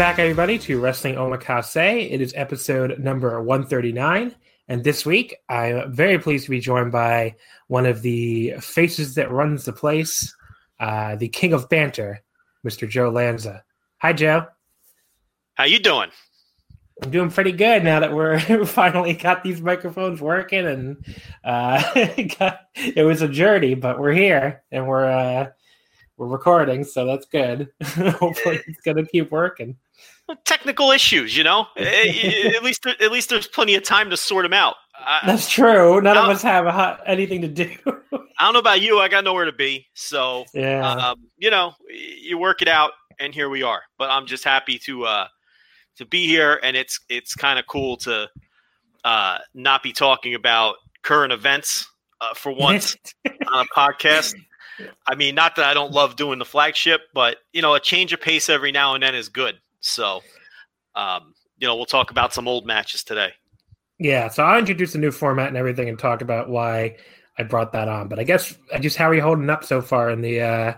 Back, everybody, to Wrestling Omakase. It is episode number 139. And this week, I'm very pleased to be joined by one of the faces that runs the place, uh, the king of banter, Mr. Joe Lanza. Hi, Joe. How you doing? I'm doing pretty good now that we're finally got these microphones working, and uh, it was a journey, but we're here and we're uh, we're recording, so that's good. Hopefully, it's gonna keep working. Technical issues, you know. at least, at least there's plenty of time to sort them out. That's true. None of us have a, anything to do. I don't know about you. I got nowhere to be, so yeah. Um, you know, you work it out, and here we are. But I'm just happy to uh, to be here, and it's it's kind of cool to uh, not be talking about current events uh, for once on a podcast. I mean, not that I don't love doing the flagship, but you know, a change of pace every now and then is good. So, um, you know, we'll talk about some old matches today. Yeah, so I'll introduce a new format and everything, and talk about why I brought that on. But I guess just how are you holding up so far in the uh,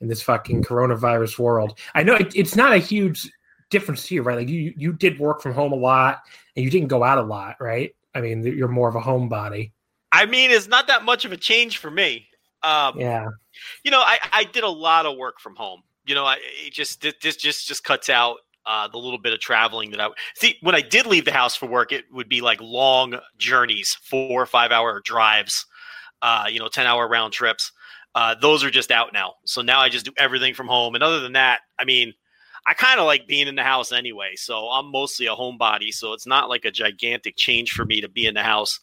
in this fucking coronavirus world? I know it, it's not a huge difference to you, right? Like you you did work from home a lot, and you didn't go out a lot, right? I mean, you're more of a homebody. I mean, it's not that much of a change for me. Um, yeah. You know, I, I did a lot of work from home. You know, I it just this just just cuts out uh, the little bit of traveling that I see when I did leave the house for work. It would be like long journeys, four or five hour drives, uh, you know, ten hour round trips. Uh, those are just out now. So now I just do everything from home. And other than that, I mean, I kind of like being in the house anyway. So I'm mostly a homebody. So it's not like a gigantic change for me to be in the house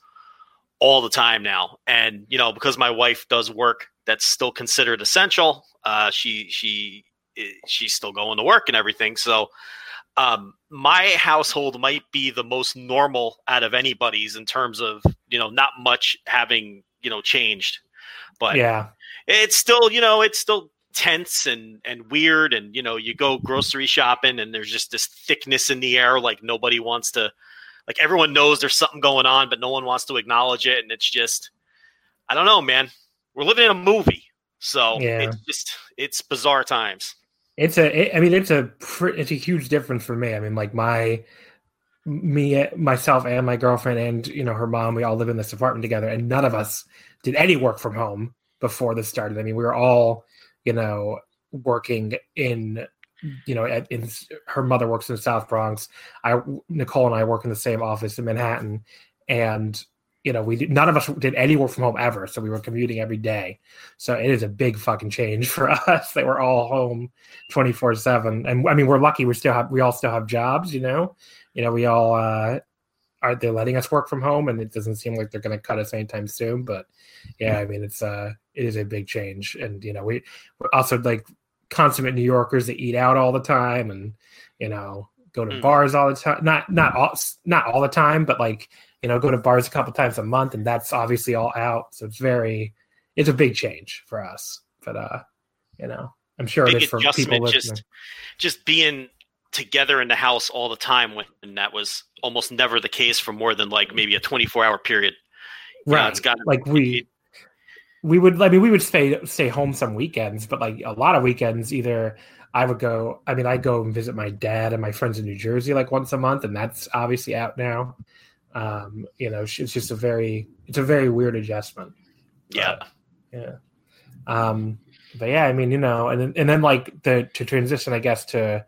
all the time now. And you know, because my wife does work that's still considered essential, uh, she she eh, she's still going to work and everything. So um, my household might be the most normal out of anybody's in terms of you know not much having you know changed, but yeah, it's still you know it's still tense and and weird and you know you go grocery shopping and there's just this thickness in the air like nobody wants to like everyone knows there's something going on, but no one wants to acknowledge it. And it's just, I don't know, man. We're living in a movie, so yeah. it's just it's bizarre times. It's a, it, I mean, it's a, it's a huge difference for me. I mean, like my, me, myself, and my girlfriend, and you know her mom. We all live in this apartment together, and none of us did any work from home before this started. I mean, we were all, you know, working in you know, at, in her mother works in the South Bronx. I Nicole and I work in the same office in Manhattan, and you know, we did, none of us did any work from home ever, so we were commuting every day. So it is a big fucking change for us that we're all home twenty four seven. And I mean, we're lucky we still have we all still have jobs. You know, you know, we all uh, are they letting us work from home, and it doesn't seem like they're going to cut us anytime soon. But yeah, I mean, it's uh, it is a big change, and you know, we we're also like consummate New Yorkers that eat out all the time, and you know, go to mm. bars all the time. Not not all not all the time, but like you know, go to bars a couple times a month, and that's obviously all out. So it's very, it's a big change for us. But uh, you know, I'm sure big it is for people listening. Just, just being together in the house all the time when and that was almost never the case for more than like maybe a 24 hour period. You right. Know, it's got like we we would I mean we would stay stay home some weekends, but like a lot of weekends either I would go I mean I go and visit my dad and my friends in New Jersey like once a month and that's obviously out now. Um, you know, it's just a very it's a very weird adjustment. Yeah. But, yeah. Um but yeah, I mean, you know, and then, and then like the to transition, I guess, to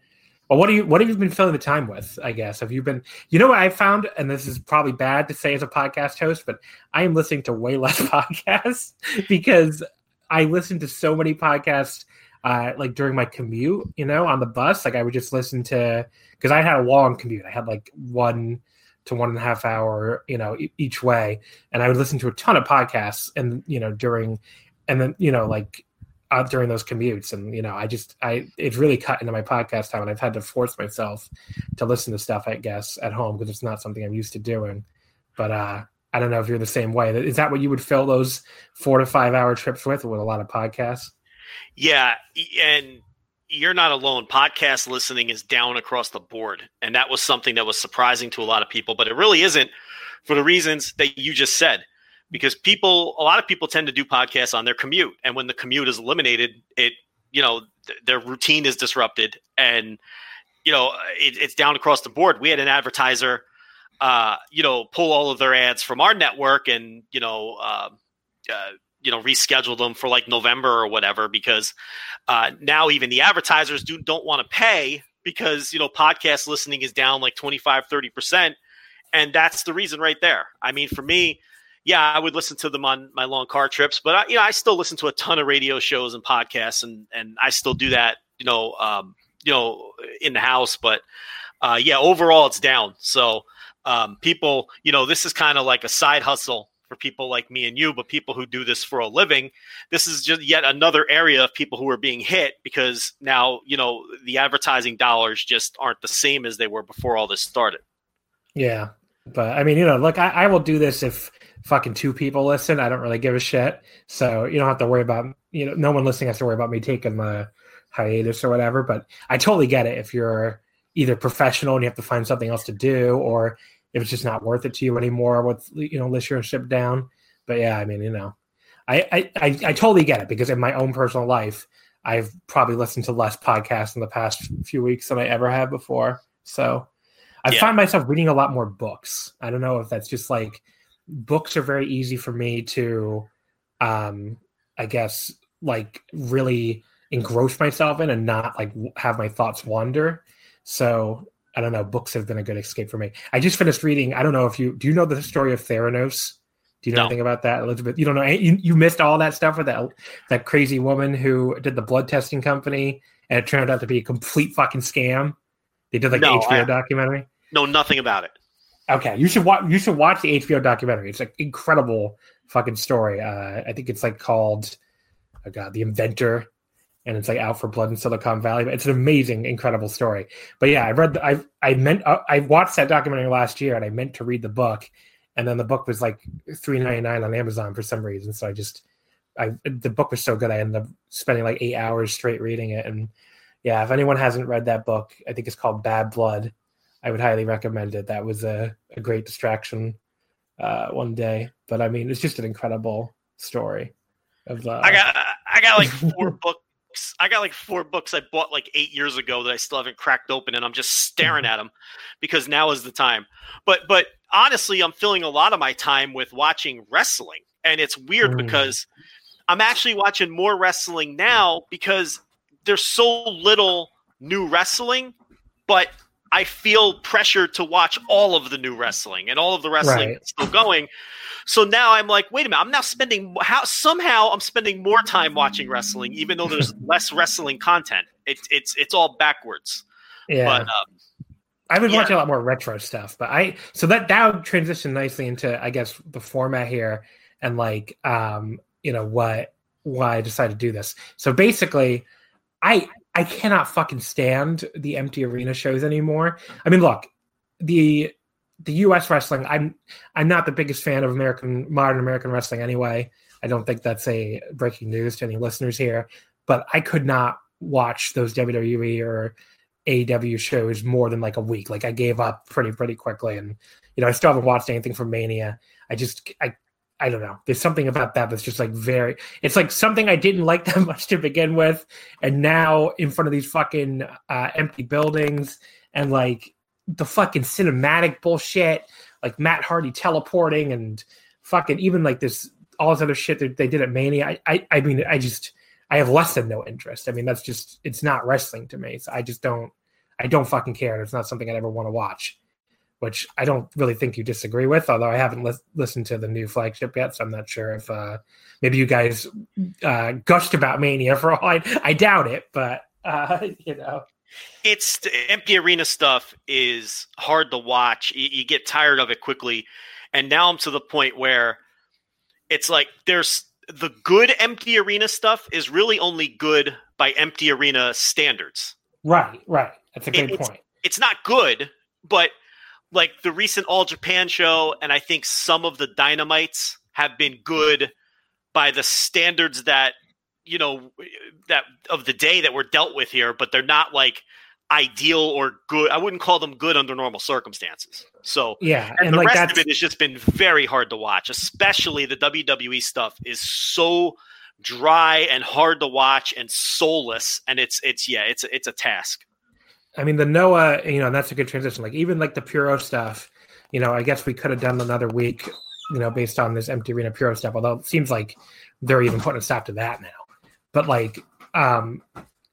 well, what do you what have you been filling the time with? I guess have you been? You know what I found, and this is probably bad to say as a podcast host, but I am listening to way less podcasts because I listen to so many podcasts. Uh, like during my commute, you know, on the bus, like I would just listen to because I had a long commute. I had like one to one and a half hour, you know, each way, and I would listen to a ton of podcasts, and you know, during, and then you know, like uh, during those commutes. And you know i just i it's really cut into my podcast time and i've had to force myself to listen to stuff i guess at home because it's not something i'm used to doing. But uh i don't know if you're the same way. Is that what you would fill those four to five hour trips with with a lot of podcasts? Yeah and you're not alone podcast listening is down across the board and that was something that was surprising to a lot of people but it really isn't for the reasons that you just said because people, a lot of people tend to do podcasts on their commute, and when the commute is eliminated, it you know th- their routine is disrupted, and you know it, it's down across the board. We had an advertiser, uh, you know, pull all of their ads from our network, and you know. Uh, uh, you know reschedule them for like November or whatever because uh, now even the advertisers do don't want to pay because you know podcast listening is down like 25 30% and that's the reason right there i mean for me yeah, I would listen to them on my long car trips, but I, you know, I still listen to a ton of radio shows and podcasts, and and I still do that, you know, um, you know, in the house. But uh, yeah, overall, it's down. So um, people, you know, this is kind of like a side hustle for people like me and you, but people who do this for a living, this is just yet another area of people who are being hit because now, you know, the advertising dollars just aren't the same as they were before all this started. Yeah. But I mean, you know, look, I, I will do this if fucking two people listen. I don't really give a shit. So you don't have to worry about you know no one listening has to worry about me taking the hiatus or whatever. But I totally get it if you're either professional and you have to find something else to do, or if it's just not worth it to you anymore with you know list your ship down. But yeah, I mean, you know, I I I, I totally get it because in my own personal life, I've probably listened to less podcasts in the past few weeks than I ever have before. So I yeah. find myself reading a lot more books. I don't know if that's just like books are very easy for me to um i guess like really engross myself in and not like have my thoughts wander so i don't know books have been a good escape for me i just finished reading i don't know if you do you know the story of theranos do you know no. anything about that elizabeth you don't know you, you missed all that stuff with that that crazy woman who did the blood testing company and it turned out to be a complete fucking scam they did like no, hbo I, documentary know nothing about it Okay, you should watch. You should watch the HBO documentary. It's an incredible fucking story. Uh, I think it's like called, oh god, The Inventor, and it's like out for blood in Silicon Valley. But it's an amazing, incredible story. But yeah, I read. I I meant uh, I watched that documentary last year, and I meant to read the book, and then the book was like three ninety nine on Amazon for some reason. So I just, I the book was so good, I ended up spending like eight hours straight reading it. And yeah, if anyone hasn't read that book, I think it's called Bad Blood I would highly recommend it. That was a, a great distraction uh, one day. But I mean, it's just an incredible story. Of uh, I got I got like four books. I got like four books I bought like eight years ago that I still haven't cracked open, and I'm just staring at them because now is the time. But but honestly, I'm filling a lot of my time with watching wrestling, and it's weird mm. because I'm actually watching more wrestling now because there's so little new wrestling, but I feel pressured to watch all of the new wrestling and all of the wrestling right. still going. So now I'm like, wait a minute, I'm now spending how somehow I'm spending more time watching wrestling, even though there's less wrestling content. It's it's it's all backwards. Yeah. But, um, I've been Yeah. watching a lot more retro stuff, but I so that that would transition nicely into I guess the format here and like um you know what why I decided to do this. So basically, I I cannot fucking stand the empty arena shows anymore. I mean, look, the the U.S. wrestling. I'm I'm not the biggest fan of American modern American wrestling anyway. I don't think that's a breaking news to any listeners here, but I could not watch those WWE or AEW shows more than like a week. Like I gave up pretty pretty quickly, and you know I still haven't watched anything from Mania. I just I I don't know. There's something about that that's just like very. It's like something I didn't like that much to begin with, and now in front of these fucking uh, empty buildings and like the fucking cinematic bullshit, like Matt Hardy teleporting and fucking even like this all this other shit that they did at Mania. I I, I mean I just I have less than no interest. I mean that's just it's not wrestling to me. So I just don't I don't fucking care. It's not something I'd ever want to watch which I don't really think you disagree with, although I haven't lis- listened to the new flagship yet, so I'm not sure if uh, maybe you guys uh, gushed about Mania for all I, I doubt it, but uh, you know, it's the empty arena stuff is hard to watch. You, you get tired of it quickly, and now I'm to the point where it's like there's the good empty arena stuff is really only good by empty arena standards. right, right. That's a It- great it's- point. It's not good, but like the recent All Japan show, and I think some of the Dynamites have been good by the standards that you know that of the day that we're dealt with here, but they're not like ideal or good. I wouldn't call them good under normal circumstances. So Yeah, and, and, the like rest that's of it has just been very hard to watch, especially the WWE stuff is so dry and hard to watch and soulless and it's it's yeah it's it's a task I mean, the Noah, you know, that's a good transition. Like even like the Puro stuff, you know, I guess we could have done another week, you know, based on this empty arena Puro stuff. Although it seems like they're even putting a stop to that now. But like um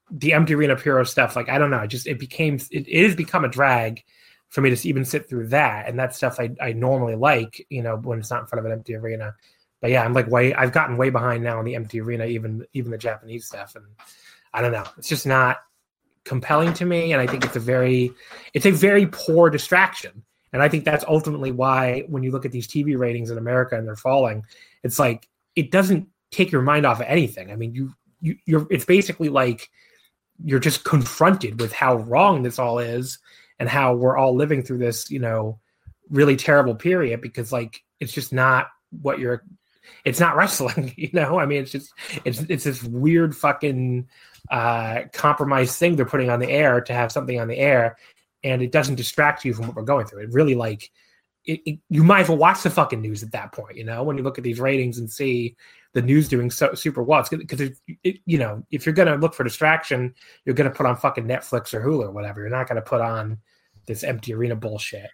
the empty arena Puro stuff, like I don't know, it just it became it, it has become a drag for me to even sit through that, and that stuff I I normally like, you know, when it's not in front of an empty arena. But yeah, I'm like way I've gotten way behind now in the empty arena, even even the Japanese stuff, and I don't know, it's just not compelling to me and i think it's a very it's a very poor distraction and i think that's ultimately why when you look at these tv ratings in america and they're falling it's like it doesn't take your mind off of anything i mean you, you you're it's basically like you're just confronted with how wrong this all is and how we're all living through this you know really terrible period because like it's just not what you're it's not wrestling you know? I mean it's just it's it's this weird fucking uh compromised thing they're putting on the air to have something on the air and it doesn't distract you from what we're going through. It really like it, it, you might as well watch the fucking news at that point you know when you look at these ratings and see the news doing so super well. Because it, it, you know if you're gonna look for distraction you're gonna put on fucking netflix or hulu or whatever. You're not gonna put on this empty arena bullshit.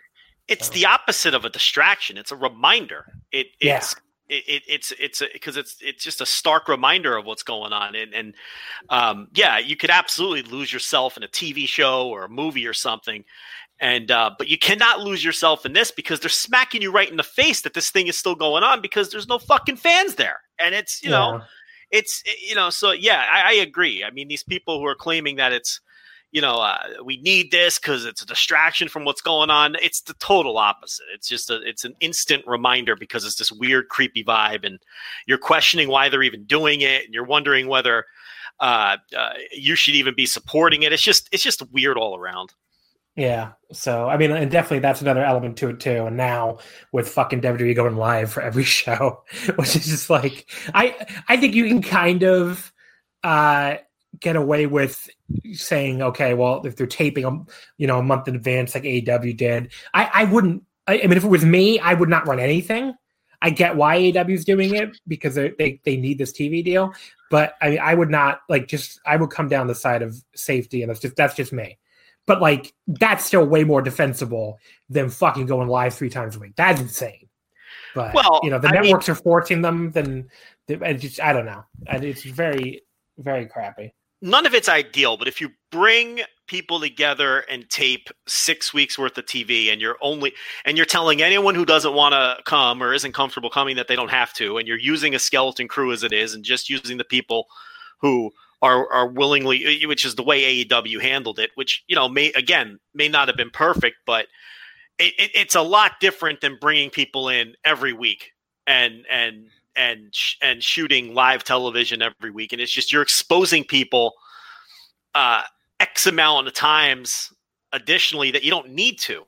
It's So- the opposite of a distraction. It's a reminder. It Yeah. it's it, it, it's it's because it's it's just a stark reminder of what's going on. And and um, yeah you could absolutely lose yourself in a tv show or a movie or something and uh, but you cannot lose yourself in this because they're smacking you right in the face that this thing is still going on because there's no fucking fans there. And it's you know it's you know so yeah I, I agree. I mean these people who are claiming that it's you know uh, we need this because it's a distraction from what's going on it's the total opposite. It's just a it's an instant reminder because it's this weird creepy vibe and you're questioning why they're even doing it and you're wondering whether uh, uh, you should even be supporting it. It's just it's just weird all around Yeah. So I mean, and definitely that's another element to it too. And now with fucking WWE going live for every show, which is just like I I think you can kind of uh get away with saying, okay, well, if they're taping them, you know, a month in advance like AEW did, I, I wouldn't I, I mean if it was me, I would not run anything. I get why AEW is doing it because they, they they need this TV deal, but I mean I would not like just I would come down the side of safety, and that's just that's just me but like that's still way more defensible than fucking going live three times a week. That's insane. But Well, you know, the I mean- networks are forcing them. Then I just I don't know. And It's very very crappy. none of it's ideal, but if you bring people together and tape six weeks worth of TV and you're only and you're telling anyone who doesn't want to come or isn't comfortable coming that they don't have to, and you're using a skeleton crew as it is and just using the people who are are willingly, which is the way AEW handled it. Which you know may again may not have been perfect, but it, it, it's a lot different than bringing people in every week and and and and shooting live television every week. And it's just you're exposing people uh, x amount of times additionally that you don't need to.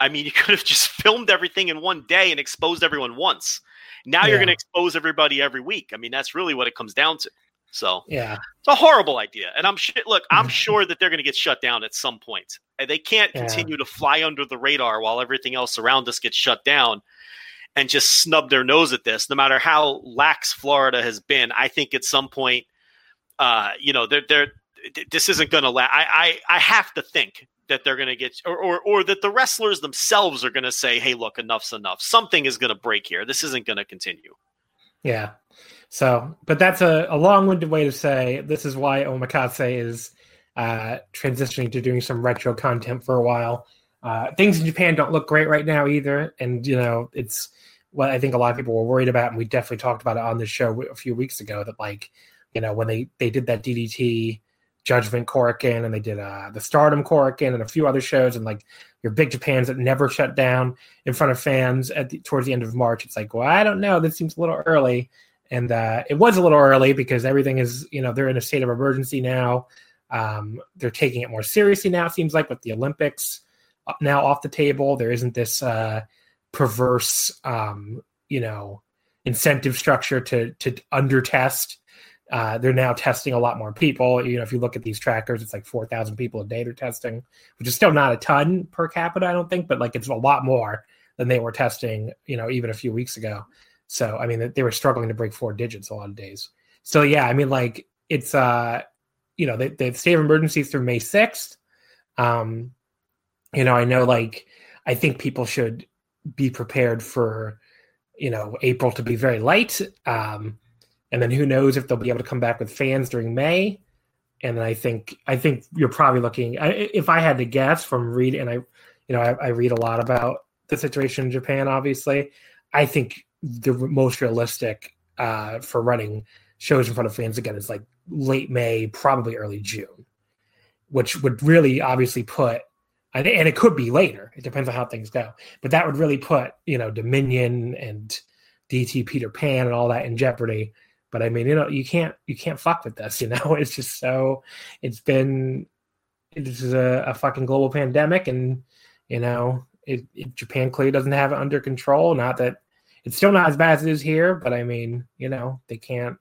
I mean, you could have just filmed everything in one day and exposed everyone once. Now yeah. you're going to expose everybody every week. I mean, that's really what it comes down to. So yeah, it's a horrible idea. And I'm sh- look, I'm sure that they're going to get shut down at some point. And they can't yeah. continue to fly under the radar while everything else around us gets shut down and just snub their nose at this. No matter how lax Florida has been, I think at some point, uh, you know, they're they're this isn't going to last. I, I I have to think that they're going to get, or, or, or that the wrestlers themselves are going to say, "Hey, look, enough's enough. Something is going to break here. This isn't going to continue." Yeah. So, but that's a, a long-winded way to say this is why Omakase is uh, transitioning to doing some retro content for a while. Uh, things in Japan don't look great right now either, and you know it's what I think a lot of people were worried about, and we definitely talked about it on the show a few weeks ago. That like, you know, when they they did that DDT Judgment Korakuen, and they did uh, the Stardom Korakuen, and a few other shows, and like your big Japans that never shut down in front of fans at the, towards the end of March. It's like, well, I don't know. This seems a little early, and uh, it was a little early because everything is, you know, they're in a state of emergency now. Um, they're taking it more seriously now. It seems like with the Olympics now off the table, there isn't this uh, perverse, um, you know, incentive structure to to under test uh, they're now testing a lot more people. You know, if you look at these trackers, it's like 4,000 people a day they're testing, which is still not a ton per capita, I don't think, but like it's a lot more than they were testing, you know, even a few weeks ago. So, I mean, they were struggling to break four digits a lot of days. So, yeah, I mean, like it's, uh, you know, the, the state of emergency through May 6th. Um, you know, I know like, I think people should be prepared for, you know, April to be very light. Um, and then who knows if they'll be able to come back with fans during May. And then I think I think you're probably looking. If I had to guess from read, and I, you know, I, I read a lot about the situation in Japan. Obviously, I think the most realistic uh, for running shows in front of fans again is like late May, probably early June, which would really obviously put, and it could be later. It depends on how things go, but that would really put you know Dominion and DDT Peter Pan and all that in jeopardy but I mean, you know, you can't you can't fuck with this. You know, it's just so it's been this is a, a fucking global pandemic, and you know, it, it, Japan clearly doesn't have it under control. Not that it's still not as bad as it is here, but I mean, you know, they can't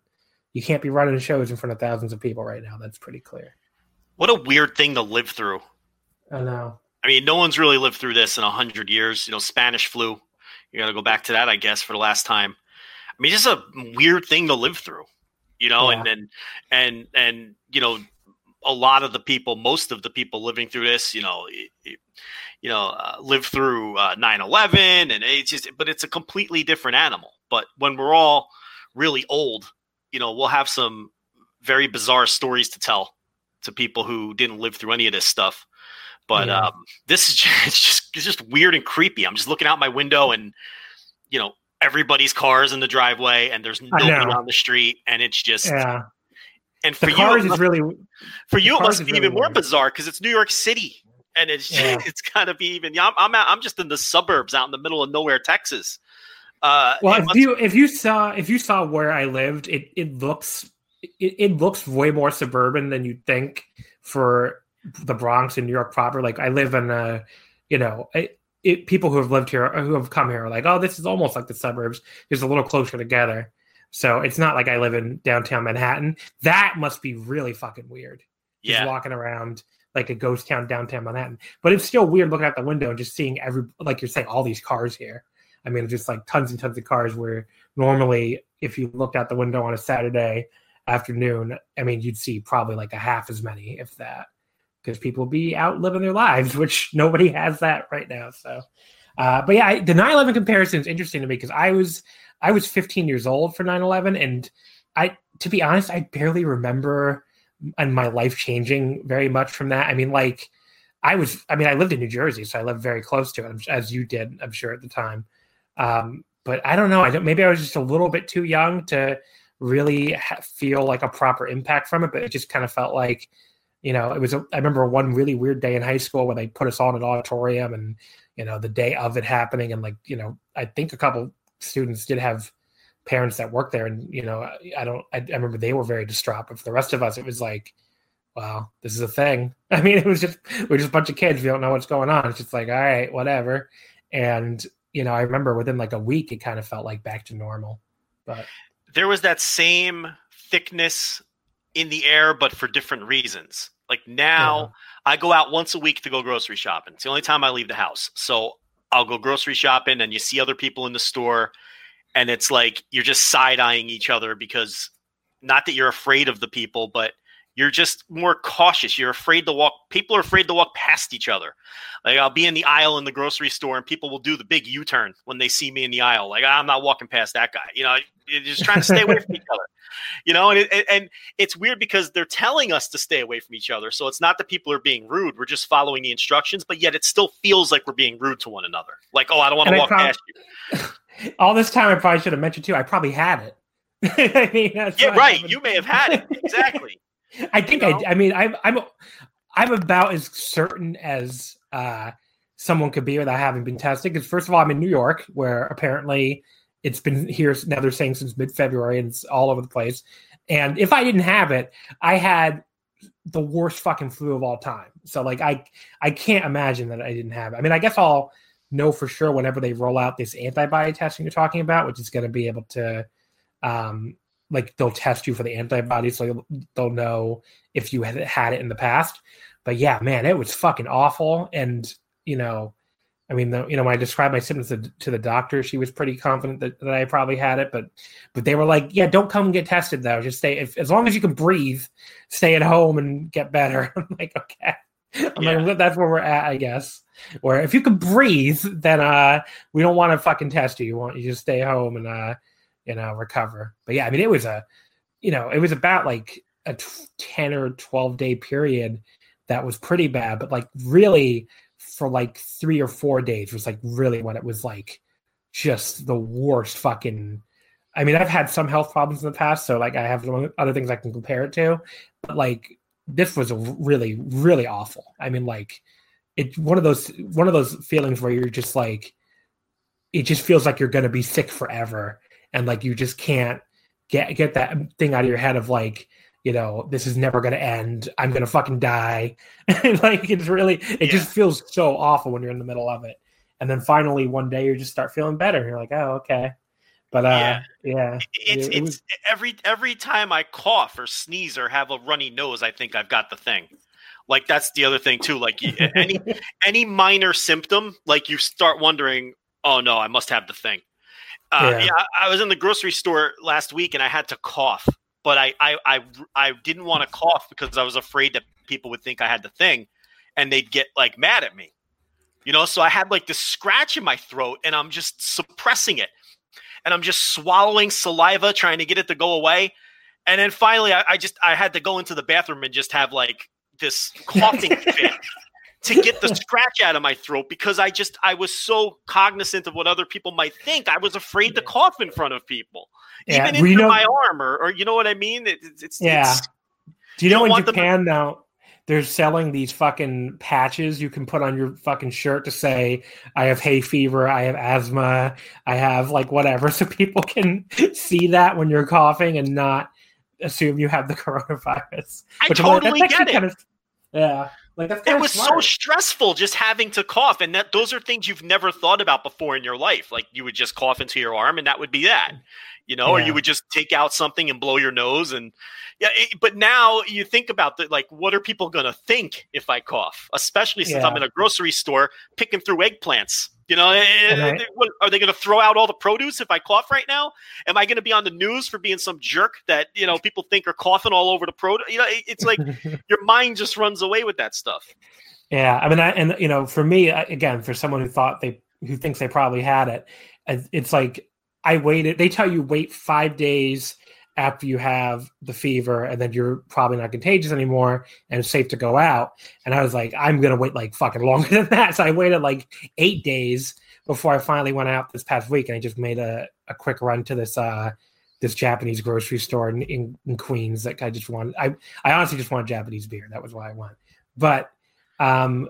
you can't be running shows in front of thousands of people right now. That's pretty clear. What a weird thing to live through. I know. I mean, no one's really lived through this in a hundred years. You know, Spanish flu. You got to go back to that, I guess, for the last time. I mean, it's just a weird thing to live through, you know, yeah. and and and and you know, a lot of the people, most of the people living through this, you know, you know, uh, live through uh, 9/11, and it's just, but it's a completely different animal. But when we're all really old, you know, we'll have some very bizarre stories to tell to people who didn't live through any of this stuff. But yeah. um, this is just, it's just it's just weird and creepy. I'm just looking out my window and you know everybody's cars in the driveway and there's nobody on the street and it's just yeah. And for you, is really for you it must be really even more bizarre because it's New York City and it's yeah. it's got to be even. Yeah, I'm I'm, out, I'm just in the suburbs out in the middle of nowhere, Texas. Uh, well, if must, you if you saw if you saw where I lived, it it looks it, it looks way more suburban than you'd think for the Bronx in New York proper. Like I live in a, you know, it, it, people who have lived here who have come here are like, oh, this is almost like the suburbs, It's a little closer together. So it's not like I live in downtown Manhattan. That must be really fucking weird. Yeah, just walking around like a ghost town downtown Manhattan. But it's still weird looking out the window and just seeing every like you're saying all these cars here. I mean, just like tons and tons of cars. Where normally, if you looked out the window on a Saturday afternoon, I mean, you'd see probably like a half as many, if that because people be out living their lives, which nobody has that right now. So, uh, but yeah, I, the 9/11 comparison is interesting to me because I was I was 15 years old for 9/11, and I, to be honest, I barely remember and my life changing very much from that. I mean, like I was, I mean, I lived in New Jersey, so I lived very close to it, as you did, I'm sure at the time. Um, but I don't know. I don't. Maybe I was just a little bit too young to really ha- feel like a proper impact from it, but it just kind of felt like, you know, it was. A, I remember one really weird day in high school when they put us all in an auditorium, and you know, the day of it happening, and like, you know, I think a couple students did have parents that work there, and you know, I, don't. I, I remember they were very distraught, but for the rest of us, it was like wow, this is a thing. I mean, it was just we're just a bunch of kids. We don't know what's going on. It's just like, all right, whatever. And you know, I remember within like a week, it kind of felt like back to normal. But there was that same thickness in the air, but for different reasons. Like now, yeah. I go out once a week to go grocery shopping. It's the only time I leave the house. So I'll go grocery shopping, and you see other people in the store, and it's like you're just side eyeing each other because not that you're afraid of the people, but you're just more cautious. You're afraid to walk. People are afraid to walk past each other. Like I'll be in the aisle in the grocery store, and people will do the big U-turn when they see me in the aisle. Like I'm not walking past that guy. You know, you're just trying to stay away from each other. You know, and it, and it's weird because they're telling us to stay away from each other. So it's not that people are being rude. We're just following the instructions, but yet it still feels like we're being rude to one another. Like, oh, I don't want to walk past you. All this time, I probably should have mentioned too. I probably had it. I mean, yeah, right. You may have had it exactly. I think I. I mean, I'm I'm I'm about as certain as uh, someone could be without having been tested. Because first of all, I'm in New York, where apparently it's been here now. They're saying since mid February, and it's all over the place. And if I didn't have it, I had the worst fucking flu of all time. So like I I can't imagine that I didn't have it. I mean, I guess I'll know for sure whenever they roll out this antibody testing you're talking about, which is going to be able to um, like they'll test you for the antibodies, so they'll know if you had had it in the past. But yeah, man, it was fucking awful. And you know, I mean, the, you know, when I described my symptoms to, to, the doctor, she was pretty confident that, that I probably had it. But but they were like, yeah, don't come and get tested though. Just stay if, as long as you can breathe, stay at home and get better. I'm like, okay. I'm yeah. like, that's where we're at, I guess. Where if you can breathe, then uh, we don't want to fucking test you. You want you just stay home and uh, you know, recover. But yeah, I mean, it was a, you know, it was about like a 10 or 12 day period that was pretty bad, but like really for like three or four days was like really when it was like just the worst fucking. I mean, I've had some health problems in the past, so like I have other things I can compare it to, but like this was really, really awful. I mean, like it's one of those one of those feelings where you're just like it just feels like you're going to be sick forever. And like you just can't get get that thing out of your head of like you know this is never going to end. I'm going to fucking die. Like it's really it yeah. just feels so awful when you're in the middle of it. And then finally one day you just start feeling better. And you're like oh okay but uh yeah, yeah it's it, it was... it's every every time i cough or sneeze or have a runny nose i think i've got the thing like that's the other thing too like any any minor symptom like you start wondering oh no i must have the thing uh, yeah. yeah, I was in the grocery store last week and I had to cough, but I I I, I didn't want to cough because I was afraid that people would think I had the thing, and they'd get like mad at me, you know. So I had like this scratch in my throat, and I'm just suppressing it, and I'm just swallowing saliva trying to get it to go away, and then finally I, I just I had to go into the bathroom and just have like this coughing fit to get the scratch out of my throat because I just I was so cognizant of what other people might think. I was afraid to cough in front of people, yeah. even into my arm, or, or you know what I mean. It, it's yeah. It's, Do you, you know in Japan them- now? They're selling these fucking patches you can put on your fucking shirt to say, I have hay fever, I have asthma, I have like whatever. So people can see that when you're coughing and not assume you have the coronavirus. I Which totally like, get it. Kind of, yeah. Like it was smart. so stressful just having to cough, and that those are things you've never thought about before in your life. Like you would just cough into your arm, and that would be that, you know, yeah. or you would just take out something and blow your nose, and yeah. It, but now you think about that, like, what are people going to think if I cough? Especially since yeah. I'm in a grocery store picking through eggplants. You know, eh, eh, I, are they going to throw out all the produce if I cough right now? Am I going to be on the news for being some jerk that you know people think are coughing all over the produce? You know, it's like your mind just runs away with that stuff. Yeah, I mean, I, and you know, for me, again, for someone who thought they who thinks they probably had it, it's like I waited. They tell you wait five days after you have the fever and then you're probably not contagious anymore and it's safe to go out. And I was like, I'm gonna wait like fucking longer than that. So I waited like eight days before I finally went out this past week and I just made a, a quick run to this uh this Japanese grocery store in, in, in, Queens. Like I just wanted, I, I honestly just wanted Japanese beer. That was why I went. But, um,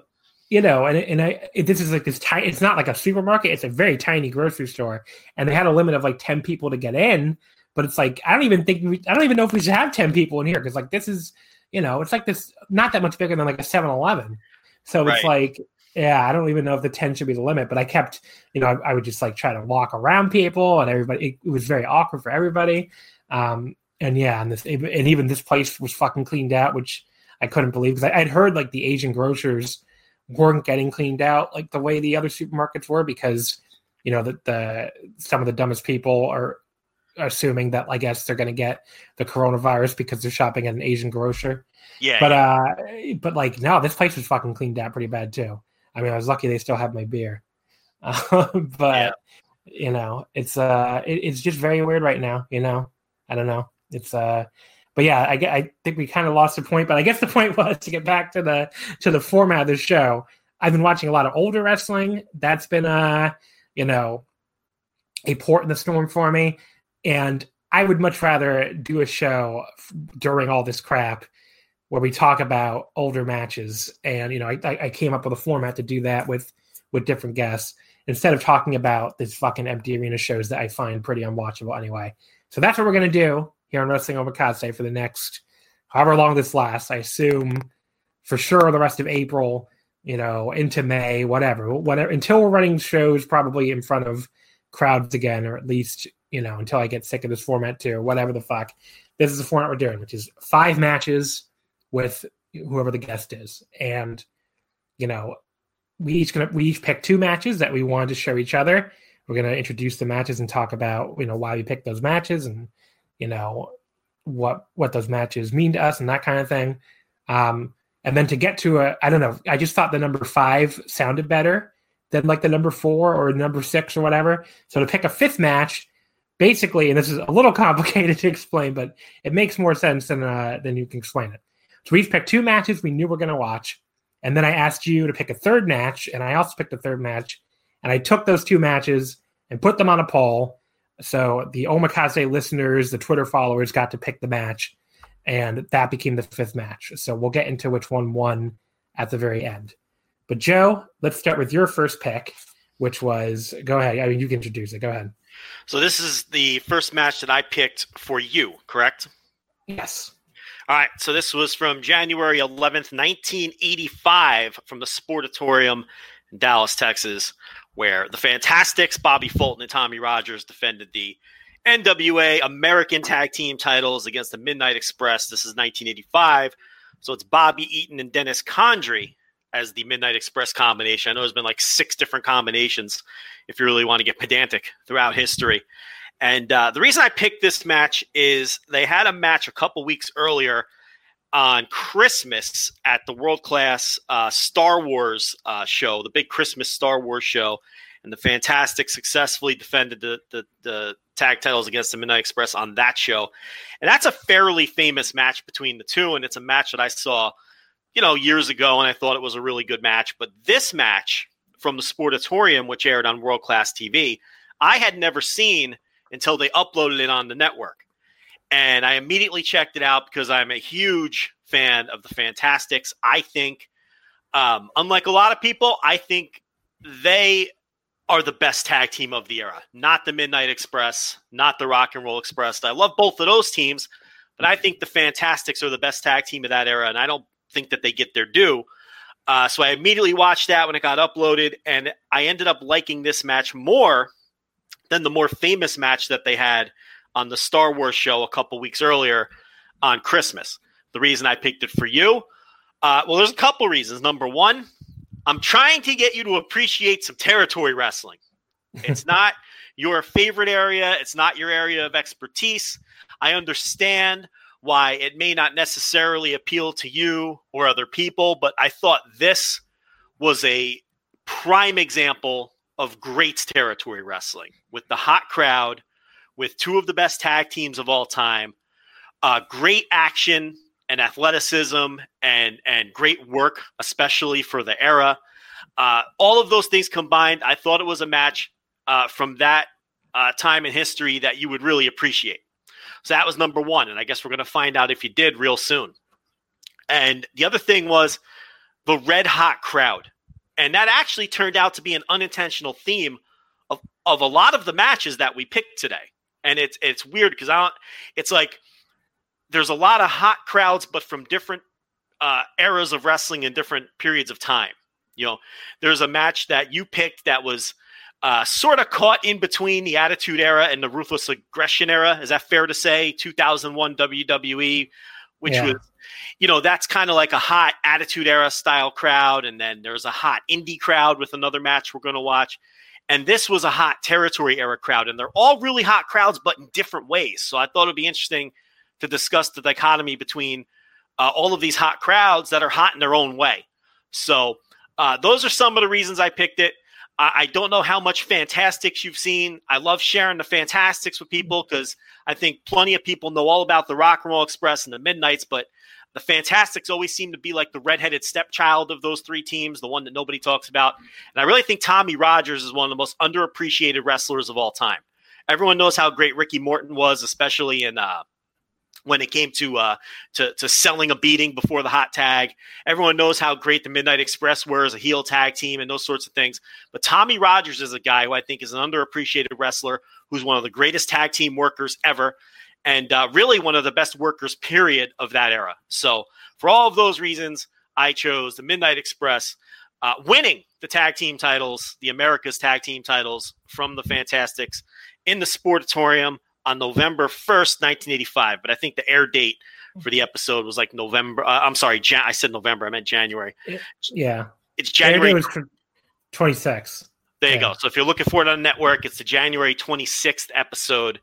you know, and and I it, this is like this tiny. It's not like a supermarket. It's a very tiny grocery store, and they had a limit of like ten people to get in. But it's like I don't even think we, I don't even know if we should have ten people in here because like this is, you know, it's like this not that much bigger than like a 7-Eleven. So right. it's like yeah, I don't even know if the 10 should be the limit, but I kept, you know, I, I would just like try to walk around people and everybody, it, it was very awkward for everybody. Um, and yeah, and this, and even this place was fucking cleaned out, which I couldn't believe because I'd heard like the Asian grocers weren't getting cleaned out like the way the other supermarkets were because, you know, that the, some of the dumbest people are assuming that I guess they're going to get the coronavirus because they're shopping at an Asian grocer. Yeah. But, uh, but like, no, this place was fucking cleaned out pretty bad too. I mean, I was lucky they still have my beer, uh, but yeah. you know, it's uh, it, it's just very weird right now. You know, I don't know. It's uh, but yeah, I, I think we kind of lost the point. But I guess the point was to get back to the to the format of the show. I've been watching a lot of older wrestling. That's been a you know, a port in the storm for me, and I would much rather do a show during all this crap where we talk about older matches. And you know, I, I came up with a format to do that with with different guests instead of talking about these fucking empty arena shows that I find pretty unwatchable anyway. So that's what we're gonna do here on Wrestling Omakase for the next however long this lasts. I assume for sure the rest of April, you know, into May, whatever, whatever until we're running shows probably in front of crowds again, or at least you know until I get sick of this format too, or whatever the fuck. This is the format we're doing, which is five matches with whoever the guest is. And, you know, we each gonna we each pick two matches that we wanted to show each other. We're gonna introduce the matches and talk about, you know, why we picked those matches and, you know, what what those matches mean to us and that kind of thing. Um, and then to get to a, I don't know, I just thought the number five sounded better than like the number four or number six or whatever. So to pick a fifth match, basically, and this is a little complicated to explain, but it makes more sense than uh, than you can explain it. So we've picked two matches we knew we are going to watch. And then I asked you to pick a third match, and I also picked a third match. And I took those two matches and put them on a poll. So the Omakase listeners, the Twitter followers got to pick the match, and that became the fifth match. So we'll get into which one won at the very end. But Joe, let's start with your first pick, which was go ahead. I mean, you can introduce it. Go ahead. So this is the first match that I picked for you, correct? Yes. All right, so this was from January 11th, 1985, from the Sportatorium in Dallas, Texas, where the Fantastics, Bobby Fulton and Tommy Rogers defended the NWA American Tag Team titles against the Midnight Express. This is 1985. So it's Bobby Eaton and Dennis Condrey as the Midnight Express combination. I know there's been like six different combinations if you really want to get pedantic throughout history. And uh, the reason I picked this match is they had a match a couple weeks earlier on Christmas at the world class uh, Star Wars uh, show, the big Christmas Star Wars show. And the Fantastic successfully defended the, the, the tag titles against the Midnight Express on that show. And that's a fairly famous match between the two. And it's a match that I saw, you know, years ago. And I thought it was a really good match. But this match from the Sportatorium, which aired on World Class TV, I had never seen until they uploaded it on the network. And I immediately checked it out because I'm a huge fan of the Fantastics. I think, um, unlike a lot of people, I think they are the best tag team of the era, not the Midnight Express, not the Rock and Roll Express. I love both of those teams, but I think the Fantastics are the best tag team of that era, and I don't think that they get their due. Uh, so I immediately watched that when it got uploaded, and I ended up liking this match more than the more famous match that they had on the Star Wars show a couple weeks earlier on Christmas. The reason I picked it for you, uh, well, there's a couple reasons. Number one, I'm trying to get you to appreciate some territory wrestling. It's not your favorite area, it's not your area of expertise. I understand why it may not necessarily appeal to you or other people, but I thought this was a prime example of great territory wrestling with the hot crowd, with two of the best tag teams of all time, uh, great action and athleticism and and great work, especially for the era. Uh, all of those things combined, I thought it was a match uh, from that uh, time in history that you would really appreciate. So that was number one. And I guess we're going to find out if you did real soon. And the other thing was the red hot crowd. And that actually turned out to be an unintentional theme of, of a lot of the matches that we picked today. And it's it's weird because I don't it's like there's a lot of hot crowds, but from different uh, eras of wrestling and different periods of time. You know, there's a match that you picked that was uh, sort of caught in between the Attitude Era and the Ruthless Aggression Era. Is that fair to say? 2001 WWE, which yeah. was, you know, that's kind of like a hot Attitude Era style crowd. And then there's a hot indie crowd with another match we're going to watch. And this was a hot territory era crowd. And they're all really hot crowds, but in different ways. So I thought it'd be interesting to discuss the dichotomy between uh, all of these hot crowds that are hot in their own way. So uh, those are some of the reasons I picked it. I, I don't know how much Fantastics you've seen. I love sharing the Fantastics with people because I think plenty of people know all about the Rock and Roll Express and the Midnights, but the Fantastics always seem to be like the redheaded stepchild of those three teams, the one that nobody talks about. And I really think Tommy Rogers is one of the most underappreciated wrestlers of all time. Everyone knows how great Ricky Morton was, especially in uh, when it came to uh, to, to selling a beating before the hot tag. Everyone knows how great the Midnight Express were as a heel tag team and those sorts of things. But Tommy Rogers is a guy who I think is an underappreciated wrestler who's one of the greatest tag team workers ever and uh, really one of the best workers, period, of that era. So for all of those reasons, I chose the Midnight Express. Uh, winning the tag team titles, the America's tag team titles from the Fantastics in the Sportatorium on November 1st, 1985. But I think the air date for the episode was like November. Uh, I'm sorry, Jan- I said November. I meant January. Yeah. It's January. was 26. There you yeah. go. So if you're looking for it on the network, it's the January 26th episode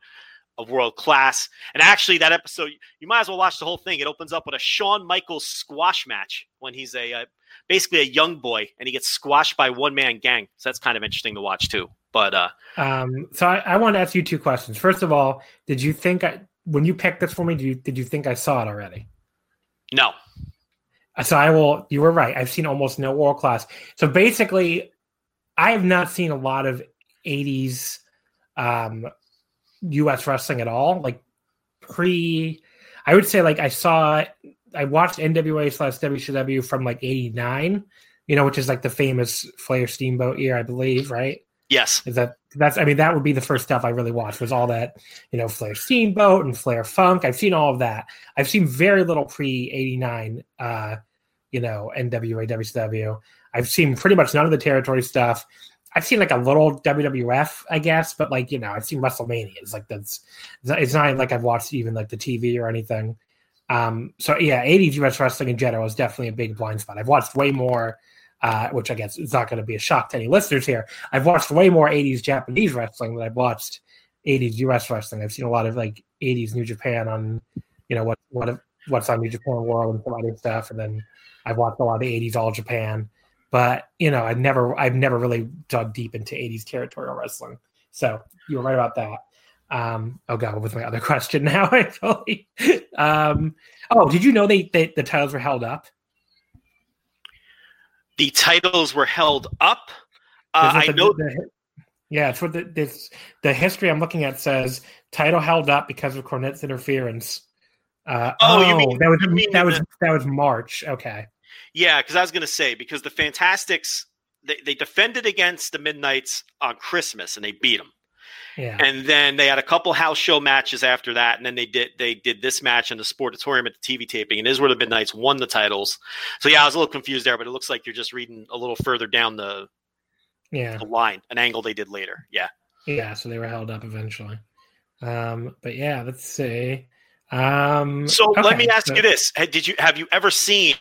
of World Class. And actually, that episode, you might as well watch the whole thing. It opens up with a Shawn Michaels squash match when he's a, a basically a young boy and he gets squashed by one man gang. So that's kind of interesting to watch too. But uh, um, so I, I want to ask you two questions. First of all, did you think I, when you picked this for me, did you did you think I saw it already? No. So I will. You were right. I've seen almost no world class. So basically, I have not seen a lot of '80s um, U.S. wrestling at all. Like pre, I would say like I saw. I watched NWA slash WCW from like '89. You know, which is like the famous Flair Steamboat year, I believe, right? Yes. Is that that's I mean that would be the first stuff I really watched was all that, you know, Flair Steamboat and Flair Funk. I've seen all of that. I've seen very little pre 89 uh, you know, NWA WCW. I've seen pretty much none of the territory stuff. I've seen like a little WWF, I guess, but like, you know, I've seen WrestleMania. It's like that's it's not like I've watched even like the TV or anything. Um, so yeah, 80s US wrestling in general is definitely a big blind spot. I've watched way more uh, which I guess is not going to be a shock to any listeners here. I've watched way more 80s Japanese wrestling than I've watched 80s US wrestling. I've seen a lot of like 80s New Japan on, you know, what what what's on New Japan World and some other stuff, and then I've watched a lot of the 80s All Japan. But you know, I've never I've never really dug deep into 80s territorial wrestling. So you were right about that. Um, oh god, what was my other question now? Actually, um, oh, did you know they, they the titles were held up? the titles were held up. Uh, I know. The, yeah, it's what the this, the history I'm looking at says title held up because of Cornette's interference. Uh, oh, oh, you mean that was mean that was that was March? Okay. Yeah, because I was going to say because the Fantastics they, they defended against the Midnights on Christmas and they beat them. Yeah. And then they had a couple house show matches after that, and then they did they did this match in the Sportatorium at the TV taping, and this is where the Midnights won the titles. So yeah, I was a little confused there, but it looks like you're just reading a little further down the yeah the line, an angle they did later. Yeah. Yeah, so they were held up eventually. Um, but yeah, let's see. Um, so okay, let me ask so, you this: Did you have you ever seen?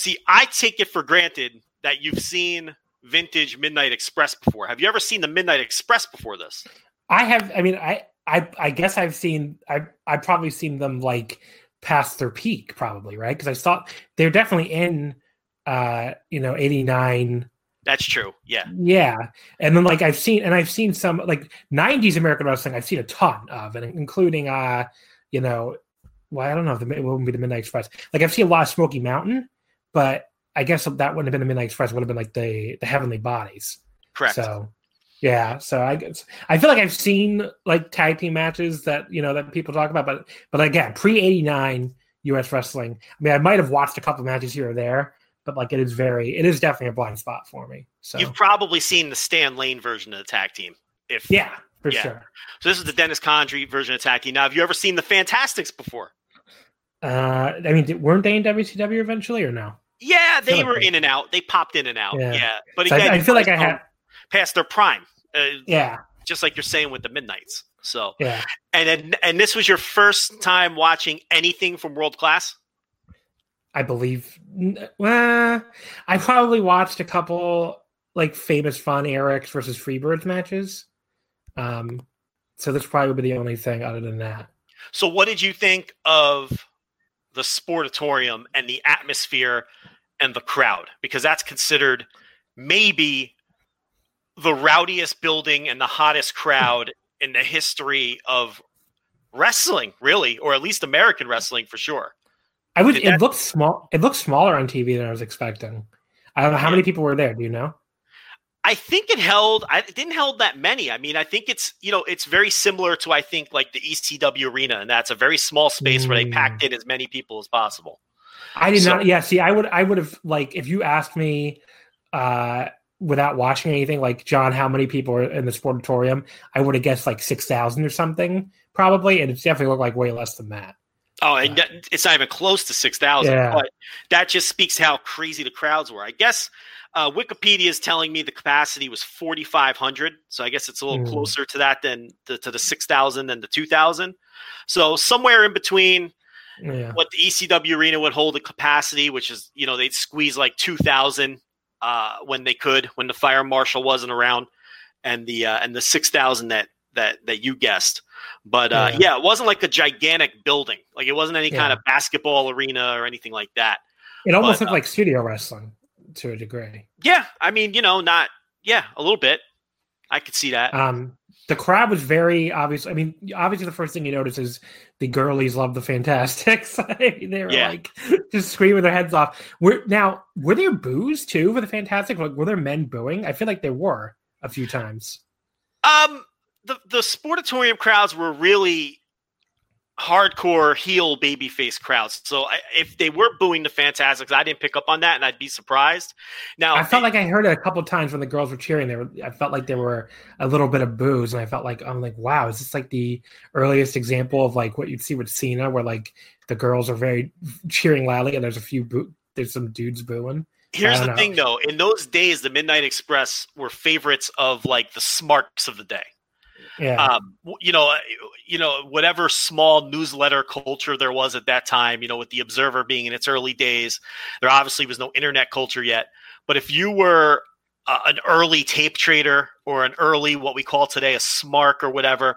See, I take it for granted that you've seen vintage Midnight Express before. Have you ever seen the Midnight Express before this? I have. I mean, I I I guess I've seen. I I've probably seen them like past their peak, probably right because I saw they're definitely in. uh You know, eighty nine. That's true. Yeah. Yeah. And then like I've seen and I've seen some like 90s American wrestling I've seen a ton of and including uh you know well I don't know if the, it wouldn't be the Midnight Express. Like I've seen a lot of Smoky Mountain, but I guess that wouldn't have been the Midnight Express. Would have been like the the Heavenly Bodies. Correct. So, Yeah, so I guess I feel like I've seen like tag team matches that you know that people talk about, but but again, pre eighty nine U.S. wrestling. I mean, I might have watched a couple matches here or there, but like it is very, it is definitely a blind spot for me. So You've probably seen the Stan Lane version of the tag team. If yeah, for Yeah. sure. so, this is the Dennis Condrey version of tag team. Now, have you ever seen the Fantastics before? Uh, I mean, weren't they in WCW eventually or no? Yeah, they like were they- in and out. They popped in and out. Yeah. Yeah, but So again, I, I feel like I had, past their prime. Uh, yeah, just like you're saying with the Midnight's. So, yeah. and then, and this was your first time watching anything from World Class. I believe. Well, I probably watched a couple like famous Von Erich's versus Freebirds matches. Um, so this probably would be the only thing other than that. So, what did you think of the sportatorium and the atmosphere and the crowd? Because that's considered maybe the rowdiest building and the hottest crowd in the history of wrestling, really, or at least American wrestling for sure. I would. Did It that- looked small. It looked smaller on TV than I was expecting. I don't know how many people were there. Do you know? I think it held. I it didn't held that many. I mean, I think it's you know it's very similar to I think like the ECW arena, and that's a very small space where they Mm. packed in as many people as possible. I did So- not. Yeah. See, I would. I would have like if you asked me, uh, without watching anything, like John, how many people are in the sportatorium? I would have guessed like six thousand or something, probably, and it's definitely looked like way less than that. Oh, and it's not even close to six thousand. Yeah. But that just speaks how crazy the crowds were. I guess uh, Wikipedia is telling me the capacity was forty five hundred. So I guess it's a little Mm. closer to that than the, to the six thousand and the two thousand. So somewhere in between Yeah. what the ECW arena would hold a capacity, which is you know they'd squeeze like two thousand uh, when they could when the fire marshal wasn't around, and the uh, and the six thousand that that that you guessed. But uh, Yeah. yeah. it wasn't like a gigantic building. Like it wasn't any kind of basketball arena or anything like that. It almost But, looked like studio wrestling to a degree. Yeah, I mean, you know, not yeah, a little bit. I could see that. Um, the crowd was very obvious. I mean, obviously, the first thing you notice is the girlies love the Fantastics. They were Yeah. like just screaming their heads off. Were now were there boos too for the Fantastic? Like, were there men booing? I feel like there were a few times. Um, the the sportatorium crowds were really hardcore heel babyface crowds. So I, if they were booing the Fantastics, I didn't pick up on that, and I'd be surprised. Now I felt like I heard it a couple times when the girls were cheering. There, were, I felt like there were a little bit of boos, and I felt like I'm like, wow, is this like the earliest example of like what you'd see with Cena, where like the girls are very cheering loudly, and there's a few boo- there's some dudes booing. Here's the don't thing, though. In those days, the Midnight Express were favorites of like the smarks of the day. Yeah, Um, you know, you know, whatever small newsletter culture there was at that time. You know, with the Observer being in its early days, there obviously was no internet culture yet. But if you were uh, an early tape trader or an early what we call today a smark or whatever,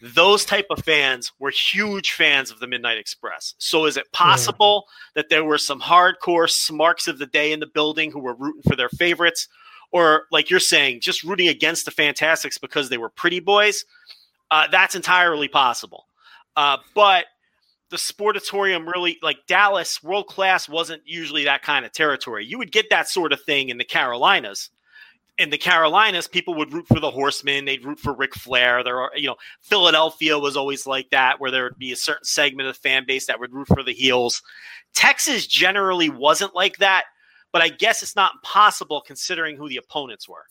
those type of fans were huge fans of the Midnight Express. So is it possible that there were some hardcore smarks of the day in the building who were rooting for their favorites? Or like you're saying, just rooting against the Fantastics because they were pretty boys? Uh, that's entirely possible. Uh, but the sportatorium really, like Dallas, world class wasn't usually that kind of territory. You would get that sort of thing in the Carolinas. In the Carolinas, people would root for the Horsemen. They'd root for Ric Flair. There are, you know, Philadelphia was always like that, where there would be a certain segment of the fan base that would root for the heels. Texas generally wasn't like that, but I guess it's not impossible considering who the opponents were.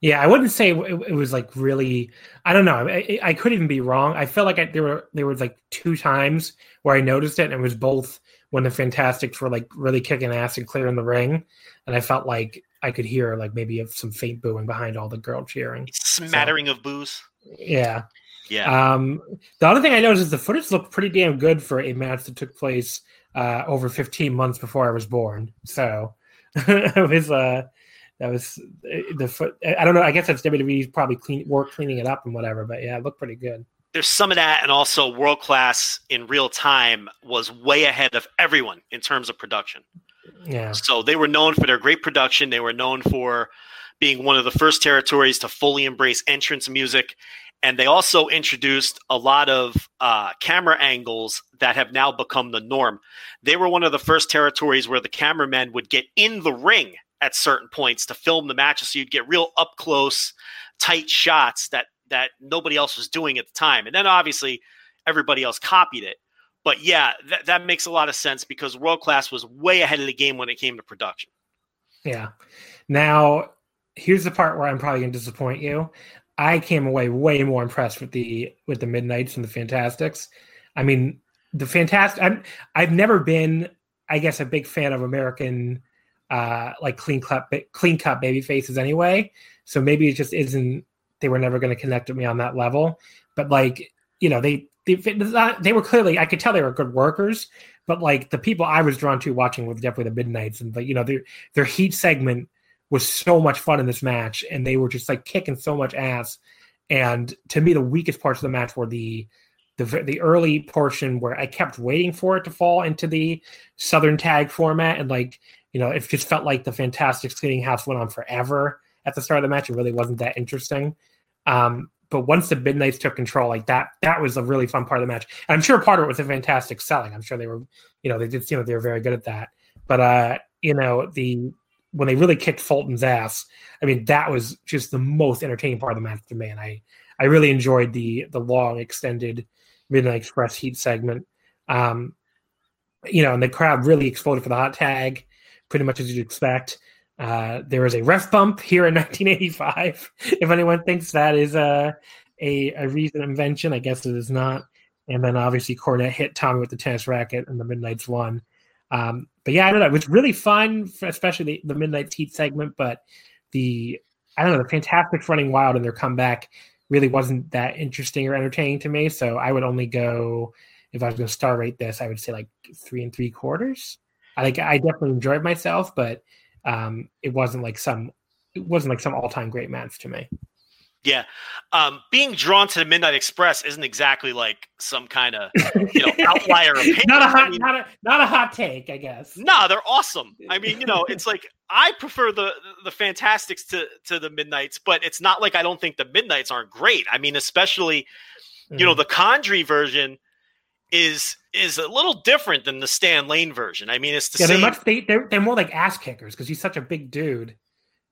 yeah. I wouldn't say it, it was like really. I don't know. I, I could even be wrong. I felt like I, there were there was like two times where I noticed it, and it was both when the Fantastics were like really kicking ass and clearing the ring, and I felt like I could hear like maybe some faint booing behind all the girl cheering. Smattering of boos. Yeah. Yeah. Um, the other thing I noticed is the footage looked pretty damn good for a match that took place uh, over 15 months before I was born. So it was uh, that was uh, the foot. I don't know. I guess that's WWE's probably clean work cleaning it up and whatever. But yeah, it looked pretty good. There's some of that, and also world class in real time was way ahead of everyone in terms of production. Yeah. So they were known for their great production. They were known for being one of the first territories to fully embrace entrance music. And they also introduced a lot of uh, camera angles that have now become the norm. They were one of the first territories where the cameramen would get in the ring at certain points to film the matches. So you'd get real up close. tight shots that that nobody else was doing at the time. And then obviously everybody else copied it. But yeah, that, that makes a lot of sense because World Class was way ahead of the game when it came to production. Yeah. Now, here's the part where I'm probably going to disappoint you. I came away way more impressed with the with the Midnights and the Fantastics. I mean, the Fantastic. I'm, I've never been, I guess, a big fan of American uh like clean cut clean cut baby faces anyway. So maybe it just isn't. They were never going to connect with me on that level. But like, you know, they they they were clearly. I could tell they were good workers. But like the people I was drawn to watching were definitely the Midnights, and like you know their their heat segment was so much fun in this match, and they were just like kicking so much ass. And to me, the weakest parts of the match were the the the early portion where I kept waiting for it to fall into the Southern Tag format, and like you know, it just felt like the Fantastic Skating House went on forever at the start of the match. It really wasn't that interesting. Um, but once the Midnights took control, like that, that was a really fun part of the match. And I'm sure part of it was a fantastic selling. I'm sure they were, you know, they did seem like they were very good at that. But uh, you know, the when they really kicked Fulton's ass, I mean, that was just the most entertaining part of the match to me. And I, I really enjoyed the the long extended Midnight Express heat segment. Um, you know, and the crowd really exploded for the hot tag, pretty much as you'd expect. Uh, there was a ref bump here in 1985. if anyone thinks that is a, a, a recent invention, I guess it is not. And then obviously Cornette hit Tommy with the tennis racket, and the Midnight's won. Um, but yeah, I don't know. It was really fun, especially the, the Midnight Heat segment. But the I don't know, the Fantastics running wild and their comeback really wasn't that interesting or entertaining to me. So I would only go if I was going to star rate this, I would say like three and three quarters. I like I definitely enjoyed myself, but um, it wasn't like some it wasn't like some all time great match to me. Yeah, um, being drawn to the Midnight Express isn't exactly like some kind of you know outlier opinion. not a hot, I mean, not a not a hot take, I guess. No, nah, they're awesome. I mean, you know, it's like I prefer the the Fantastics to to the Midnights, but it's not like I don't think the Midnights aren't great. I mean, especially you know mm. the Condrey version is is a little different than the Stan Lane version. I mean, it's the yeah, same. They're, much, they, they're, they're more like ass kickers because he's such a big dude.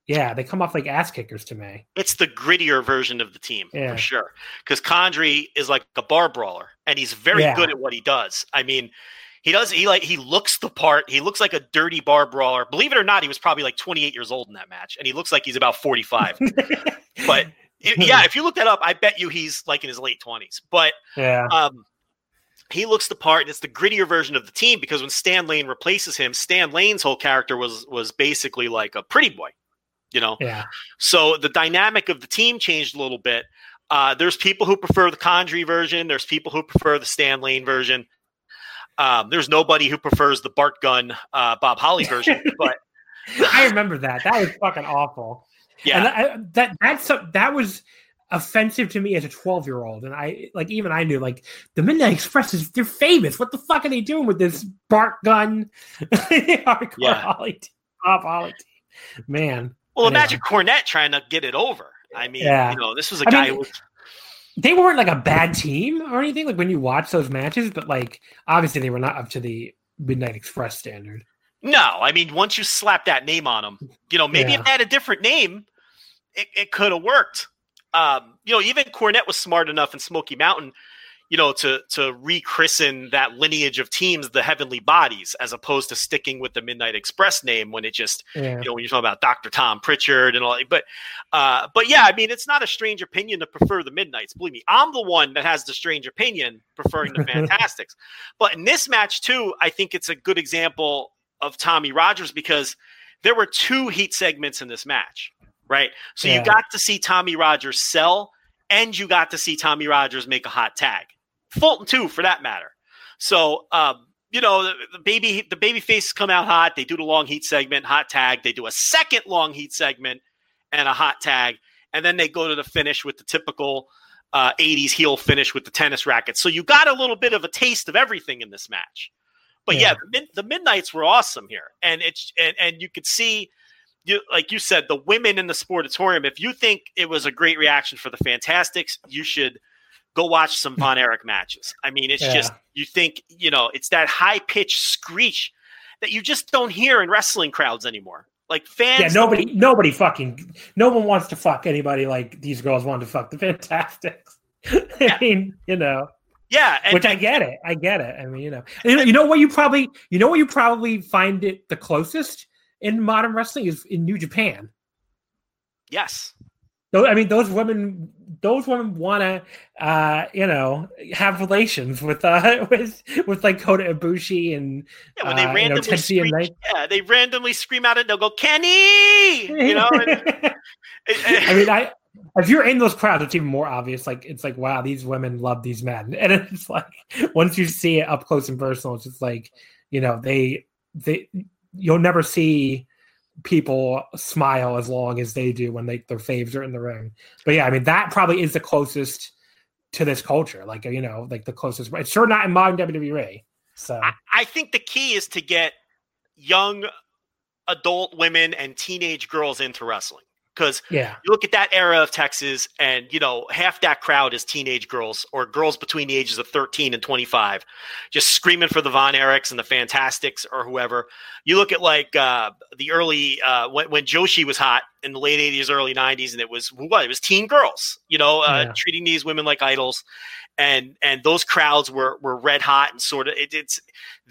Yeah, they come off like ass kickers to me. It's the grittier version of the team yeah. for sure. Because Condrey is like a bar brawler, and he's very yeah. good at what he does. I mean, he does. He like he looks the part. He looks like a dirty bar brawler. Believe it or not, he was probably like 28 years old in that match, and he looks like he's about 45. but yeah, if you look that up, I bet you he's like in his late 20s. But yeah, um, he looks the part, and it's the grittier version of the team because when Stan Lane replaces him, Stan Lane's whole character was was basically like a pretty boy, you know. Yeah. So the dynamic of the team changed a little bit. Uh, there's people who prefer the Condrey version. There's people who prefer the Stan Lane version. Um, there's nobody who prefers the Bart Gunn uh, Bob Holly version. but I remember that. That was fucking awful. Yeah. And I, that that's that was offensive to me as a 12 year old and i like even i knew like the midnight express is they're famous what the fuck are they doing with this Bart Gunn hardcore yeah. Holly top Holly team man well imagine Cornette trying to get it over i mean yeah. you know this was a I guy mean, who was they weren't like a bad team or anything like when you watch those matches but like obviously they were not up to the midnight express standard no i mean once you slap that name on them you know maybe yeah. if they had a different name it, it could have worked um, you know, even Cornette was smart enough in Smoky Mountain, you know, to to rechristen that lineage of teams the Heavenly Bodies, as opposed to sticking with the Midnight Express name when it just, yeah. you know, when you're talking about Doctor Tom Pritchard and all. That, but, uh, but yeah, I mean, it's not a strange opinion to prefer the Midnights. Believe me, I'm the one that has the strange opinion preferring the Fantastics. but in this match too, I think it's a good example of Tommy Rogers because there were two heat segments in this match right? So yeah. you got to see Tommy Rogers sell, and you got to see Tommy Rogers make a hot tag. Fulton too, for that matter. So um, you know the, the, baby the baby faces come out hot. They do the long heat segment, hot tag. They do a second long heat segment and a hot tag, and then they go to the finish with the typical uh, 80s heel finish with the tennis racket. So you got a little bit of a taste of everything in this match. But yeah, yeah the, the midnights were awesome here, and it's and, and you could see you, like you said, the women in the sportatorium. If you think it was a great reaction for the Fantastics, you should go watch some Von Erich matches. I mean, it's yeah. just you think you know it's that high pitched screech that you just don't hear in wrestling crowds anymore. Like fans. Yeah, nobody, nobody fucking, no one wants to fuck anybody like these girls want to fuck the Fantastics. I mean, you know. Yeah, and, which I get it. I get it. I mean, you know, you know, you know what you probably, you know what you probably find it the closest in modern wrestling is in New Japan. Yes. I mean, those women, those women want to, uh, you know, have relations with, uh, with, with like Kota Ibushi and yeah, when they uh, randomly you know, scream, yeah, they randomly scream out and they'll go Kenny, you know. And, I mean, I if you're in those crowds, it's even more obvious. Like it's like, wow, these women love these men, and it's like once you see it up close and personal, it's just like, you know, they they you'll never see people smile as long as they do when they their faves are in the ring. But yeah, I mean that probably is the closest to this culture. Like you know, like the closest. It's sure not in modern WWE. So I, I think the key is to get young adult women and teenage girls into wrestling because yeah. you look at that era of Texas, and you know half that crowd is teenage girls or girls between the ages of 13 and 25, just screaming for the Von Erichs and the Fantastics or whoever. You look at like uh, the early uh, when, when Joshi was hot in the late 80s, early 90s, and it was what it was teen girls, you know, uh, yeah. treating these women like idols. And and those crowds were were red hot and sort of it, it's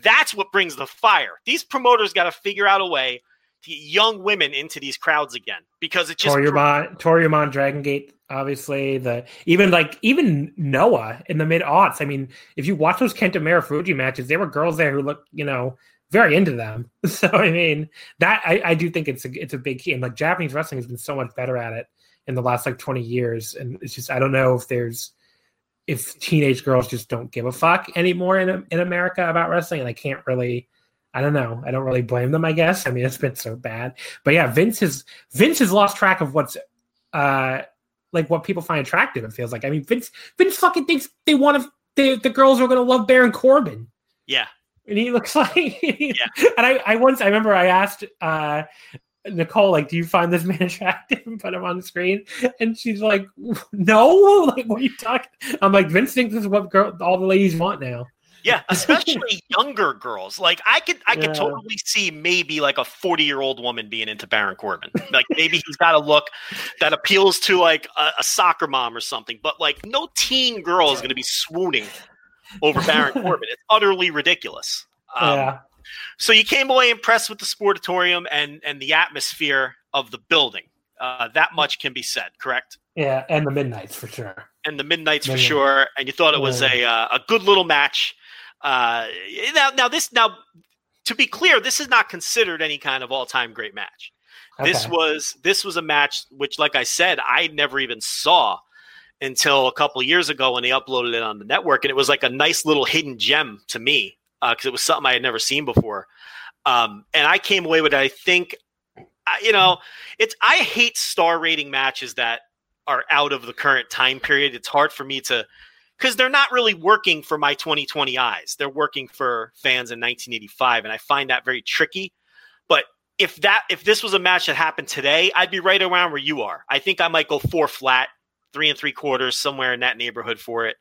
that's what brings the fire. These promoters got to figure out a way young women into these crowds again because it just Toryumon, Toryumon Dragon Gate, obviously the even like even Noah in the mid aughts. I mean, if you watch those Kenta Marufuji matches, there were girls there who looked, you know, very into them. So I mean, that I, I do think it's a it's a big key. And like Japanese wrestling has been so much better at it in the last like 20 years. And it's just I don't know if there's if teenage girls just don't give a fuck anymore in in America about wrestling, and I can't really I don't know. I don't really blame them. I guess. I mean, it's been so bad. But yeah, Vince has Vince has lost track of what's uh like what people find attractive. It feels like. I mean, Vince Vince fucking thinks they want to. The the girls are going to love Baron Corbin. Yeah. And he looks like. yeah. And I I once I remember I asked uh Nicole, like, do you find this man attractive and put him on the screen? And she's like, no, like, what are you talking? I'm like, Vince thinks this is what girl, all the ladies want now. Yeah, especially younger girls. Like I could I could yeah. totally see maybe like a 40 year old woman being into Baron Corbin. Like maybe he's got a look that appeals to like a, a soccer mom or something. But like no teen girl is going to be swooning over Baron Corbin. It's utterly ridiculous. Um, yeah. So you came away impressed with the sportatorium and and the atmosphere of the building. Uh, that much can be said, correct? Yeah, and the midnights for sure. And the midnights Midnight. for sure. And you thought it was a uh, a good little match. Uh, now, now this now to be clear, this is not considered any kind of all time great match. Okay. This was this was a match which, like I said, I never even saw until a couple years ago when they uploaded it on the network, and it was like a nice little hidden gem to me because uh, it was something I had never seen before. Um, and I came away with it. I think, you know, it's I hate star rating matches that are out of the current time period. It's hard for me to because they're not really working for my 2020 eyes. They're working for fans in 1985, and I find that very tricky. But if that if this was a match that happened today, I'd be right around where you are. I think I might go four flat, three and three quarters, somewhere in that neighborhood for it.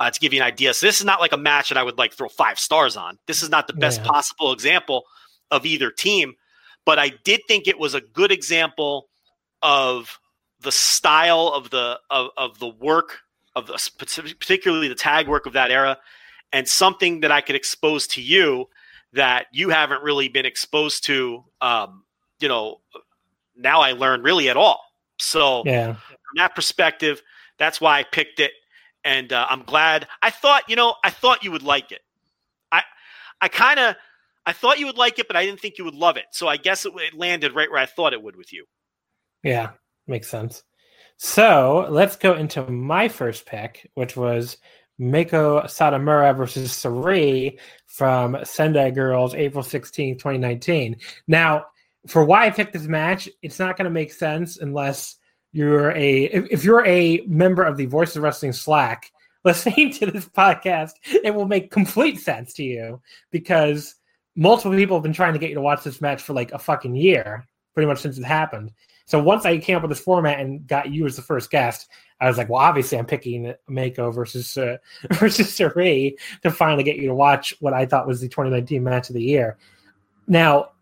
Uh, to give you an idea, so this is not like a match that I would like throw five stars on. This is not the best yeah. possible example of either team, but I did think it was a good example of the style of the of, of the work of the, particularly the tag work of that era, and something that I could expose to you that you haven't really been exposed to. Um, you know, now I learn really at all. So yeah, from that perspective, that's why I picked it, and uh, I'm glad. I thought, you know, I thought you would like it. I, I kind of, I thought you would like it, but I didn't think you would love it. So I guess it, it landed right where I thought it would with you. Yeah, makes sense. So let's go into my first pick, which was Meiko Satomura versus Sareee from Sendai Girls, April 16, 2019. Now, for why I picked this match, it's not going to make sense unless you're a if, if, you're a member of the Voice of Wrestling Slack listening to this podcast, it will make complete sense to you because multiple people have been trying to get you to watch this match for like a fucking year, pretty much since it happened. So once I came up with this format and got you as the first guest, I was like, well, obviously I'm picking Meiko versus uh, versus Sareee to finally get you to watch what I thought was the 2019 match of the year. Now,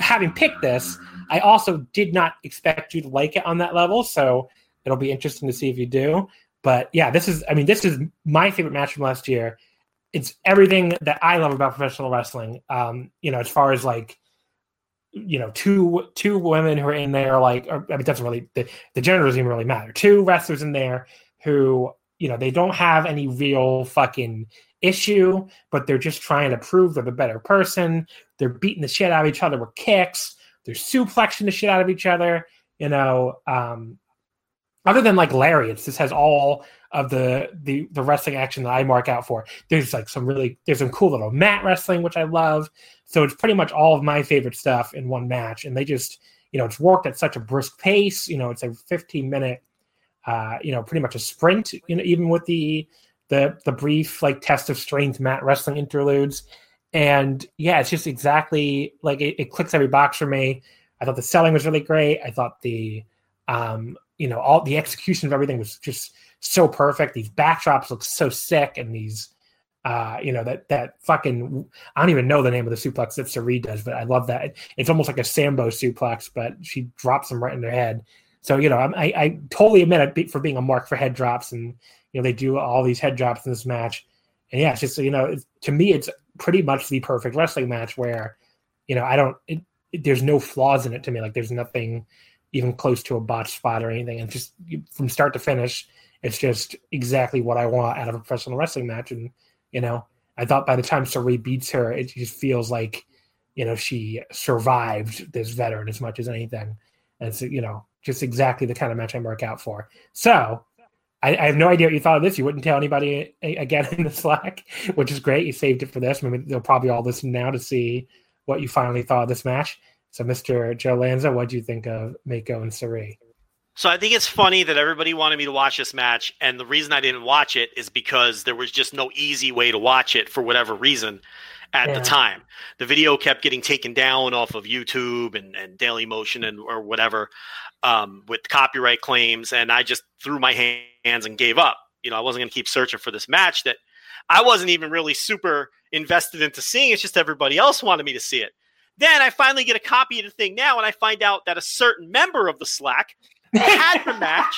having picked this, I also did not expect you to like it on that level. So it'll be interesting to see if you do. But yeah, this is, I mean, this is my favorite match from last year. It's everything that I love about professional wrestling. Um, you know, as far as like, you know, two two women who are in there, like, or, I mean, doesn't really the, the gender doesn't even really matter. Two wrestlers in there who, you know, they don't have any real fucking issue, but they're just trying to prove they're the better person. They're beating the shit out of each other with kicks. They're suplexing the shit out of each other. You know, um, other than like Larry, lariats, this has all of the the the wrestling action that I mark out for. There's like some really there's some cool little mat wrestling which I love. So it's pretty much all of my favorite stuff in one match, and they just you know it's worked at such a brisk pace. You know, it's a 15 minute, uh, you know, pretty much a sprint. You know, even with the the the brief like test of strength mat wrestling interludes, and yeah, it's just exactly like it, it clicks every box for me. I thought the selling was really great. I thought the um, you know all the execution of everything was just so perfect. These backdrops look so sick, and these uh, you know that that fucking I don't even know the name of the suplex that Sareee does, but I love that. It's almost like a Sambo suplex, but she drops them right in their head. So you know I, I totally admit it for being a mark for head drops, and you know they do all these head drops in this match. And yeah, it's just you know to me it's pretty much the perfect wrestling match where you know I don't it, it, there's no flaws in it to me. Like there's nothing even close to a botch spot or anything. And just from start to finish, it's just exactly what I want out of a professional wrestling match. And you know, I thought by the time Sareee beats her, it just feels like you know she survived this veteran as much as anything. And it's you know just exactly the kind of match I mark out for. So. I, I have no idea what you thought of this. You wouldn't tell anybody again in the Slack, which is great. You saved it for this. Mean, they'll probably all listen now to see what you finally thought of this match. So, Mr. Joe Lanza, what do you think of Meiko and Sareee? So I think it's funny that everybody wanted me to watch this match, and the reason I didn't watch it is because there was just no easy way to watch it for whatever reason at yeah. the time. The video kept getting taken down off of YouTube and, and Daily Motion and or whatever um, with copyright claims, and I just threw my hands and gave up. You know, I wasn't going to keep searching for this match that I wasn't even really super invested into seeing. It's just everybody else wanted me to see it. Then I finally get a copy of the thing now, and I find out that a certain member of the Slack had the match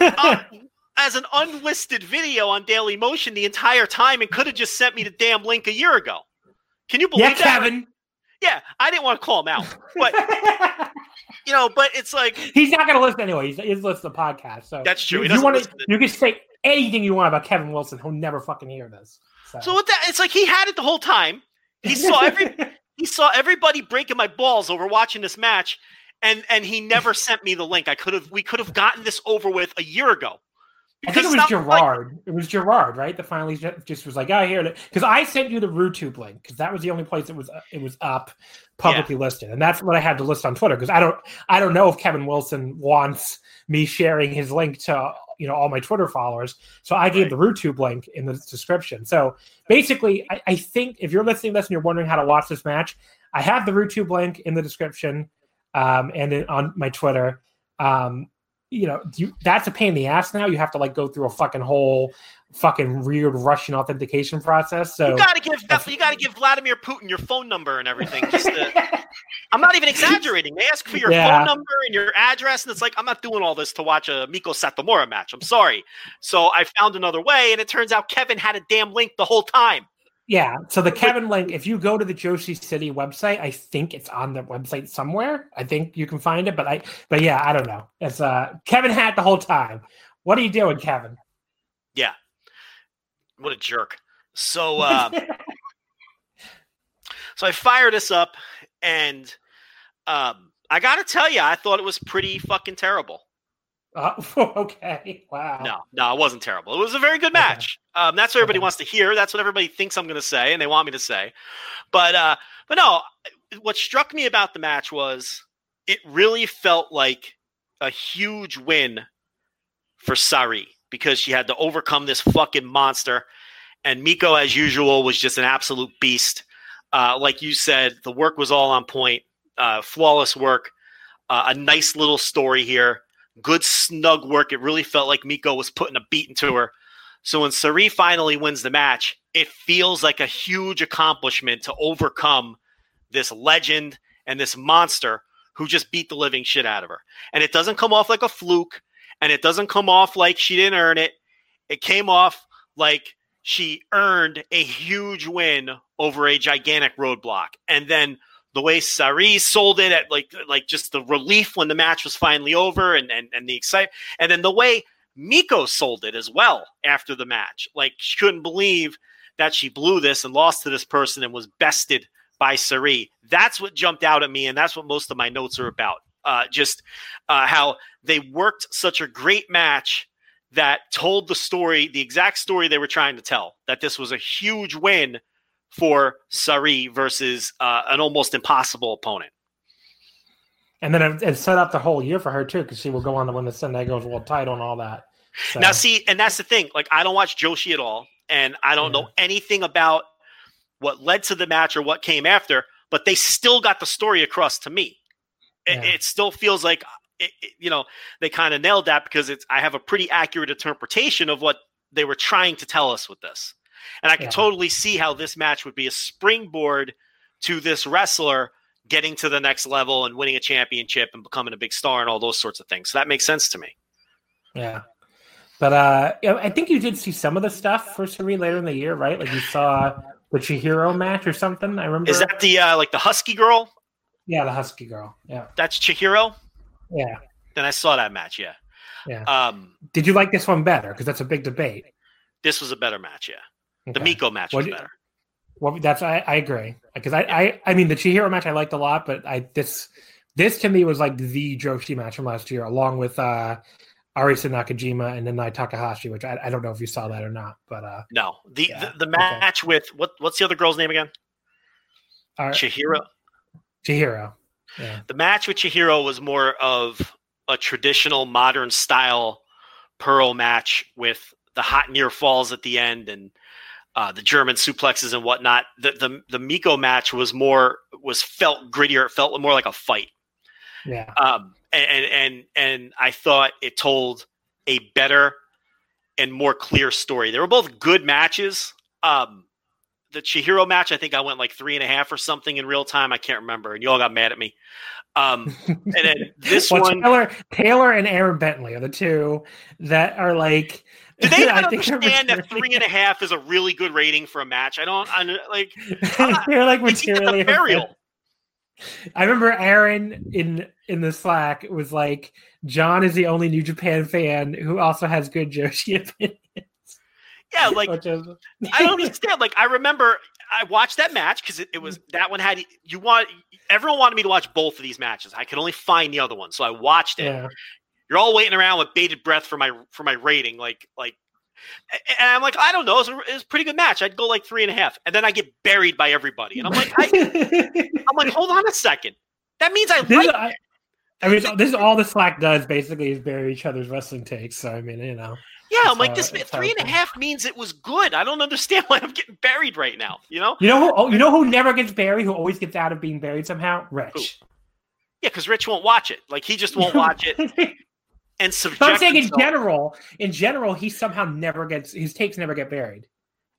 uh, as an unlisted video on Daily Motion the entire time and could have just sent me the damn link a year ago. Can you believe yeah, that? Kevin. Yeah, I didn't want to call him out, but you know, but it's like he's not going to listen anyway. He's, he's listening to the podcast, so that's true. You, you want to, you can say anything you want about Kevin Wilson. He'll never fucking hear this. So, so with that, it's like he had it the whole time. He saw every he saw everybody breaking my balls over watching this match, and and he never sent me the link. I could have we could have gotten this over with a year ago. I think it was Gerard. Like, it was Gerard, right? That finally just was like, "I "Oh, it because I sent you the RuTube link because that was the only place it was uh, it was up publicly yeah. listed, and that's what I had to list on Twitter because I don't I don't know if Kevin Wilson wants me sharing his link to you know all my Twitter followers, so I gave right. the RuTube link in the description. So basically, I, I think if you're listening to this and you're wondering how to watch this match, I have the RuTube link in the description um, and on my Twitter. Um, you know, you, that's a pain in the ass now. You have to like go through a fucking whole fucking weird Russian authentication process. So you gotta give you gotta give Vladimir Putin your phone number and everything. Just to, I'm not even exaggerating. They ask for your yeah. phone number and your address, and it's like I'm not doing all this to watch a Meiko Satomura match. I'm sorry. So I found another way, and it turns out Kevin had a damn link the whole time. Yeah. So the Kevin link, if you go to the Joshi City website, I think it's on the website somewhere. I think you can find it, but I, but yeah, I don't know. It's uh Kevin had the whole time. What are you doing, Kevin? Yeah. What a jerk. So, uh, so I fire this up, and um, I got to tell you, I thought it was pretty fucking terrible. Uh, okay. Wow. No, no, it wasn't terrible. It was a very good match. Okay. Um, that's what everybody okay. wants to hear. That's what everybody thinks I'm going to say, and they want me to say. But, uh, but no. What struck me about the match was it really felt like a huge win for Sareee because she had to overcome this fucking monster, and Meiko, as usual, was just an absolute beast. Uh, like you said, the work was all on point, uh, flawless work, uh, a nice little story here good snug work. It really felt like Meiko was putting a beat into her. So when Sareee finally wins the match, it feels like a huge accomplishment to overcome this legend and this monster who just beat the living shit out of her. And it doesn't come off like a fluke and it doesn't come off like she didn't earn it. It came off like she earned a huge win over a gigantic roadblock. And then the way Sareee sold it at like like just the relief when the match was finally over and and, and the excitement and then the way Meiko sold it as well after the match. Like she couldn't believe that she blew this and lost to this person and was bested by Sareee. That's what jumped out at me, and that's what most of my notes are about. Uh, just uh, how they worked such a great match that told the story, the exact story they were trying to tell. That this was a huge win for Sareee versus uh, an almost impossible opponent. And then it, it, set up the whole year for her too, because she will go on to win the Sendai Girls World Title and all that. So. Now, see, and that's the thing. Like, I don't watch Joshi at all, and I don't yeah. know anything about what led to the match or what came after. But they still got the story across to me. It, yeah. it still feels like it, you know they kind of nailed that because it's I have a pretty accurate interpretation of what they were trying to tell us with this, and I can yeah. totally see how this match would be a springboard to this wrestler getting to the next level and winning a championship and becoming a big star and all those sorts of things. So that makes sense to me. Yeah. But uh, I think you did see some of the stuff for Sareee later in the year, right? Like you saw the Chihiro match or something. I remember. Is that the uh, like the Husky girl? Yeah, the Husky girl. Yeah. That's Chihiro. Yeah. Then I saw that match. Yeah. Yeah. Um, did you like this one better? Because that's a big debate. This was a better match. Yeah. Okay. The Meiko match was better. Well, that's I, I agree because I, I I mean the Chihiro match I liked a lot, but I this this to me was like the Joshi match from last year, along with uh Arisa Nakajima and then Nanae Takahashi, which I, I don't know if you saw that or not, but uh no, the yeah, the, the, match okay. with what what's the other girl's name again? Uh, Chihiro. Chihiro. Yeah. The match with Chihiro was more of a traditional modern style Pearl match with the hot near falls at the end and uh, the German suplexes and whatnot. The, the the Meiko match was more was felt grittier. It felt more like a fight. Yeah. Um. And and and I thought it told a better and more clear story. They were both good matches. Um. The Chihiro match, I think I went like three and a half or something in real time. I can't remember, and you all got mad at me. Um, and then this well, one, Taylor, Taylor and Aaron Bentley are the two that are like do they not understand that three and a half is a really good rating for a match? I don't I, like. Ah, they're like materially burial. I remember Aaron in in the Slack was like, "John is the only New Japan fan who also has good Joshi opinions." Yeah, like I don't understand. Like I remember I watched that match because it, it, was that one had you want everyone wanted me to watch both of these matches. I could only find the other one, so I watched it. Yeah you're all waiting around with bated breath for my for my rating, like like. And I'm like, I don't know. It's a, it's a pretty good match. I'd go like three and a half, and then I get buried by everybody, and I'm like, I, am like, hold on a second. That means I like. I, I mean, this is all the Slack does basically is bury each other's wrestling takes. So I mean, you know. Yeah, I'm like this. Three and a half means it was good. I don't understand why I'm getting buried right now. You know. You know who? Oh, you know who never gets buried? Who always gets out of being buried somehow? Rich. Yeah, because Rich won't watch it. Like he just won't watch it. And subject. I'm saying himself. in general, in general, he somehow never gets his takes never get buried.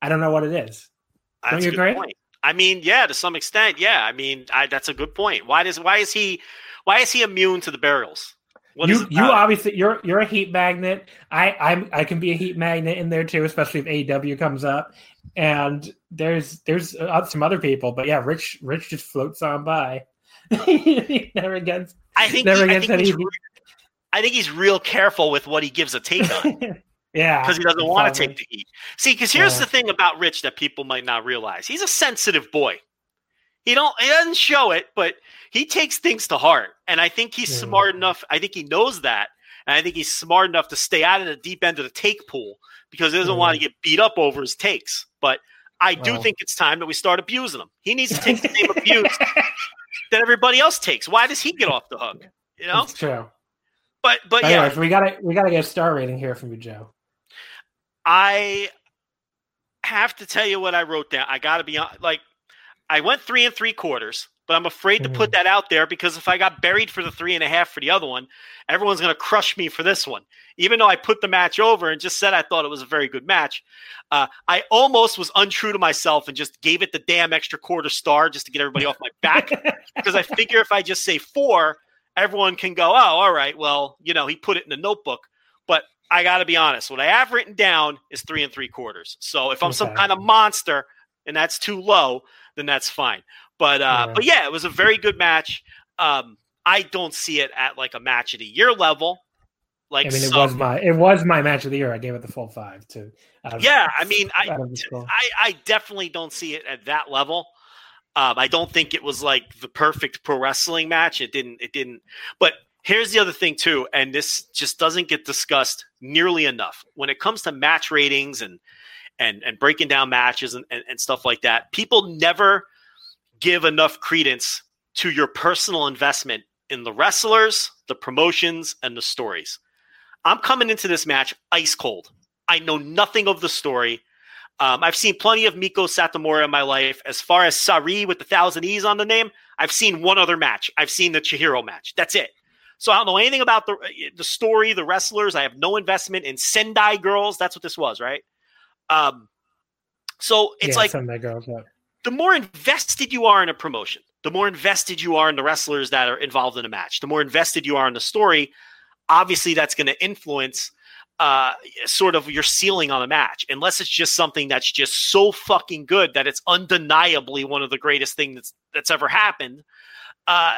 I don't know what it is. Don't you agree? Point. I mean, yeah, to some extent, yeah. I mean, I, that's a good point. Why does why is he why is he immune to the burials? What you you obviously you're you're a heat magnet. I I'm I can be a heat magnet in there too, especially if AEW comes up. And there's there's uh, some other people, but yeah, Rich Rich just floats on by. never gets I think never he, gets I think any. I think he's real careful with what he gives a take on. yeah, because he doesn't want to take the heat. See, because here's yeah. the thing about Rich that people might not realize: he's a sensitive boy. He don't he doesn't show it, but he takes things to heart, and I think he's yeah. smart enough. I think he knows that, and I think he's smart enough to stay out of the deep end of the take pool because he doesn't want to get beat up over his takes. But I do well. think it's time that we start abusing him. He needs to take the same abuse that everybody else takes. Why does he get off the hook? You know, it's true. But but yeah, we gotta we gotta get a star rating here from you, Joe. I have to tell you what I wrote down. I gotta be on like I went three and three quarters, but I'm afraid mm-hmm. to put mm-hmm. that out there because if I got buried for the three and a half for the other one, everyone's going to crush me for this one. Even though I put the match over and just said I thought it was a very good match, uh, I almost was untrue to myself and just gave it the damn extra quarter star just to get everybody off my back because I figure if I just say four, everyone can go, oh, all right, well, you know, he put it in the notebook. But I got to be honest, what I have written down is three and three quarters. So if I'm okay. some kind of monster and that's too low, then that's fine. But uh, yeah. but yeah, it was a very good match. Um, I don't see it at like a match of the year level. Like I mean, some, it was my it was my match of the year. I gave it the full five to. yeah, I mean, I, I I definitely don't see it at that level. Um, I don't think it was like the perfect pro wrestling match. It didn't. It didn't. But here's the other thing too, and this just doesn't get discussed nearly enough when it comes to match ratings and and and breaking down matches and, and, and stuff like that. People never give enough credence to your personal investment in the wrestlers, the promotions, and the stories. I'm coming into this match ice cold. I know nothing of the story. Um, I've seen plenty of Meiko Satomura in my life. As far as Sareee with the thousand E's on the name, I've seen one other match. I've seen the Chihiro match. That's it. So I don't know anything about the the story, the wrestlers. I have no investment in Sendai Girls. That's what this was, right? Um, so it's yeah, like Sendai Girls. Yeah. The more invested you are in a promotion, the more invested you are in the wrestlers that are involved in a match. The more invested you are in the story. Obviously, that's going to influence uh, sort of your ceiling on a match, unless it's just something that's just so fucking good that it's undeniably one of the greatest things that's that's ever happened. Uh,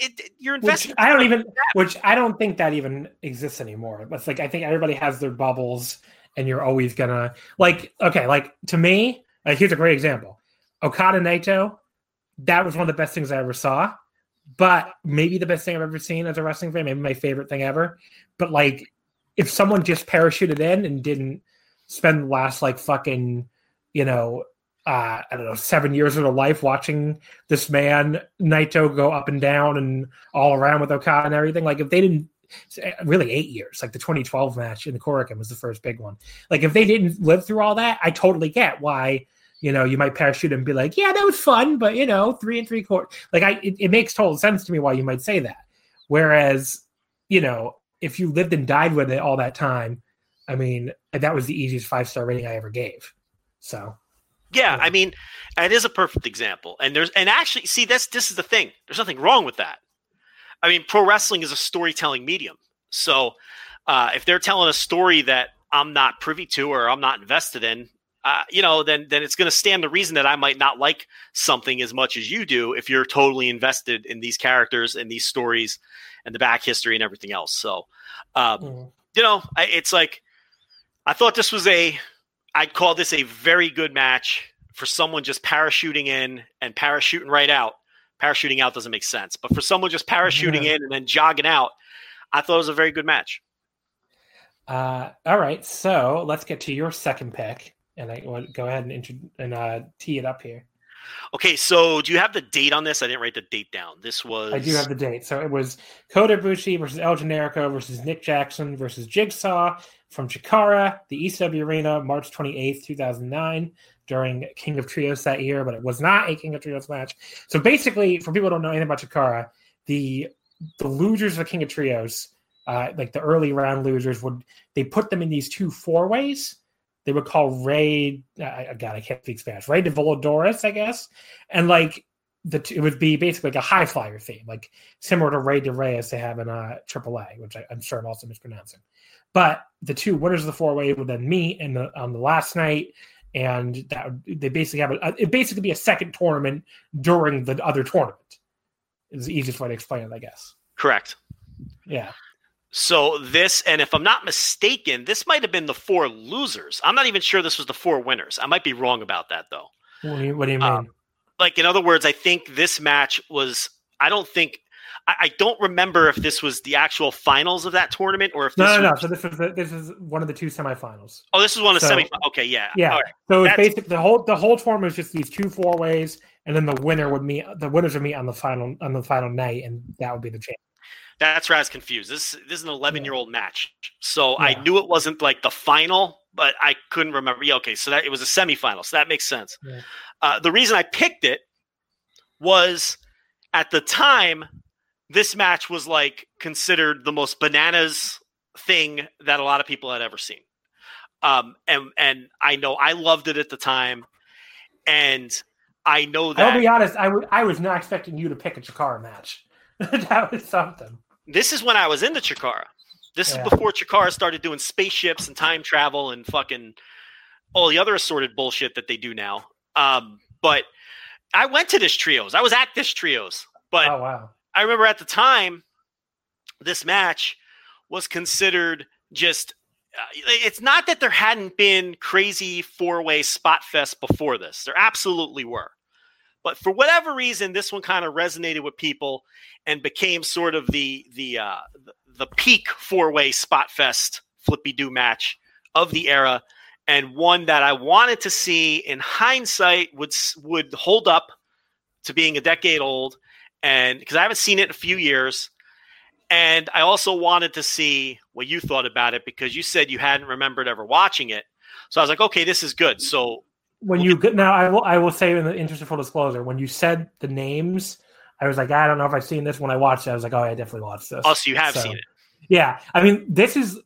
it, it, you're invested. Which I don't even, which I don't think that even exists anymore. It's like I think everybody has their bubbles, and you're always gonna like. Okay, like to me, like here's a great example: Okada Naito. That was one of the best things I ever saw but maybe the best thing I've ever seen as a wrestling fan, maybe my favorite thing ever. But like if someone just parachuted in and didn't spend the last like fucking, you know, uh, I don't know, seven years of their life watching this man Naito go up and down and all around with Okada and everything. Like if they didn't really eight years, like the 2012 match in the Korakuen was the first big one. Like if they didn't live through all that, I totally get why, you know, you might parachute and be like, yeah, that was fun, but you know, three and three quarters. Like I, it, it makes total sense to me why you might say that. Whereas, you know, if you lived and died with it all that time, I mean, that was the easiest five star rating I ever gave. So, yeah, yeah, I mean, it is a perfect example. And there's and actually, see, this this is the thing. There's nothing wrong with that. I mean, pro wrestling is a storytelling medium. So, uh, if they're telling a story that I'm not privy to or I'm not invested in, uh, you know, then then it's going to stand the reason that I might not like something as much as you do if you're totally invested in these characters and these stories and the back history and everything else. So, um, mm. you know, I, it's like I thought this was a, I'd call this a very good match for someone just parachuting in and parachuting right out. Parachuting out doesn't make sense, but for someone just parachuting yeah. in and then jogging out, I thought it was a very good match. Uh, all right, so let's get to your second pick, and I want go ahead and, int- and uh, tee it up here. Okay, so do you have the date on this? I didn't write the date down. This was. I do have the date. So it was Kota Ibushi versus El Generico versus Nick Jackson versus Jigsaw from Chikara, the ECW Arena, March 28th, 2009, during King of Trios that year, but it was not a King of Trios match. So basically, for people who don't know anything about Chikara, the the losers of King of Trios, uh, like the early round losers, would they put them in these two four ways they would call Rey. Uh, God, I can't speak Spanish. Rey de Voladores, I guess, and like the it would be basically like a high flyer theme, like similar to Rey de Reyes they have in uh, AAA, which I, am sure I'm also mispronouncing. But the two winners of the four way would then meet in the on the last night, and that would, they basically have a, it basically be a second tournament during the other tournament. Is the easiest way to explain it, I guess. Correct. Yeah. So this, and if I'm not mistaken, this might have been the four losers. I'm not even sure this was the four winners. I might be wrong about that though. What do you, what do you um, mean? Um, like in other words, I think this match was. I don't think. I, I, don't remember if this was the actual finals of that tournament or if no, no, no. Was, so this is the, this is one of the two semifinals. Oh, this is one of the so, semifinals. Okay, yeah, yeah. So it's basic. The whole the whole tournament was just these two four ways, and then the winner would meet. The winners would meet on the final on the final night, and that would be the champion. That's where I was confused. This this is an 11 year old match, so yeah. I knew it wasn't like the final, but I couldn't remember. Yeah, okay, so that it was a semifinal, so that makes sense. Yeah. Uh, the reason I picked it was at the time, this match was like considered the most bananas thing that a lot of people had ever seen. Um, and and I know I loved it at the time, and I know that. I'll be honest. I, w- I was not expecting you to pick a Chikara match. that was something. This is when I was into Chikara. This Yeah. is before Chikara started doing spaceships and time travel and fucking all the other assorted bullshit that they do now. Um, but I went to this trios. I was at this trios, but Oh wow. I remember at the time, this match was considered just. Uh, it's not that there hadn't been crazy four way spot fest before this. There absolutely were. But for whatever reason, this one kind of resonated with people and became sort of the the uh, the- peak four way spot fest flippy do match of the era, and one that I wanted to see in hindsight would would hold up to being a decade old and because I haven't seen it in a few years. And I also wanted to see what you thought about it because you said you hadn't remembered ever watching it. So I was like, okay, this is good. So When you get now, I will I will say in the interest of full disclosure, when you said the names, I was like, I don't know if I've seen this. When I watched it, I was like, oh, I definitely watched this. also you have So, seen it. Yeah, I mean, this is.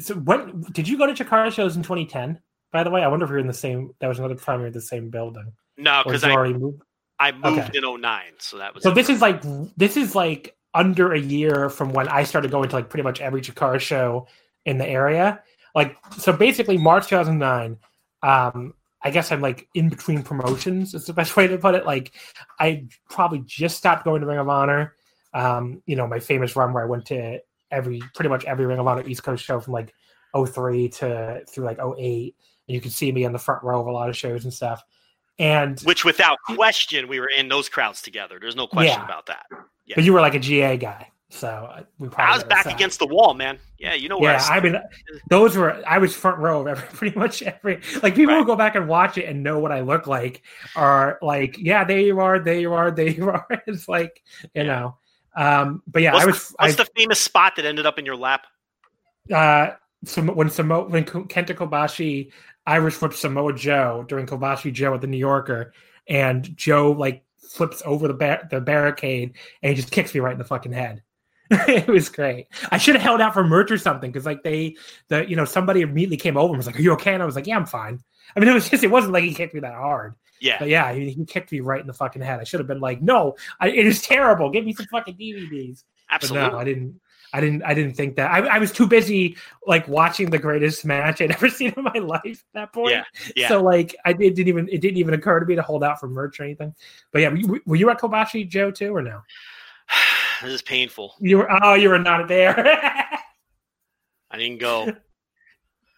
So when did you go to Chikara shows in 2010? By the way, I wonder if you're in the same. That was another time you're in the same building. No, because I, already moved? I moved Okay. in 09. So that was So this is like this is like under a year from when I started going to like pretty much every Chikara show in the area. Like so basically March 2009 um I guess I'm like in between promotions is the best way to put it. Like I probably just stopped going to Ring of Honor. Um you know my famous run where I went to every pretty much every Ring of Honor East Coast show from like 03 to through like 08 and you can see me in the front row of a lot of shows and stuff. And which without question we were in those crowds together. There's no question Yeah. about that. Yeah. but you were like a GA guy. So we probably I was back against the wall, man. Yeah, you know where Yeah, I I mean, those were I was front row of every pretty much every like people Right. who go back and watch it and know what I look like are like, yeah, there you are, there you are, there you are. It's like you know, um, but yeah, what's, I the, was what's I, the famous spot that ended up in your lap? uh, when Samo when Kenta Kobashi Irish flips Samoa Joe during Kobashi Joe at the New Yorker, and Joe like flips over the bar- the barricade and he just kicks me right in the fucking head. it was great. I should have held out for merch or something because like they the you know somebody immediately came over and was like, "Are you okay?" And I was like, "Yeah, I'm fine." I mean, it was just it wasn't like he kicked me that hard, Yeah. but yeah, he, he kicked me right in the fucking head. I should have been like, "No, I, it is terrible. Give me some fucking DVDs." But Absolutely. no, I didn't. I didn't. I didn't think that. I, I was too busy like watching the greatest match I'd ever seen in my life at that point. Yeah, yeah. So like, I did, didn't even. It didn't even occur to me to hold out for merch or anything. But yeah, were you, were you at Kobashi Joe too or no? This is painful. You were. Oh, you were not there. I didn't go.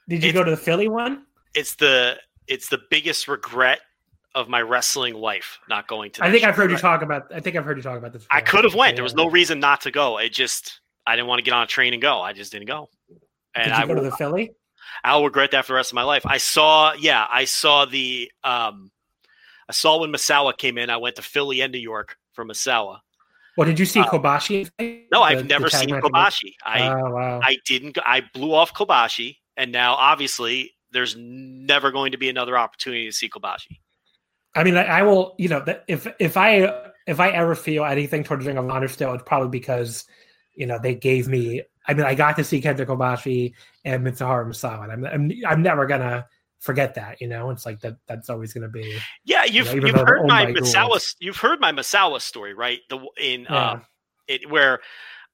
did you It's- go to the Philly one? It's the it's the biggest regret of my wrestling life not going to. I think. I've heard you talk about. I think I've heard you talk about this. I could have went. There was no reason not to go. It just I didn't want to get on a train and go. I just didn't go. And Did you I go to the Philly? I'll regret that for the rest of my life. I saw, yeah, I saw the, um, I saw when Misawa came in. I went to Philly and New York for Misawa. Well, did you see Uh, Kobashi? No, I've the never seen? Kobashi. I, oh wow. I didn't. I blew off Kobashi, and now obviously there's never going to be another opportunity to see Kobashi. I mean, I, I will. You know, if if I if I ever feel anything towards Ring of Honor still, it's probably because you know they gave me. I mean, I got to see Kenta Kobashi and Mitsuharu Misawa. and I'm, I'm I'm never gonna forget that. You know, it's like that. That's always gonna be. Yeah, you've know, you've heard my by Misawa. You've heard my Misawa story, right? The in Yeah. uh, it where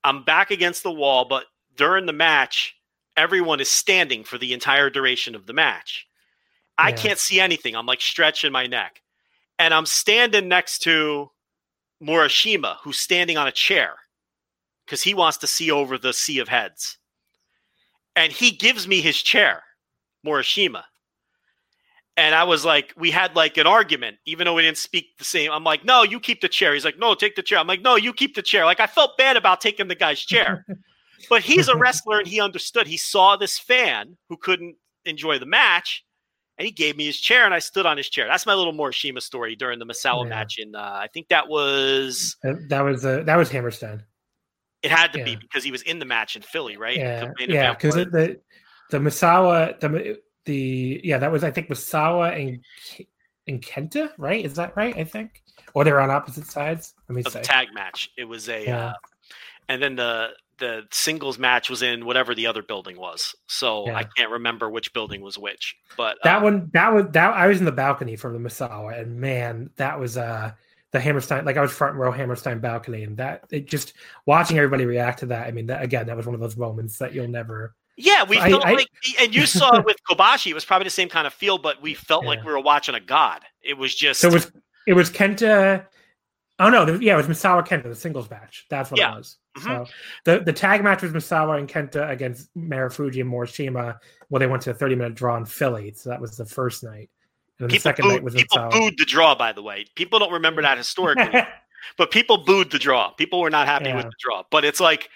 I'm back against the wall, but during the match, everyone is standing for the entire duration of the match. I Yeah. can't see anything. I'm like stretching my neck, and I'm standing next to Morishima, who's standing on a chair because he wants to see over the sea of heads, and he gives me his chair, Morishima. And I was like, we had like an argument, even though we didn't speak the same. I'm like, no, you keep the chair. He's like, no, take the chair. I'm like, no, you keep the chair. Like I felt bad about taking the guy's chair, but he's a wrestler and he understood. He saw this fan who couldn't enjoy the match, and he gave me his chair, and I stood on his chair. That's my little Morishima story during the Misawa Yeah. match. In uh, I think that was That that was uh, that was Hammerstein. it had to be because he was in the match in Philly, right? Yeah, yeah, because the the Misawa the the yeah that was I think Misawa and and Kenta, right? Is that right? I think, or they're on opposite sides. Let me say. tag match. It was a, Yeah. uh, and then the the singles match was in whatever the other building was. So Yeah. I can't remember which building was which. But That uh, one, that was that. I was in the balcony from the Misawa, and man, that was uh the Hammerstein. Like I was front row Hammerstein balcony, and that it just watching everybody react to that. I mean, that again, that was one of those moments that you'll never. Yeah, we I- felt I- like, and you saw it with Kobashi. It was probably the same kind of feel, but we felt like we were watching a god. It was just So it was it was Kenta. Oh no, yeah, it was Misawa Kenta, the singles match. That's what Yeah. it was. Mhm. So the the tag match was Misawa and Kenta against Marufuji and Morishima. Well, they went to a thirty minute draw in Philly, so that was the first night. And then the people second night booed, was people Misawa. booed the draw. By the way, people don't remember that historically, but people booed the draw. People were not happy with the draw. But it's like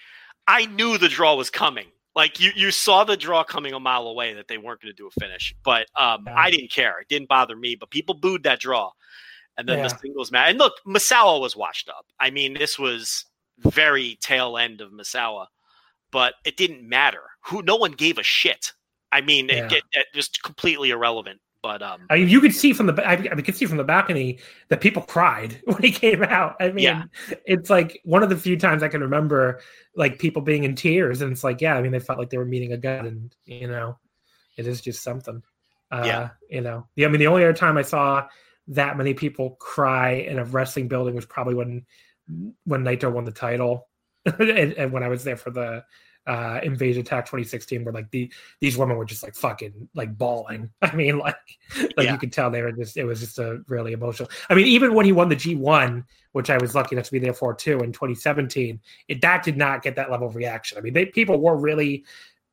I knew the draw was coming. Like you, you saw the draw coming a mile away that they weren't going to do a finish. But um, Yeah. I didn't care. It didn't bother me. But people booed that draw. And then the Yeah. singles match. And look, Misawa was washed up. I mean, this was very tail end of Misawa, but it didn't matter. Who? No one gave a shit. I mean, Yeah. it, it, it just completely irrelevant. But um, I mean, you could see from the I, I could see from the balcony that people cried when he came out. I mean, Yeah. it's like one of the few times I can remember like people being in tears, and it's like, yeah, I mean, they felt like they were meeting a god, and you know, it is just something. Uh, Yeah. you know, yeah. I mean, the only other time I saw that many people cry in a wrestling building was probably when when Naito won the title, and, and when I was there for the uh invasion attack 2016 where like the these women were just like fucking like bawling. I mean like like Yeah. you could tell they were just it was just a really emotional i mean even when he won the g1 which i was lucky enough to be there for too in 2017 it that did not get that level of reaction. I mean they people were really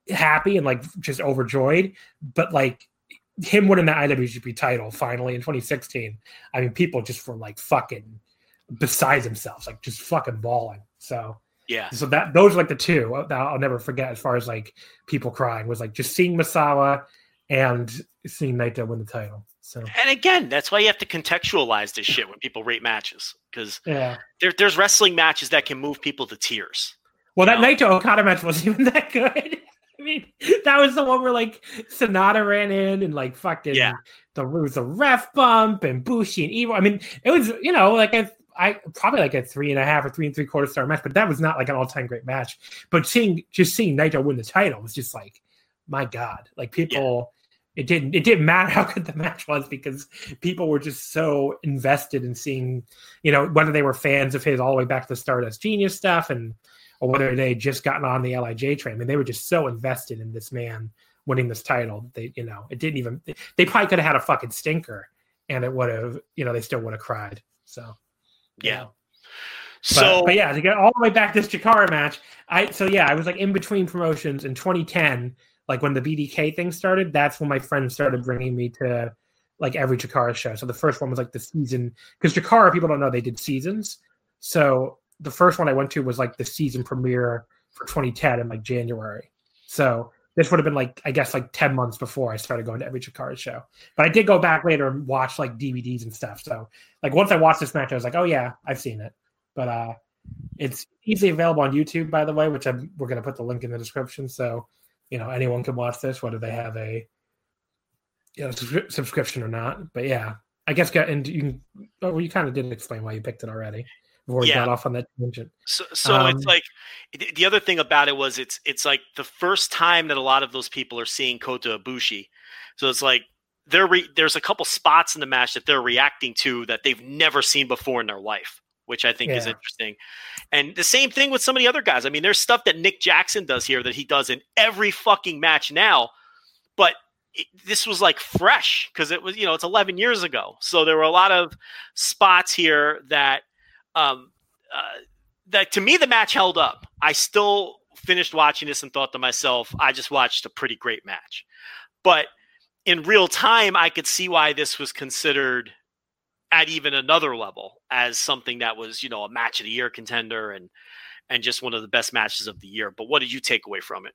happy and like just overjoyed but like him winning the iwgp title finally in 2016 i mean people just were like fucking beside themselves like just fucking bawling. So yeah, so that those are like the two that I'll never forget as far as like people crying was like just seeing Misawa and seeing Naito win the title. So and again, that's why you have to contextualize this shit when people rate matches because yeah. there, there's wrestling matches that can move people to tears. Well, that No. Naito Okada match wasn't even that good. I mean, that was the one where like Sanada ran in and like fucking Yeah. the was a ref bump and Bushi and Evil. I mean, it was you know like I probably like a three and a half or three and three quarter star match, but that was not like an all time great match. But seeing just seeing Naito win the title was just like, my God, like people. It didn't. It didn't matter how good the match was because people were just so invested in seeing, you know, whether they were fans of his all the way back to the Stardust Genius stuff, and or whether they had just gotten on the Lij train. I mean, they were just so invested in this man winning this title. that They, you know, it didn't even. They probably could have had a fucking stinker, and it would have, you know, they still would have cried. So, Yeah. know. But, So but yeah, to get all the way back to this Chikara match, I so yeah, I was like in between promotions in 2010, like when the BDK thing started. That's when my friends started bringing me to like every Chikara show. So the first one was like the season because Chikara people don't know they did seasons. So the first one I went to was like the season premiere for 2010 in like January. So this would have been like I guess like 10 months before I started going to every Chikara show. But I did go back later and watch like DVDs and stuff. So like once I watched this match, I was like, oh yeah, I've seen it. But uh it's easily available on YouTube, by the way, which I'm, we're going to put the link in the description. So, you know, anyone can watch this, whether they have a you know, subscri- subscription or not. But yeah, I guess get and you can. Oh, well, you kind of did explain why you picked it already before we Yeah. got off on that tangent. So, so Um, it's like the- the other thing about it was it's it's like the first time that a lot of those people are seeing Kota Ibushi. So it's like they're re- there's a couple spots in the match that they're reacting to that they've never seen before in their life, which I think is interesting. And the same thing with some of the other guys. I mean, there's stuff that Nick Jackson does here that he does in every fucking match now, but it, this was like fresh because it was you know it's 11 years ago. So there were a lot of spots here that um, uh, that to me the match held up. I still finished watching this and thought to myself, I just watched a pretty great match. But in real time, I could see why this was considered at even another level as something that was, you know, a match of the year contender and and just one of the best matches of the year. But what did you take away from it?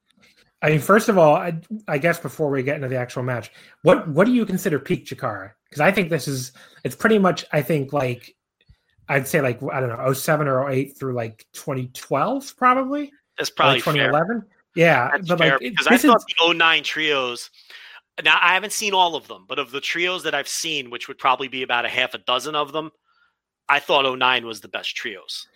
I mean, first of all, I, I guess before we get into the actual match, what what do you consider peak Chikara? Because I think this is it's pretty much I think like I'd say like I don't know 07 or 08 through like 2012 probably That's probably like fair. 2011. Yeah, That's but fair like because I this is thought the 09 trios Now I haven't seen all of them, but of the trios that I've seen, which would probably be about a half a dozen of them, I thought 09 was the best trios.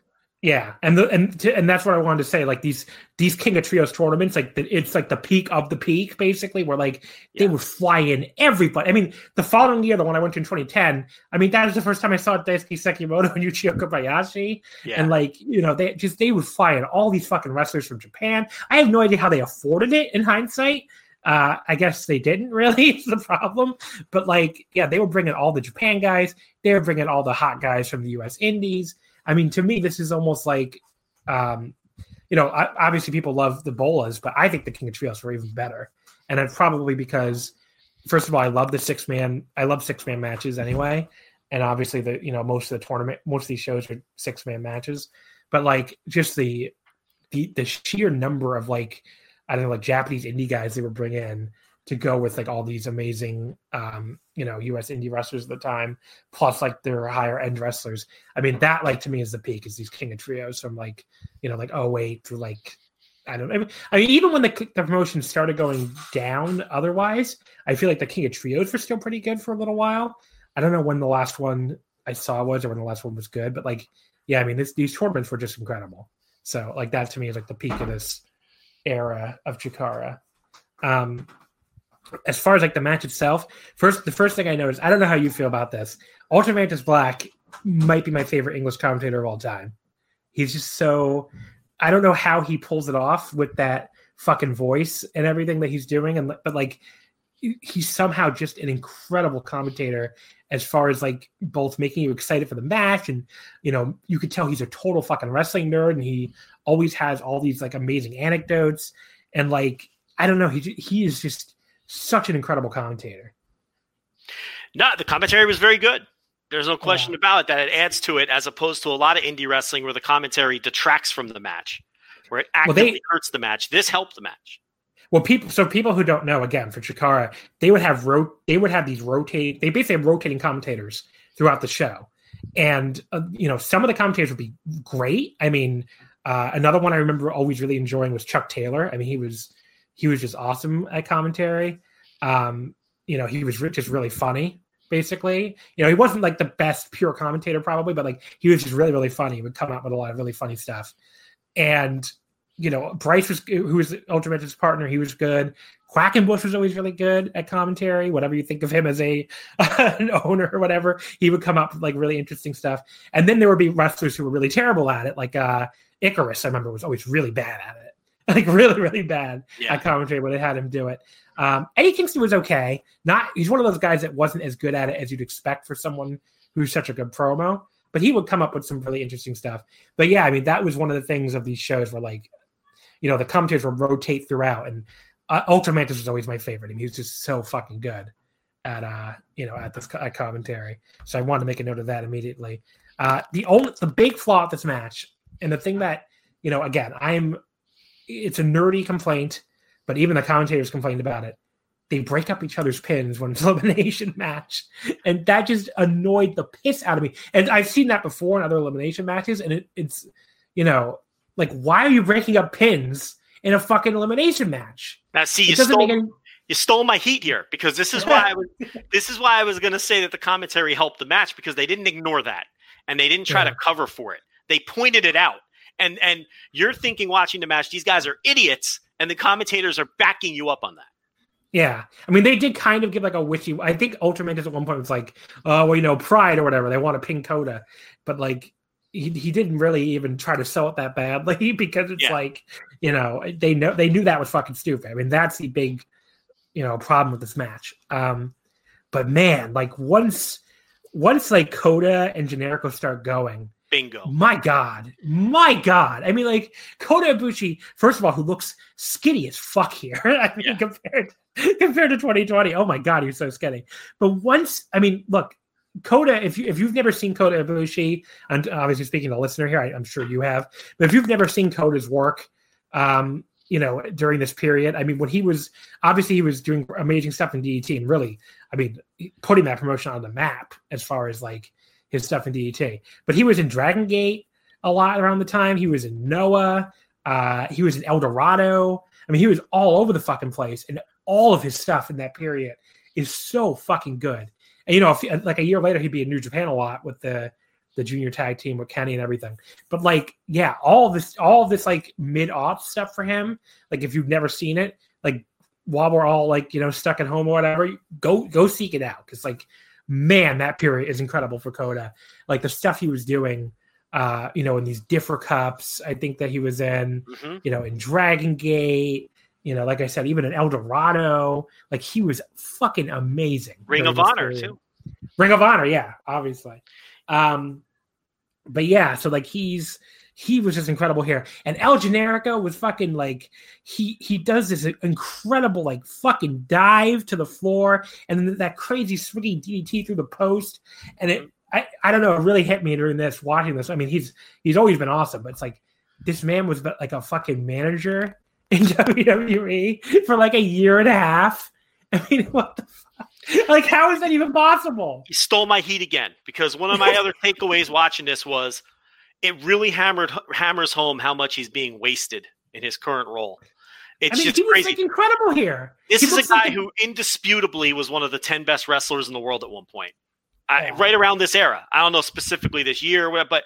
Yeah, and the and and that's what I wanted to say. Like these these King of Trios tournaments, like it's like the peak of the peak, basically. Where like yeah. they would fly in everybody. I mean, the following year, the one I went to in 2010. I mean, that was the first time I saw Daisuke Sekimoto and Yuichiro Kobayashi, yeah. and like you know, they just they would fly in all these fucking wrestlers from Japan. I have no idea how they afforded it in hindsight. Uh, I guess they didn't really. Is the problem, but like, yeah, they were bringing all the Japan guys. They were bringing all the hot guys from the U.S. Indies I mean, to me, this is almost like, um, you know, obviously people love the bolas, but I think the King of Trios were even better, and it's probably because, first of all, I love the six man. I love six man matches anyway, and obviously the you know most of the tournament, most of these shows are six man matches, but like just the the the sheer number of like I don't know like Japanese indie guys they would bring in to go with like all these amazing um you know us indie wrestlers at the time plus like their higher end wrestlers i mean that like to me is the peak is these king of trios from like you know like oh wait to like I don't know. I mean, even when the, the promotion started going down, otherwise, I feel like the King of Trios were still pretty good for a little while. I don't know when the last one I saw was or when the last one was good, but like, yeah, I mean, this, these tournaments were just incredible. So, like, that to me is like the peak of this era of Chikara. Um, as far as like the match itself, first the first thing I noticed, I don't know how you feel about this. Ultramantis Black might be my favorite English commentator of all time. He's just so I don't know how he pulls it off with that fucking voice and everything that he's doing, and but like he's somehow just an incredible commentator as far as like both making you excited for the match and you know you could tell he's a total fucking wrestling nerd and he always has all these like amazing anecdotes and like I don't know he he is just such an incredible commentator. No, the commentary was very good. There's no question yeah. about it that it adds to it as opposed to a lot of indie wrestling where the commentary detracts from the match, where it actively well, they, hurts the match. This helped the match. Well, people so people who don't know again for Chikara, they would have ro- they would have these rotate they basically have rotating commentators throughout the show. And uh, you know, some of the commentators would be great. I mean, uh, another one I remember always really enjoying was Chuck Taylor. I mean, he was he was just awesome at commentary. Um, you know, he was just really funny. Basically, you know, he wasn't like the best pure commentator probably, but like he was just really, really funny. He would come out with a lot of really funny stuff. And you know, Bryce was who was Ultraman's partner. He was good. Quackenbush was always really good at commentary. Whatever you think of him as a an owner or whatever, he would come up with like really interesting stuff. And then there would be wrestlers who were really terrible at it, like uh Icarus. I remember was always really bad at it. like really, really bad yeah. at commentary when they had him do it. Um, Eddie Kingston was okay. Not he's one of those guys that wasn't as good at it as you'd expect for someone who's such a good promo, but he would come up with some really interesting stuff. But yeah, I mean that was one of the things of these shows where like, you know, the commentators would rotate throughout, and uh, Ultramantis was always my favorite. I mean, he was just so fucking good at uh, you know, at this at commentary. So I wanted to make a note of that immediately. Uh, the only the big flaw of this match, and the thing that you know, again, I'm it's a nerdy complaint, but even the commentators complained about it. They break up each other's pins when it's elimination match, and that just annoyed the piss out of me. And I've seen that before in other elimination matches, and it, it's you know like why are you breaking up pins in a fucking elimination match? Now, see, you stole, any... you stole my heat here because this is why I was this is why I was going to say that the commentary helped the match because they didn't ignore that and they didn't try yeah. to cover for it. They pointed it out and and you're thinking watching the match, these guys are idiots, and the commentators are backing you up on that. Yeah, I mean, they did kind of give like a wishy. I think Ultraman at one point was like, "Oh, well, you know, Pride or whatever. They want to ping Kota," but like he he didn't really even try to sell it that badly because it's yeah. like you know they know they knew that was fucking stupid. I mean, that's the big you know problem with this match. Um, but man, like once once like Kota and Generico start going, Bingo. My God. My God. I mean, like Kota Ibushi, first of all, who looks skinny as fuck here. I mean, yeah. compared compared to 2020. Oh my God, he's so skinny. But once, I mean, look, Kota, if you if you've never seen Kota Ibushi, and obviously speaking to the listener here, I, am sure you have, but if you've never seen Kota's work, um, you know, during this period, I mean, when he was obviously he was doing amazing stuff in DDT and really, I mean, putting that promotion on the map as far as like his stuff in DDT. But he was in Dragon Gate a lot around the time. He was in Noah. Uh, he was in El Dorado. I mean, he was all over the fucking place. And all of his stuff in that period is so fucking good. And you know, if, like a year later, he'd be in New Japan a lot with the the junior tag team with Kenny and everything. But like, yeah, all this, all this like mid aught stuff for him. Like, if you've never seen it, like while we're all like you know stuck at home or whatever, go go seek it out because like, man, that period is incredible for Kota. Like the stuff he was doing. Uh, you know, in these differ cups, I think that he was in, mm-hmm. you know, in Dragon Gate, you know, like I said, even in El Dorado, like he was fucking amazing. Ring of Honor period. too. Ring of Honor, yeah, obviously. Um, but yeah, so like he's he was just incredible here. And El Generico was fucking like he he does this incredible like fucking dive to the floor and then that crazy swinging DDT through the post. And it I, I don't know, it really hit me during this watching this. I mean, he's he's always been awesome, but it's like this man was like a fucking manager in WWE for like a year and a half. I mean, what the fuck? Like, how is that even possible? He stole my heat again because one of my other takeaways watching this was it really hammered hammers home how much he's being wasted in his current role. It's I mean, just he was crazy. Like incredible here. This he is a guy like who indisputably was one of the ten best wrestlers in the world at one point, yeah. I, right around this era. I don't know specifically this year, but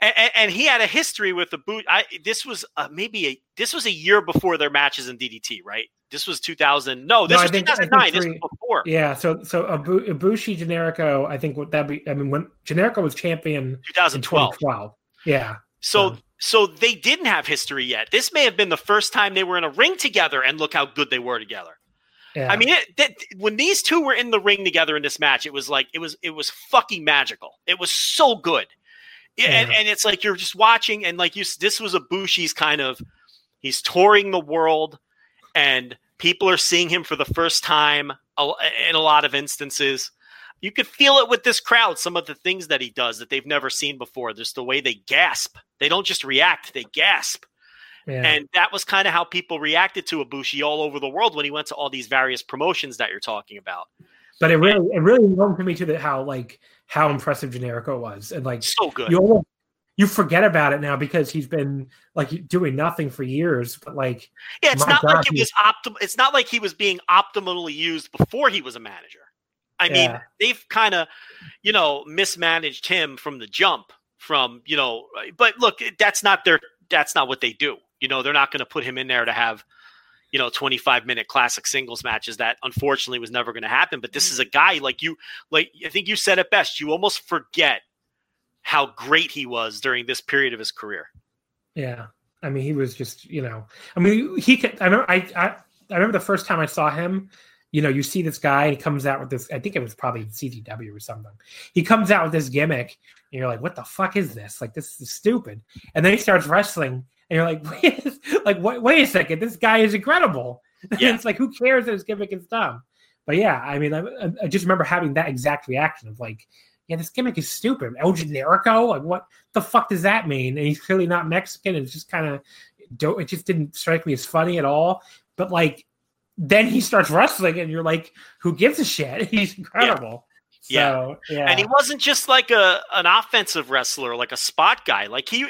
and, and, he had a history with the boot. I this was uh, maybe a this was a year before their matches in DDT, right? This was 2000. No, this no, was think, 2009. Three, this was before. Yeah, so so Ibushi Generico, I think what that be. I mean, when Generico was champion 2012. 2012. Yeah. So so, so they didn't have history yet. This may have been the first time they were in a ring together, and look how good they were together. Yeah. I mean, it, that, when these two were in the ring together in this match, it was like it was it was fucking magical. It was so good. Yeah, and, and it's like you're just watching, and like you, this was Ibushi's kind of, he's touring the world, and people are seeing him for the first time in a lot of instances. You could feel it with this crowd. Some of the things that he does that they've never seen before. Just the way they gasp. They don't just react; they gasp. Yeah. And that was kind of how people reacted to Ibushi all over the world when he went to all these various promotions that you're talking about. But it really, it really warmed me to the how like how impressive Generico was, and like so good. You almost, you forget about it now because he's been like doing nothing for years. But like, yeah, it's not God, like it was optimal. It's not like he was being optimally used before he was a manager. I mean, they've kind of, you know, mismanaged him from the jump. From you know, but look, that's not their. That's not what they do. You know, they're not going to put him in there to have you know 25 minute classic singles matches that unfortunately was never going to happen but this is a mm. guy like you like i think you said it best you almost forget how great he was during this period of his career yeah i mean he was just you know i mean he could i remember i i, I remember the first time i saw him you know, you see this guy, he comes out with this. I think it was probably CZW or something. He comes out with this gimmick, and you're like, "What the fuck is this? Like, this is stupid." And then he starts wrestling, and you're like, wait, like, wait, wait a second, this guy is incredible. Yeah. it's like, who cares that his gimmick is dumb? But yeah, I mean, I, I, just remember having that exact reaction of like, yeah, this gimmick is stupid. El Generico, like, what the fuck does that mean? And he's clearly not Mexican. It's just kind of, it just didn't strike me as funny at all. But like, then he starts wrestling, and you're like, who gives a shit? He's incredible. Yeah. So, yeah. yeah. And he wasn't just like a an offensive wrestler, like a spot guy. Like he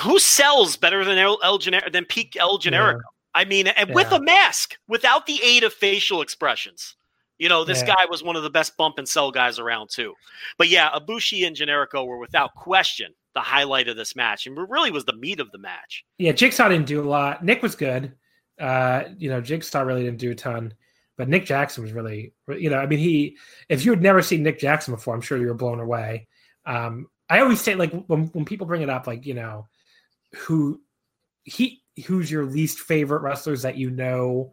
who sells better than El, El Gener- than peak El Generico? Yeah. I mean, and yeah. with a mask, without the aid of facial expressions. You know, this yeah. guy was one of the best bump and sell guys around too. But yeah, Ibushi and Generico were without question the highlight of this match, and really was the meat of the match. Yeah, Jigsaw didn't do a lot. Nick was good. Uh, you know, Jigsaw really didn't do a ton, but Nick Jackson was really, you know, I mean, he. If you had never seen Nick Jackson before, I'm sure you were blown away. Um, I always say, like, when when people bring it up, like, you know, who he who's your least favorite wrestlers that you know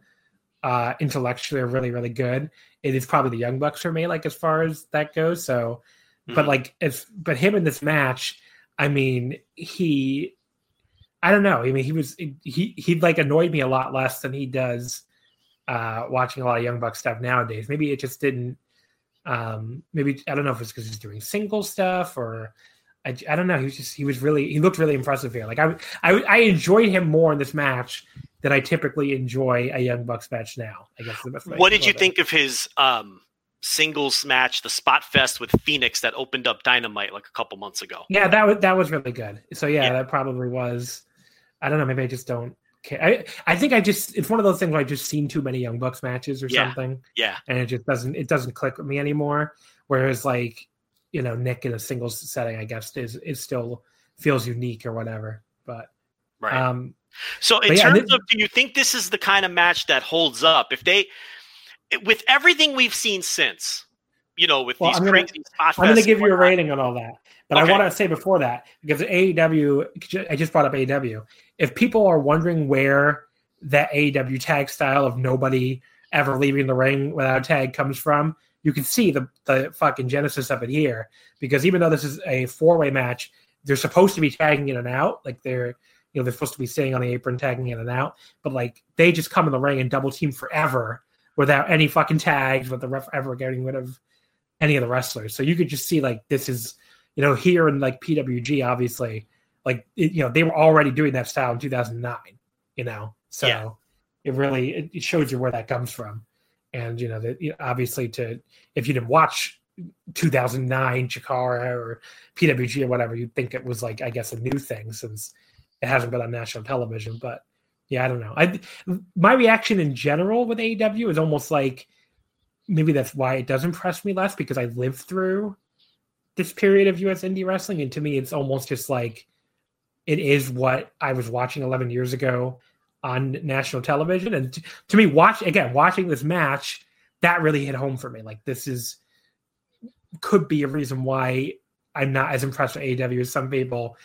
uh intellectually are really really good. It is probably the young bucks for me like as far as that goes. So mm-hmm. but like if but him in this match i mean he i don't know. I mean he was he he'd like annoyed me a lot less than he does uh watching a lot of young buck stuff nowadays. Maybe it just didn't um maybe i don't know if it's because he's doing single stuff or I, I don't know. He was just he was really he looked really impressive here. Like I, I I enjoyed him more in this match than I typically enjoy a Young Bucks match now. I guess. what did you it. think of his um, singles match, the Spot Fest with Fenix that opened up Dynamite like a couple months ago? Yeah, that was that was really good. So yeah, yeah. that probably was. I don't know. Maybe I just don't care. I, I think I just it's one of those things where I've just seen too many Young Bucks matches or Yeah. something, Yeah. and it just doesn't it doesn't click with me anymore. Whereas like you know Nick in a singles setting, I guess is is still feels unique or whatever. But Right. um, So, in yeah, terms this- of, do you think this is the kind of match that holds up? If they, with everything we've seen since, you know, with Well, these I'm gonna- crazy I'm going to give you a rating on all that. But Okay. I want to say before that, because AEW, I just brought up AEW. If people are wondering where that AEW tag style of nobody ever leaving the ring without a tag comes from, you can see the, the fucking genesis of it here. Because even though this is a four way match, they're supposed to be tagging in and out. Like they're, you know, they're supposed to be sitting on the apron, tagging in and out. But like they just come in the ring and double team forever without any fucking tags, with the ref ever getting rid of any of the wrestlers. So you could just see like this is, you know, here in like PWG, obviously, like it, you know they were already doing that style in 2009. You know, so Yeah. it really it, it shows you where that comes from, and you know that you know, obviously to if you didn't watch 2009 Chikara or PWG or whatever, you'd think it was like I guess a new thing since it hasn't been on national television. But yeah, I don't know. I my reaction in general with AEW is almost like maybe that's why it does impress me less because I lived through this period of US indie wrestling. And to me, it's almost just like it is what I was watching 11 years ago on national television. And to me, watch again, watching this match, that really hit home for me. Like, this is could be a reason why I'm not as impressed with AEW as some people.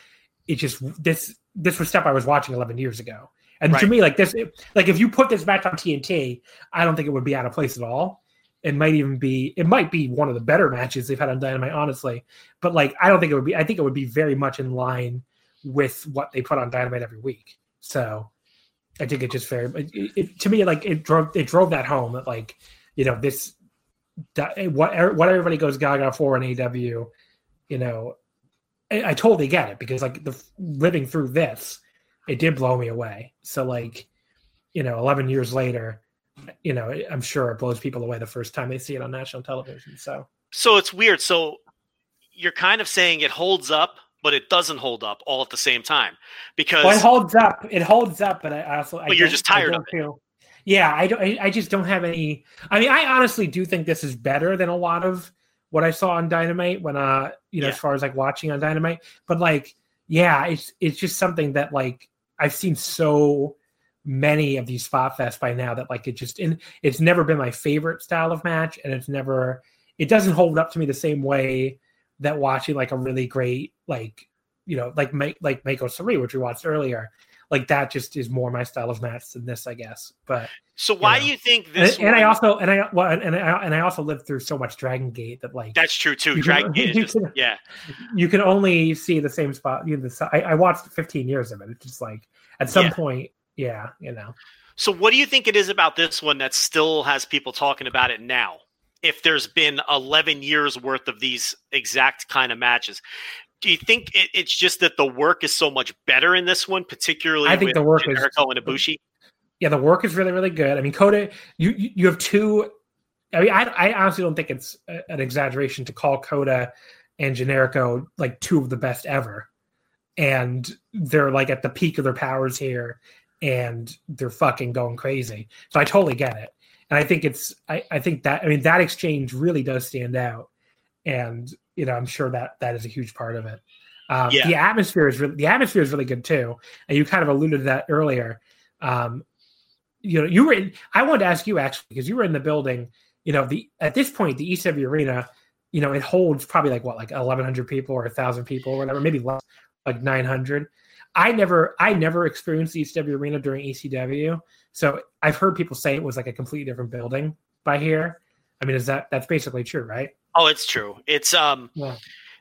It just this this was stuff I was watching 11 years ago. And to me, like this, like if you put this match on TNT, I don't think it would be out of place at all. It might even be, it might be one of the better matches they've had on Dynamite, honestly. But like, I don't think it would be. I think it would be very much in line with what they put on Dynamite every week. So I think it just very, it, it, to me, like it drove, it drove that home that like, you know, this, that, eh, what er, what everybody goes gaga for in AW, you know, I, I totally get it because like the living through this, it did blow me away. So like, you know, 11 years later, you know, eh, I'm sure it blows people away the first time they see it on national television. So So it's weird. So you're kind of saying it holds up, but it doesn't hold up all at the same time because well, it holds up. It holds up, but I also, I But you're just tired I of don't feel, yeah, I don't. I, I just don't have any. I mean, I honestly do think this is better than a lot of what I saw on Dynamite when, uh, you know, Yeah. as far as like watching on Dynamite. But like, yeah, it's it's just something that like I've seen so many of these spot fests by now that like it just and it's never been my favorite style of match, and it's never it doesn't hold up to me the same way that watching like a really great like you know like make like Meiko Sareee, which we watched earlier. Like that just is more my style of match than this, I guess. But so why know. do you think and, this? and I also and I well and I and I also lived through so much Dragon Gate that like that's true too. Dragon Gate just, can- yeah, you can only see the same spot. You know, the, I, I watched 15 years of it. It's just like at some Yeah. point, yeah, you know. So, what do you think it is about this one that still has people talking about it now? If there's been 11 years worth of these exact kind of matches, do you think it, it's just that the work is so much better in this one, particularly I think with the work is- Jericho and Ibushi? yeah, the work is really, really good. I mean, Kota, you you you have two. I mean, I, I honestly don't think it's an exaggeration to call Kota and Generico like two of the best ever, and they're like at the peak of their powers here, and they're fucking going crazy. So I totally get it, and I think it's I I think that I mean that exchange really does stand out, and you know I'm sure that that is a huge part of it. Um, Yeah. The atmosphere is really the atmosphere is really good too, and you kind of alluded to that earlier. Um, you know, you were in, I wanted to ask you actually because you were in the building. You know, the at this point, the ECW arena, you know, it holds probably like what, like eleven hundred people or thousand people or whatever, maybe less, like nine hundred. I never, I never experienced the ECW arena during ECW, so I've heard people say it was like a completely different building by here. I mean, is that that's basically true, right? Oh, it's true. It's um, Yeah.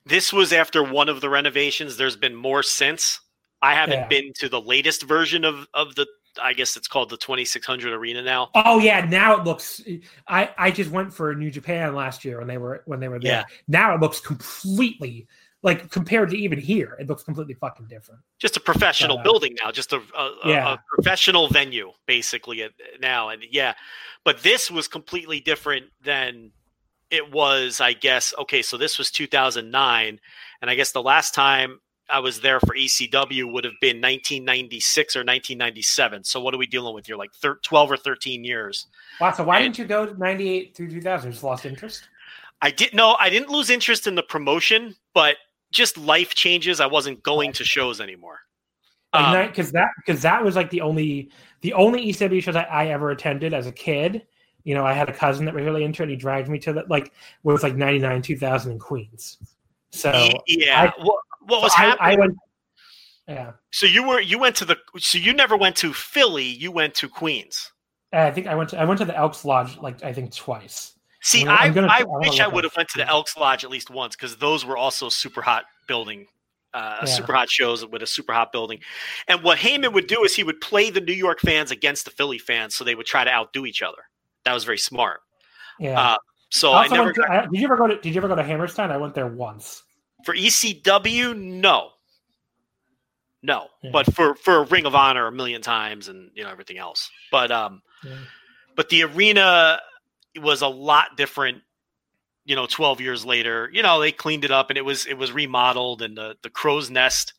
this was after one of the renovations. There's been more since. I haven't Yeah. been to the latest version of of the. I guess it's called the 2600 Arena now. Oh yeah, now it looks. I I just went for New Japan last year when they were when they were there. Yeah. Now it looks completely like compared to even here, it looks completely fucking different. just a professional Uh, building now, just a, a, a- Yeah. a professional venue basically now. And yeah, but this was completely different than it was, I guess. Okay, so this was 2009, and I guess the last time I was there for ECW would have been 1996 or 1997. So what are we dealing with here? Like thir- 12 or 13 years. Wow. So why and, didn't you go 98 through 2000? Just lost interest? I didn't know. I didn't lose interest in the promotion, but just life changes. I wasn't going to shows anymore. Because um, that because that was like the only the only ECW shows I, I ever attended as a kid. You know, I had a cousin that was really into it. He dragged me to that. Like was like 99, 2000 in Queens. So yeah, I, what, what was so happening? I, I went, yeah. So you were you went to the so you never went to Philly. You went to Queens. I think I went to I went to the Elks Lodge like I think twice. See, I, gonna, I, I wish I would have went to the Elks Lodge at least once because those were also super hot building, uh, yeah. super hot shows with a super hot building. And what Heyman would do is he would play the New York fans against the Philly fans, so they would try to outdo each other. That was very smart. Yeah. Uh, so I, I never. To, got, did you ever go to Did you ever go to Hammerstein? I went there once. For ECW, no, no. Yeah. But for for Ring of Honor, a million times, and you know everything else. But um, yeah. but the arena was a lot different you know 12 years later. You know they cleaned it up and it was it was remodeled and the the crow's nest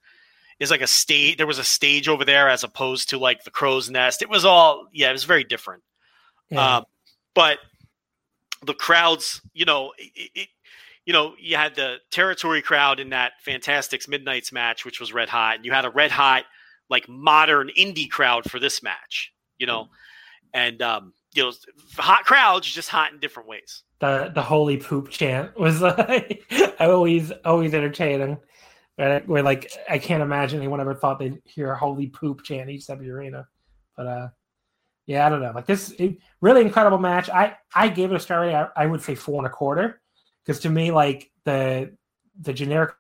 is like a stage there was a stage over there as opposed to like the crow's nest. It was all yeah it was very different. Yeah. um, but the crowds you know it, it, you know you had the territory crowd in that fantastics midnight's match which was red hot and you had a red hot like modern indie crowd for this match you know? And um you know, hot crowds, just hot in different ways. The the holy poop chant was like always always entertaining. But where like I can't imagine anyone ever thought they'd hear holy poop chant each the arena. But uh yeah, I don't know. Like this it, really incredible match. I I gave it a star rating. I, I would say four and a quarter because to me, like the the Generico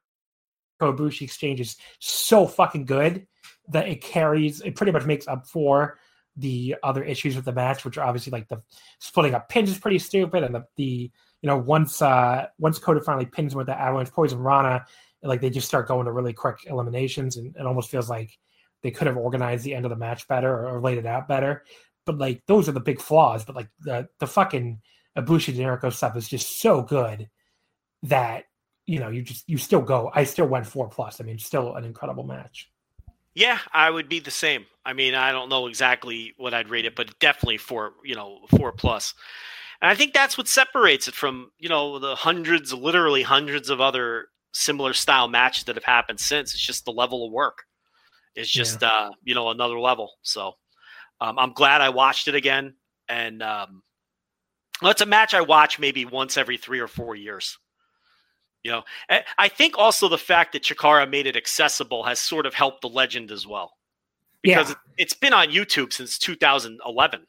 Ibushi exchange is so fucking good that it carries. It pretty much makes up for the other issues with the match, which are obviously like the splitting up pins is pretty stupid, and the, the you know once uh once Kota finally pins him with the avalanche poison Rana, like they just start going to really quick eliminations, and it almost feels like they could have organized the end of the match better or, or laid it out better. But like those are the big flaws. But like the the fucking Ibushi Generico stuff is just so good that you know you just you still go. I still went four plus. I mean, still an incredible match. Yeah, I would be the same. I mean, I don't know exactly what I'd rate it, but definitely four, you know, four plus. And I think that's what separates it from, you know, the hundreds, literally hundreds of other similar style matches that have happened since. It's just the level of work. It's just, yeah. uh, you know, another level. So um, I'm glad I watched it again. And um, well, it's a match I watch maybe once every three or four years. You know, I think also the fact that Chikara made it accessible has sort of helped the legend as well, because yeah. it's been on YouTube since 2011.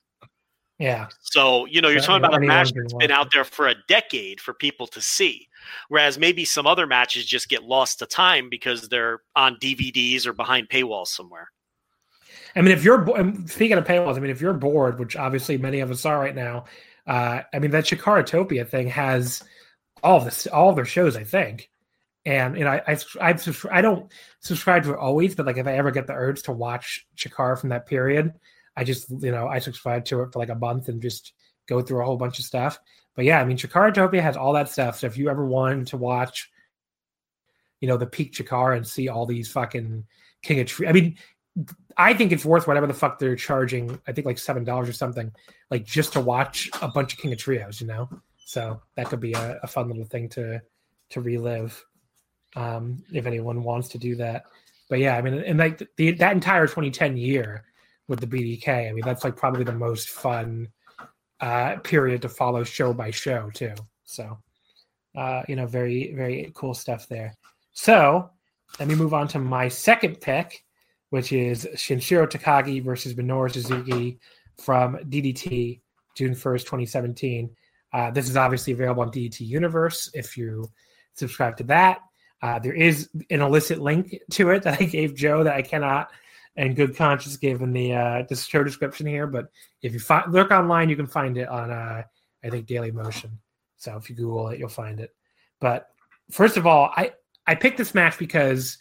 Yeah. So you know, you're talking about a match that's been out there for a decade for people to see, whereas maybe some other matches just get lost to time because they're on DVDs or behind paywalls somewhere. I mean, if you're speaking of paywalls, I mean, if you're bored, which obviously many of us are right now, uh, I mean, that Chikaratopia thing has all of this, all of their shows, I think. And you know, I I I, I don't subscribe to it always, but like if I ever get the urge to watch Chikara from that period, I just you know I subscribe to it for like a month and just go through a whole bunch of stuff. But yeah, I mean, Chikaratopia has all that stuff. So if you ever wanted to watch, you know, the peak Chikara and see all these fucking King of Trios, I mean, I think it's worth whatever the fuck they're charging. I think like seven dollars or something, like just to watch a bunch of King of Trios. You know, so that could be a, a fun little thing to to relive um, if anyone wants to do that. But yeah, I mean, and like the, that entire 2010 year with the BDK, I mean, that's like probably the most fun uh, period to follow show by show too. So, uh, you know, very very cool stuff there. So let me move on to my second pick, which is Sanshiro Takagi versus Minoru Suzuki from DDT, June 1st, 2017. Uh, this is obviously available on DDT Universe if you subscribe to that. Uh, there is an illicit link to it that I gave Joe that I cannot, in good conscience, give in the uh, show description here. But if you fi- look online, you can find it on, uh, I think, Daily Motion. So if you Google it, you'll find it. But first of all, I I picked this match because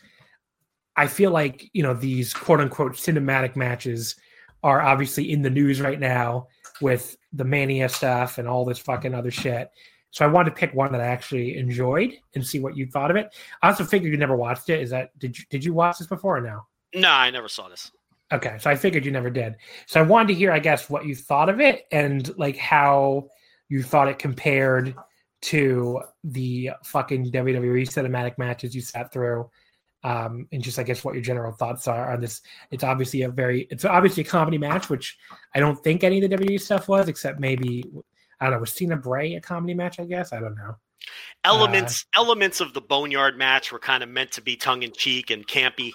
I feel like you know these quote unquote cinematic matches are obviously in the news right now with the mania stuff and all this fucking other shit. So I wanted to pick one that I actually enjoyed and see what you thought of it. I also figured you never watched it. Is that did you did you watch this before or no? No, I never saw this. Okay, so I figured you never did. So I wanted to hear, I guess, what you thought of it and like how you thought it compared to the fucking WWE cinematic matches you sat through. Um, and just I guess what your general thoughts are on this. It's obviously a very it's obviously a comedy match, which I don't think any of the WWE stuff was, except maybe I don't know, was Cena Bray a comedy match, I guess? I don't know. Elements uh, elements of the Boneyard match were kind of meant to be tongue in cheek and campy,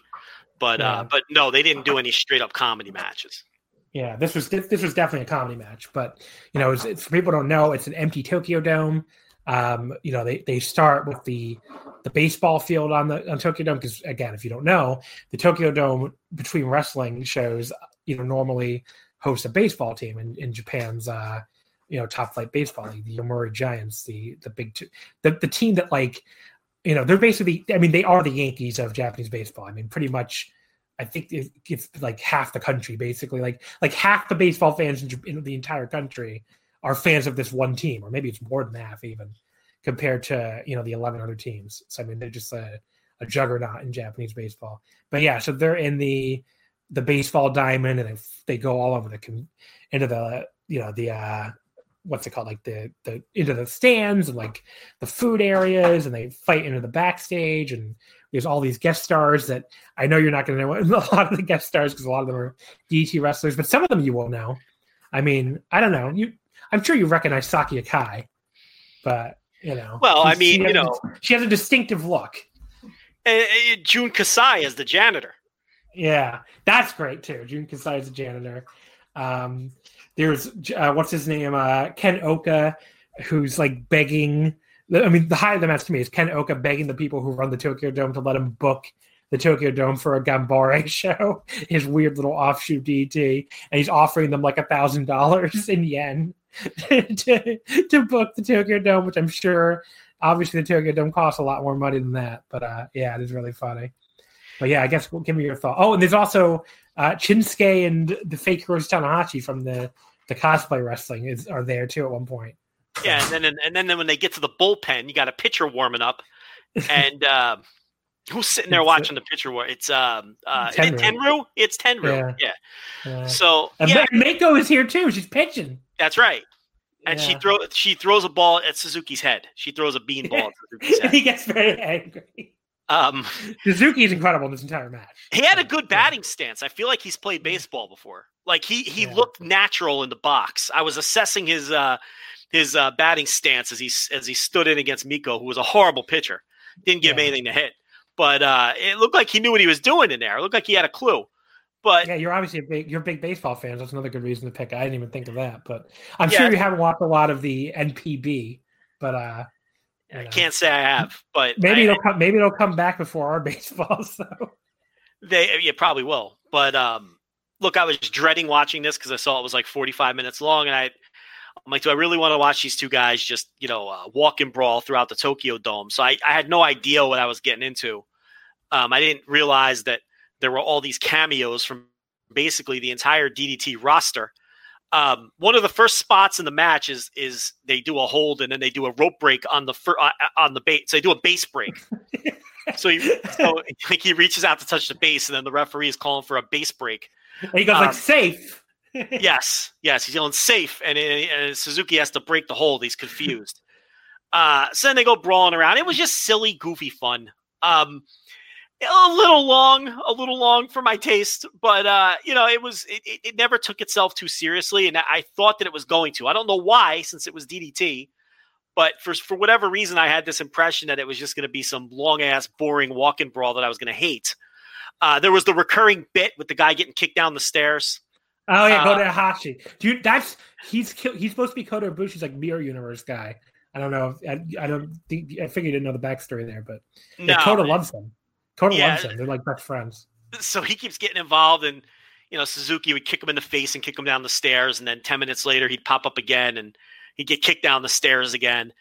but uh, yeah. uh but no, they didn't do any straight up comedy matches. Yeah, this was this was definitely a comedy match, but you know, it's, it's, for people don't know, it's an empty Tokyo Dome. Um, you know, they, they start with the the baseball field on the on Tokyo Dome because again, if you don't know, the Tokyo Dome between wrestling shows, you know, normally hosts a baseball team in, in Japan's uh, you know top flight baseball league, the Yomiuri Giants, the the big two, the the team that like you know they're basically I mean they are the Yankees of Japanese baseball. I mean pretty much I think it, it's like half the country basically like like half the baseball fans in, in the entire country are fans of this one team, or maybe it's more than half even compared to you know the 11 other teams. So I mean they're just a, a juggernaut in Japanese baseball. But yeah, so they're in the the baseball diamond and they, they go all over the into the you know the uh what's it called like the the into the stands and like the food areas and they fight into the backstage and there's all these guest stars that I know you're not going to know a lot of the guest stars because a lot of them are DDT wrestlers, but some of them you will know. I mean, I don't know. You I'm sure you recognize Saki Akai, but you know. Well, I mean, you know, a, she has a distinctive look. Uh, Jun Kasai is the janitor. Yeah, that's great too. Jun Kasai is the janitor. Um, there's uh, what's his name? Uh, Ken Ohka, who's like begging. I mean, the high of the match to me is Ken Ohka begging the people who run the Tokyo Dome to let him book the Tokyo Dome for a Ganbare show, his weird little offshoot DDT, and he's offering them like a thousand dollars in yen to, to book the Tokyo Dome, which I'm sure obviously the Tokyo Dome costs a lot more money than that. But uh, yeah, it is really funny. But yeah, I guess give me your thought. Oh, and there's also uh, Shinsuke and the fake Hiroshi Tanahashi from the the cosplay wrestling is are there too at one point. Yeah, and then and then when they get to the bullpen, you got a pitcher warming up, and uh, who's sitting there watching the pitcher war? It's um uh Tenryu. Tenryu. It's Tenryu. Yeah. yeah. yeah. So and yeah. Meiko is here too. She's pitching. That's right. And yeah. she throw she throws a ball at Suzuki's head. She throws a beanball at Suzuki's head. he gets very angry. Um, Suzuki is incredible in this entire match. He had a good batting stance. I feel like he's played baseball before. Like he he yeah. looked natural in the box. I was assessing his uh his uh, batting stance as he as he stood in against Meiko, who was a horrible pitcher. Didn't give yeah. him anything to hit, but uh, it looked like he knew what he was doing in there. It looked like he had a clue. But yeah, you're obviously a big you're big baseball fans. That's another good reason to pick. I didn't even think of that, but I'm yeah, sure you haven't watched a lot of the NPB. But uh, I know. can't say I have, but maybe I, it'll come. Maybe it'll come back before our baseball. So they, yeah, probably will. But um, look, I was dreading watching this because I saw it was like 45 minutes long, and I, I'm like, do I really want to watch these two guys just you know uh, walk and brawl throughout the Tokyo Dome? So I, I had no idea what I was getting into. Um, I didn't realize that there were all these cameos from basically the entire DDT roster. Um, one of the first spots in the match is is they do a hold and then they do a rope break on the fir- uh, uh on the base. So they do a base break. so he so like he reaches out to touch the base, and then the referee is calling for a base break. And he goes um, like safe. yes, yes, he's yelling safe, and, and, Suzuki has to break the hold. He's confused. Uh, so then they go brawling around. It was just silly, goofy fun. Um, a little long, a little long for my taste, but uh, you know, it was it, it never took itself too seriously, and I thought that it was going to. I don't know why, since it was DDT, but for for whatever reason, I had this impression that it was just going to be some long ass, boring walk in brawl that I was going to hate. Uh, there was the recurring bit with the guy getting kicked down the stairs. Oh yeah, uh, Kota Hashi, dude. That's he's he's supposed to be Kota Ibushi's like mirror universe guy. I don't know. I, I don't think I figured you didn't know the backstory there, but no, yeah, Kota loves him. Total yeah. loves him. They're like best friends. So he keeps getting involved, and you know Suzuki would kick him in the face and kick him down the stairs, and then ten minutes later he'd pop up again, and he'd get kicked down the stairs again.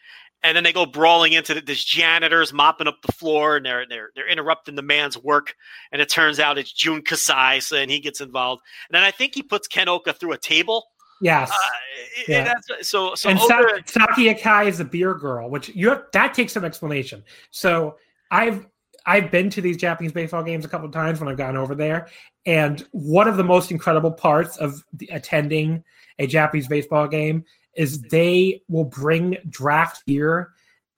And then they go brawling into the, this janitor's mopping up the floor, and they're they're they're interrupting the man's work. And it turns out it's Jun Kasai, so and he gets involved. And then I think he puts Ken Ohka through a table Yes. Uh, Yeah. so so and over- Saki Akai is a beer girl, which you have that takes some explanation. So I've I've been to these Japanese baseball games a couple of times when I've gone over there, and one of the most incredible parts of the, attending a Japanese baseball game is they will bring draft beer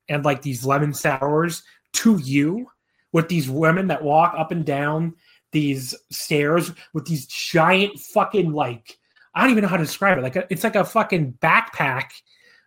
and like these lemon sours to you with these women that walk up and down these stairs with these giant fucking like I don't even know how to describe it. Like a, it's like a fucking backpack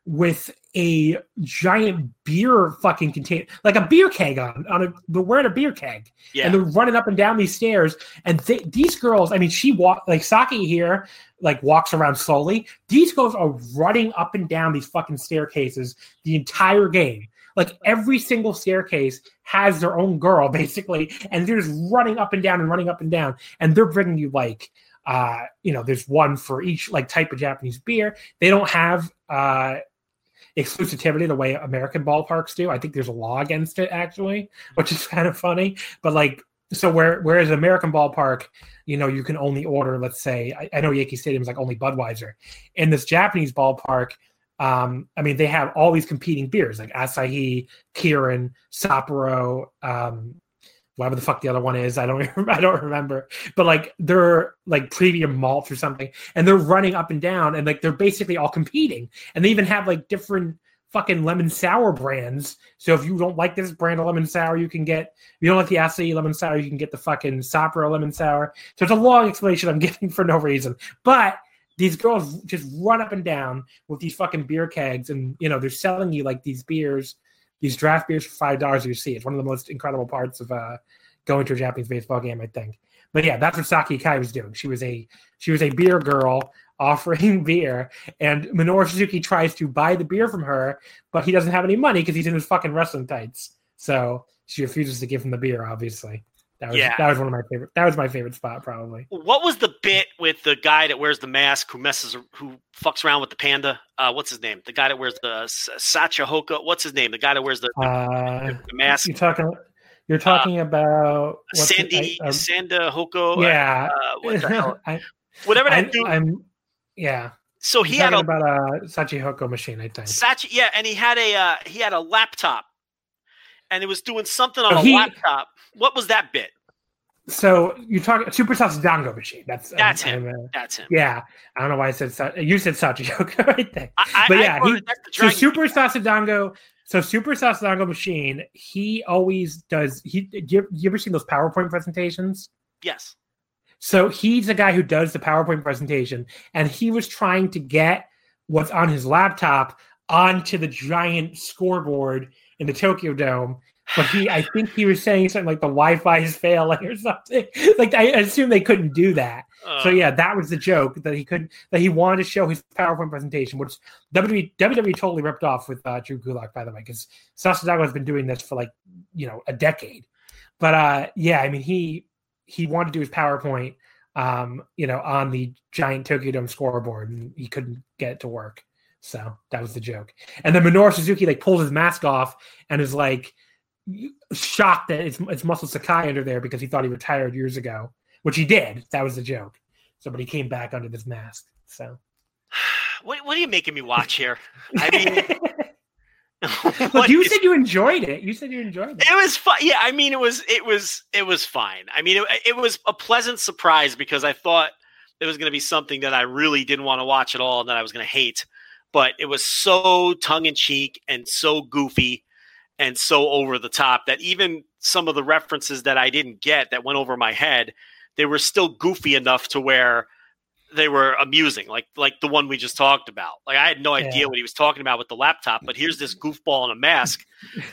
with a giant beer fucking container, like a beer keg on on a. They're wearing a beer keg, yeah. and they're running up and down these stairs. And they, these girls, I mean, she walk like Saki here, like walks around slowly. These girls are running up and down these fucking staircases the entire game. Like every single staircase has their own girl, basically, and they're just running up and down and running up and down, and they're bringing you like uh you know there's one for each like type of japanese beer they don't have uh exclusivity the way american ballparks do. I think there's a law against it actually which is kind of funny. But like so where whereas american ballpark you know you can only order let's say i, I know yankee stadium is like only budweiser. In this japanese ballpark um, I mean, they have all these competing beers like Asahi, Kirin, Sapporo, um, whatever the fuck the other one is. I don't I don't remember. But like they're like premium malts or something, and they're running up and down, and like they're basically all competing. And they even have like different fucking lemon sour brands. So if you don't like this brand of lemon sour, you can get if you don't like the Asahi lemon sour, you can get the fucking Sapporo lemon sour. So it's a long explanation I'm giving for no reason. But these girls just run up and down with these fucking beer kegs, and you know they're selling you like these beers, these draft beers for five dollars. You see, it's one of the most incredible parts of uh, going to a Japanese baseball game, I think. But yeah, that's what Saki Akai was doing. She was a she was a beer girl offering beer, and Minoru Suzuki tries to buy the beer from her, but he doesn't have any money because he's in his fucking wrestling tights. So she refuses to give him the beer. Obviously, that was Yeah. that was one of my favorite. That was my favorite spot, probably. What was the bit with the guy that wears the mask who messes who fucks around with the panda? Uh, what's his name? The guy that wears the S- Sacha What's his name? The guy that wears the, the, Uh, the mask. you're talking. You're talking about what's it- Sandy I- um, Sanda Hoko. yeah. Uh, what the hell? I, Whatever I, that dude. I'm. Yeah. so He had a about a Sachi Hoko machine, I think. Sachi, yeah, and he had a uh, he had a laptop, and it was doing something on Oh, a he- laptop. What was that bit? So you talk Super Sasadango machine. That's That's I'm- him. I'm, uh, That's him. yeah. I don't know why I said Sa- you said Sachi Hoko right there. I, I, But I yeah, thought he- So Super Sasadango, so Super Sasadango machine, he always does. He you, you ever seen those PowerPoint presentations? Yes. So he's the guy who does the PowerPoint presentation, and he was trying to get what's on his laptop onto the giant scoreboard in the Tokyo Dome. But he, I think he was saying something like the Wi-Fi is failing or something. Like I assume they couldn't do that. Uh, So yeah, that was the joke that he couldn't that he wanted to show his PowerPoint presentation, which WWE WWE totally ripped off with uh, Drew Gulak, by the way, because Sasadango has been doing this for like you know a decade. But uh, yeah, I mean he he wanted to do his PowerPoint, um, you know, on the giant Tokyo Dome scoreboard, and he couldn't get it to work. So that was the joke. And then Minoru Suzuki like pulls his mask off and is like shocked that it's it's Muscle Sakai under there because he thought he retired years ago, which he did. That was the joke. So, but he came back under this mask. So, what what are you making me watch here? I mean, look, you said you enjoyed it. You said you enjoyed it. it was fun. Yeah, I mean, it was it was it was fine. I mean, it, it was a pleasant surprise because I thought it was going to be something that I really didn't want to watch at all and that I was going to hate. But it was so tongue in cheek and so goofy and so over the top that even some of the references that I didn't get that went over my head, they were still goofy enough to where they were amusing, like like the one we just talked about. Like I had no idea Yeah. what he was talking about with the laptop, but here's this goofball in a mask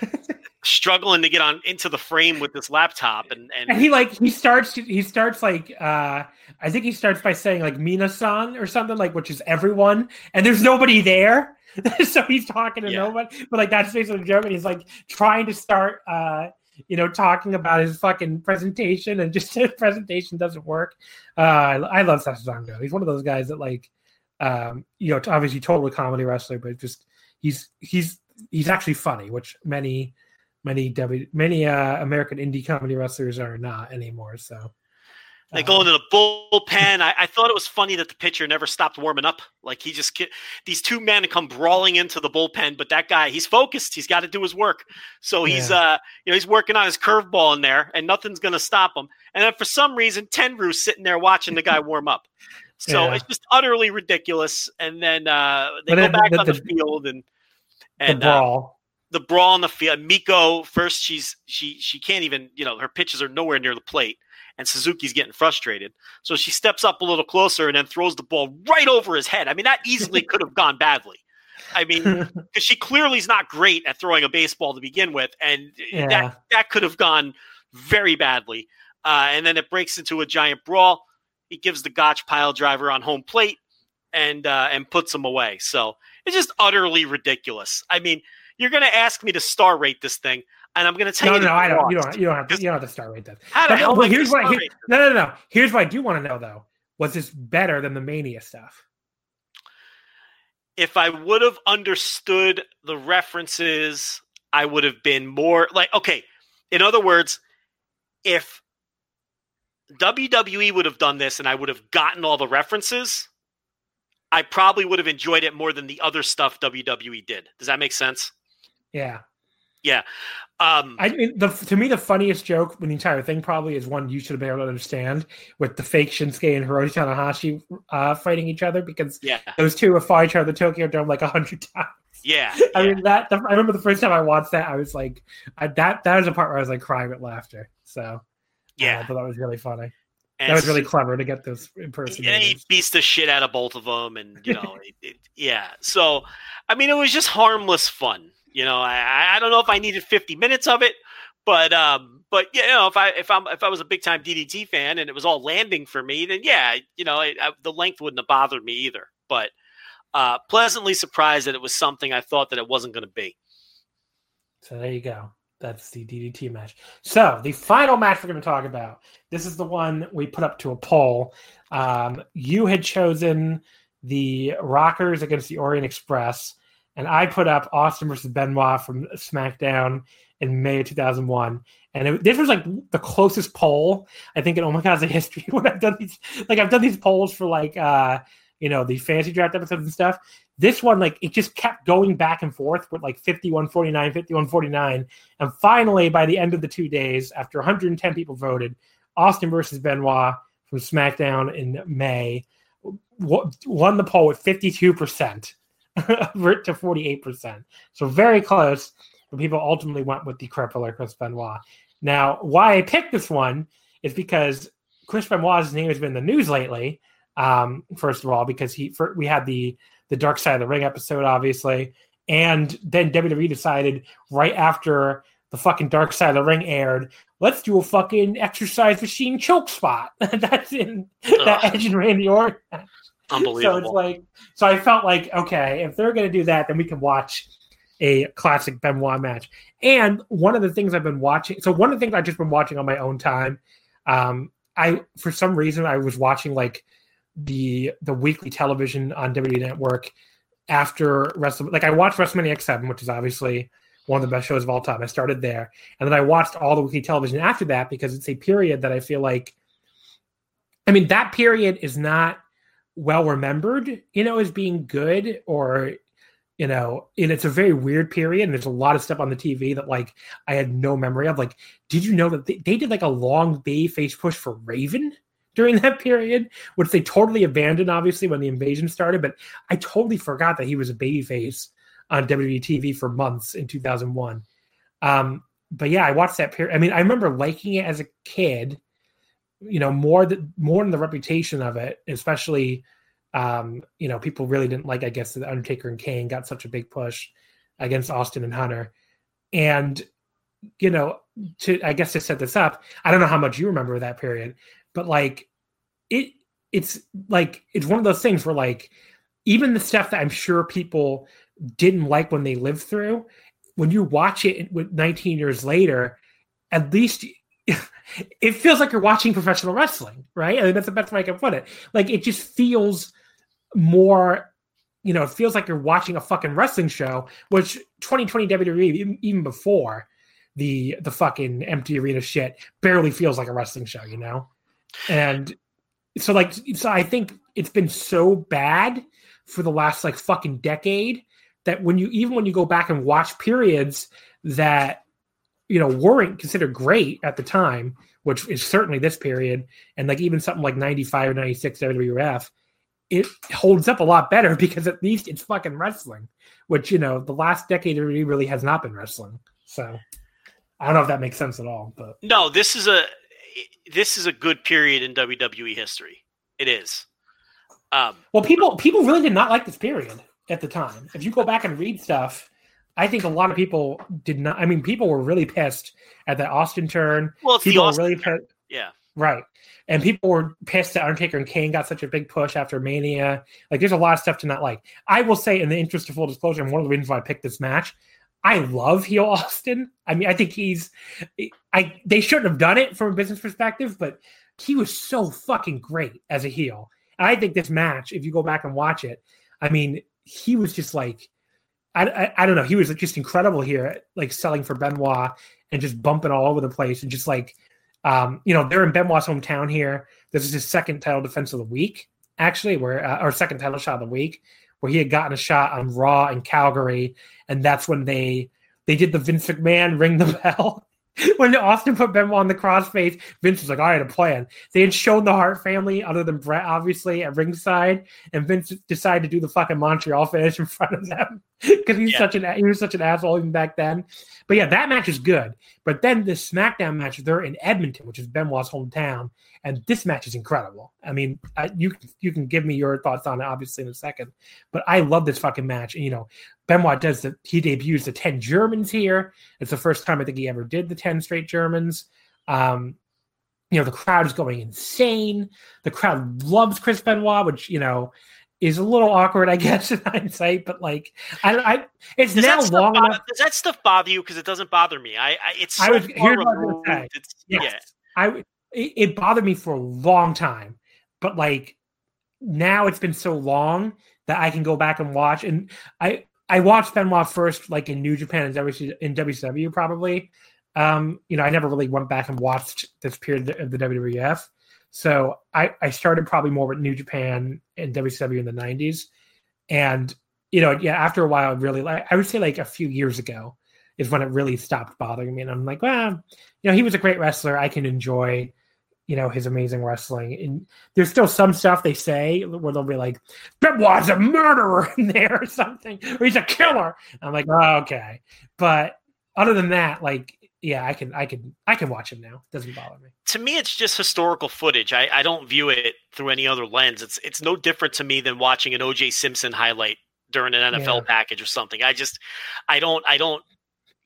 struggling to get on into the frame with this laptop and and, And he like he starts he starts like uh I think he starts by saying like Mina-san or something like which is everyone and there's nobody there. so he's talking to Yeah. nobody. But like that's basically joke. And he's like trying to start uh you know talking about his fucking presentation and just his presentation doesn't work. Uh I, I love Sasadango. He's one of those guys that like um you know obviously totally comedy wrestler, but just he's he's he's actually funny, which many many W many uh, American indie comedy wrestlers are not anymore. So They go into the bullpen. I, I, thought it was funny that the pitcher never stopped warming up. Like he just these two men come brawling into the bullpen, but that guy he's focused. He's got to do his work. So he's yeah. uh you know he's working on his curveball in there, and nothing's gonna stop him. And then for some reason, Tenryu's sitting there watching the guy warm up. So yeah. it's just utterly ridiculous. And then uh, they but go back the, on the, the, field and and the uh, brawl. Uh, the brawl on the field. Meiko first, she's she she can't even you know her pitches are nowhere near the plate and Suzuki's getting frustrated. So she steps up a little closer and then throws the ball right over his head. I mean, that easily could have gone badly. I mean, because she clearly is not great at throwing a baseball to begin with, and yeah. that that could have gone very badly. Uh, and then it breaks into a giant brawl. He gives the Gotch pile driver on home plate and uh, and puts him away. So it's just utterly ridiculous. I mean, you're going to ask me to star rate this thing. And I'm going to tell no, you. No, no, I don't. You don't. You don't have to. You don't have to start rate that. How the hell? Here's what. Here, no, no, no. Here's what I do want to know though. Was this better than the Mania stuff? If I would have understood the references, I would have been more like okay. In other words, if WWE would have done this and I would have gotten all the references, I probably would have enjoyed it more than the other stuff WWE did. Does that make sense? Yeah. Yeah. Um, I mean, the, to me, the funniest joke in the entire thing probably is one you should have been able to understand with the fake Shinsuke and Hiroshi Tanahashi uh, fighting each other because yeah. those two have fought each other the Tokyo Dome like a hundred times. Yeah, I yeah. mean that. The, I remember the first time I watched that, I was like, I, that that was a part where I was like crying with laughter. So yeah, uh, I thought that was really funny. And that was really clever to get this in person. And he beats the shit out of both of them, and you know, it, it, yeah. So, I mean, it was just harmless fun. You know, I, I don't know if I needed 50 minutes of it, but um, but you know, if I if I'm if I was a big time DDT fan and it was all landing for me, then yeah, you know, it, I, the length wouldn't have bothered me either. But uh, pleasantly surprised that it was something I thought that it wasn't going to be. So there you go. That's the DDT match. So the final match we're going to talk about. This is the one we put up to a poll. Um, you had chosen the Rockers against the Orient Express and I put up Austin versus Benoit from SmackDown in May of 2001. And it, this was like the closest poll I think in Oh My God's history when I've done these. Like I've done these polls for like uh you know the fantasy draft episodes and stuff. This one like it just kept going back and forth with like 51 49 51 49 and finally by the end of the 2 days after 110 people voted Austin versus Benoit from SmackDown in May won the poll with 52% to 48%. So very close, but people ultimately went with the crippler Chris Benoit. Now, why I picked this one is because Chris Benoit's name has been in the news lately. Um, first of all, because he for, we had the the Dark Side of the Ring episode, obviously, and then WWE decided right after the fucking Dark Side of the Ring aired, let's do a fucking exercise machine choke spot. That's in Ugh. that Edge and Randy Orton. Unbelievable. So it's like, so I felt like, okay, if they're going to do that, then we can watch a classic Benoit match. And one of the things I've been watching, so one of the things I've just been watching on my own time, um, I for some reason I was watching like the the weekly television on WWE Network after Wrestle. Like I watched WrestleMania X7, which is obviously one of the best shows of all time. I started there, and then I watched all the weekly television after that because it's a period that I feel like. I mean, that period is not well remembered, you know, as being good or you know, and it's a very weird period, and there's a lot of stuff on the TV that like I had no memory of. Like, did you know that they, they did like a long bay face push for Raven during that period, which they totally abandoned, obviously, when the invasion started. But I totally forgot that he was a baby face on WWE TV for months in 2001. Um, but yeah, I watched that period. I mean, I remember liking it as a kid, you know, more than more than the reputation of it, especially um, you know, people really didn't like, I guess, the Undertaker and Kane got such a big push against Austin and Hunter. And, you know, to I guess to set this up, I don't know how much you remember that period, but like it it's like it's one of those things where like even the stuff that I'm sure people didn't like when they lived through, when you watch it with 19 years later, at least it feels like you're watching professional wrestling, right? I mean, that's the best way I can put it. Like it just feels more, you know, it feels like you're watching a fucking wrestling show, which 2020 WWE, even before the the fucking empty arena shit, barely feels like a wrestling show, you know? And so like so I think it's been so bad for the last like fucking decade that when you even when you go back and watch periods that you know weren't considered great at the time, which is certainly this period, and like even something like 95 or 96 WWF, it holds up a lot better because at least it's fucking wrestling, which you know the last decade really really has not been wrestling. So I don't know if that makes sense at all, but no, this is a this is a good period in WWE history. It is. Um, well, people people really did not like this period at the time. If you go back and read stuff, I think a lot of people did not. I mean, people were really pissed at that Austin turn. Well, it's people the Austin were really turn. pissed. Yeah. Right. And people were pissed that Undertaker and Kane got such a big push after Mania. Like, there's a lot of stuff to not like. I will say, in the interest of full disclosure, and one of the reasons why I picked this match, I love heel Austin. I mean, I think he's. I they shouldn't have done it from a business perspective, but he was so fucking great as a heel. And I think this match, if you go back and watch it, I mean, he was just like, I, I, don't know, he was just incredible here, like selling for Benoit and just bumping all over the place and just like um, you know, they're in Benoit's hometown here. This is his second title defense of the week, actually, where uh, or second title shot of the week, where he had gotten a shot on Raw in Calgary, and that's when they they did the Vince McMahon ring the bell. when Austin put Benoit on the crossface, Vince was like, "I had a plan." They had shown the Hart family, other than Bret, obviously, at ringside, and Vince decided to do the fucking Montreal finish in front of them because he's Yeah. such an he was such an asshole even back then. But yeah, that match is good. But then the SmackDown match, they're in Edmonton, which is Benoit's hometown, and this match is incredible. I mean, I, you you can give me your thoughts on it obviously in a second, but I love this fucking match. And, you know, Benoit does the he debuts the ten Germans here. It's the first time I think he ever did the ten straight Germans. Um, you know, the crowd is going insane. The crowd loves Chris Benoit, which you know is a little awkward, I guess, in hindsight. But like, I, I it's Does now long bother, enough. does that stuff bother you? Because it doesn't bother me. I, I it's so I here's what I say. It's, Yes. Yeah, I it, it bothered me for a long time, but like now it's been so long that I can go back and watch. And I I watched Benoit first, like in New Japan and WC, in WCW probably. Um, you know, I never really went back and watched this period of the WWF. So I I started probably more with New Japan and WCW in the '90s, and you know, yeah, after a while, really like I would say like a few years ago is when it really stopped bothering me, and I'm like, well, you know, he was a great wrestler. I can enjoy, you know, his amazing wrestling. And there's still some stuff they say where they'll be like, Benoit's a murderer in there or something, or he's a killer. I'm like, oh, okay. But other than that, like, yeah, I can, I can, I can watch him now. It doesn't bother me. to me, it's just historical footage. I, I don't view it through any other lens. It's it's no different to me than watching an OJ Simpson highlight during an NFL Yeah. package or something. I just I don't I don't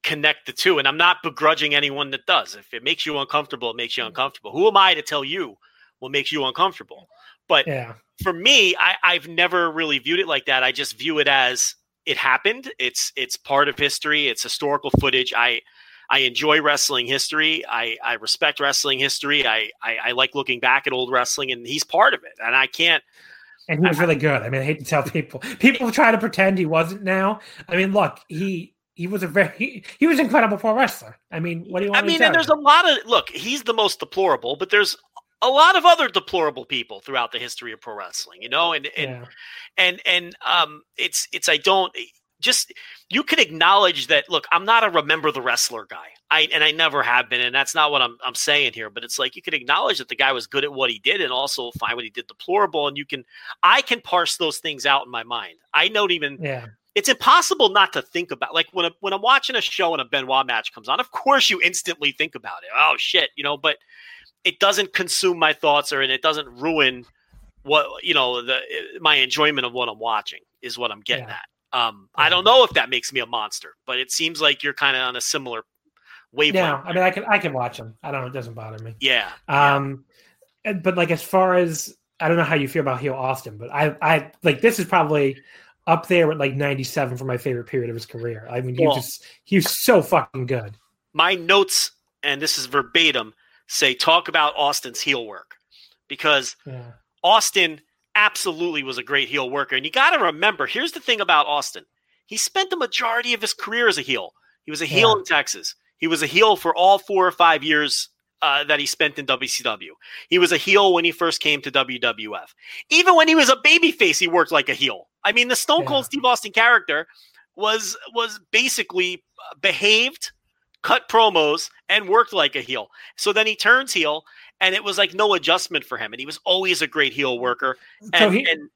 connect the two, and I'm not begrudging anyone that does. If it makes you uncomfortable, it makes you uncomfortable. Who am I to tell you what makes you uncomfortable? But Yeah. for me, I, I've never really viewed it like that. I just view it as it happened. It's it's part of history. It's historical footage. I I enjoy wrestling history. I, I respect wrestling history. I, I I like looking back at old wrestling, and he's part of it. And I can't. And he was really good. I mean, I hate to tell people. People try to pretend he wasn't now. I mean, look, he he was a very he, he was an incredible pro wrestler. I mean, what do you want I mean, and there's a lot of look. He's the most deplorable, but there's a lot of other deplorable people throughout the history of pro wrestling. You know, and and yeah. and and um it's it's i don't just you can acknowledge that look i'm not a remember the wrestler guy i and i never have been and that's not what i'm, I'm saying here but it's like you can acknowledge that the guy was good at what he did and also find what he did deplorable and you can i can parse those things out in my mind i don't even yeah. it's impossible not to think about like when a, when I'm watching a show and a Benoit match comes on. Of course, you instantly think about it. Oh shit, you know, but it doesn't consume my thoughts or and it doesn't ruin what you know the my enjoyment of what I'm watching is what I'm getting Yeah. at. Um, I don't know if that makes me a monster, but it seems like you're kind of on a similar wavelength. Yeah. I mean, I can I can watch him. I don't know. It doesn't bother me. yeah, Um, and- but like as far as I don't know how you feel about heel Austin, but I I like this is probably up there with like '97 for my favorite period of his career. I mean, he Well- just he was so fucking good. my notes, and this is verbatim, say talk about Austin's heel work because Yeah. Austin absolutely was a great heel worker. And you got to remember here's the thing about Austin he spent the majority of his career as a heel. He was a heel Yeah. in Texas, he was a heel for all four or five years uh, that he spent in WCW. He was a heel when he first came to WWF. Even when he was a babyface, he worked like a heel. I mean, the Stone Cold yeah. Steve Austin character was was basically uh, behaved, cut promos, and worked like a heel. So then he turns heel, and it was like no adjustment for him, and he was always a great heel worker. And, so he, and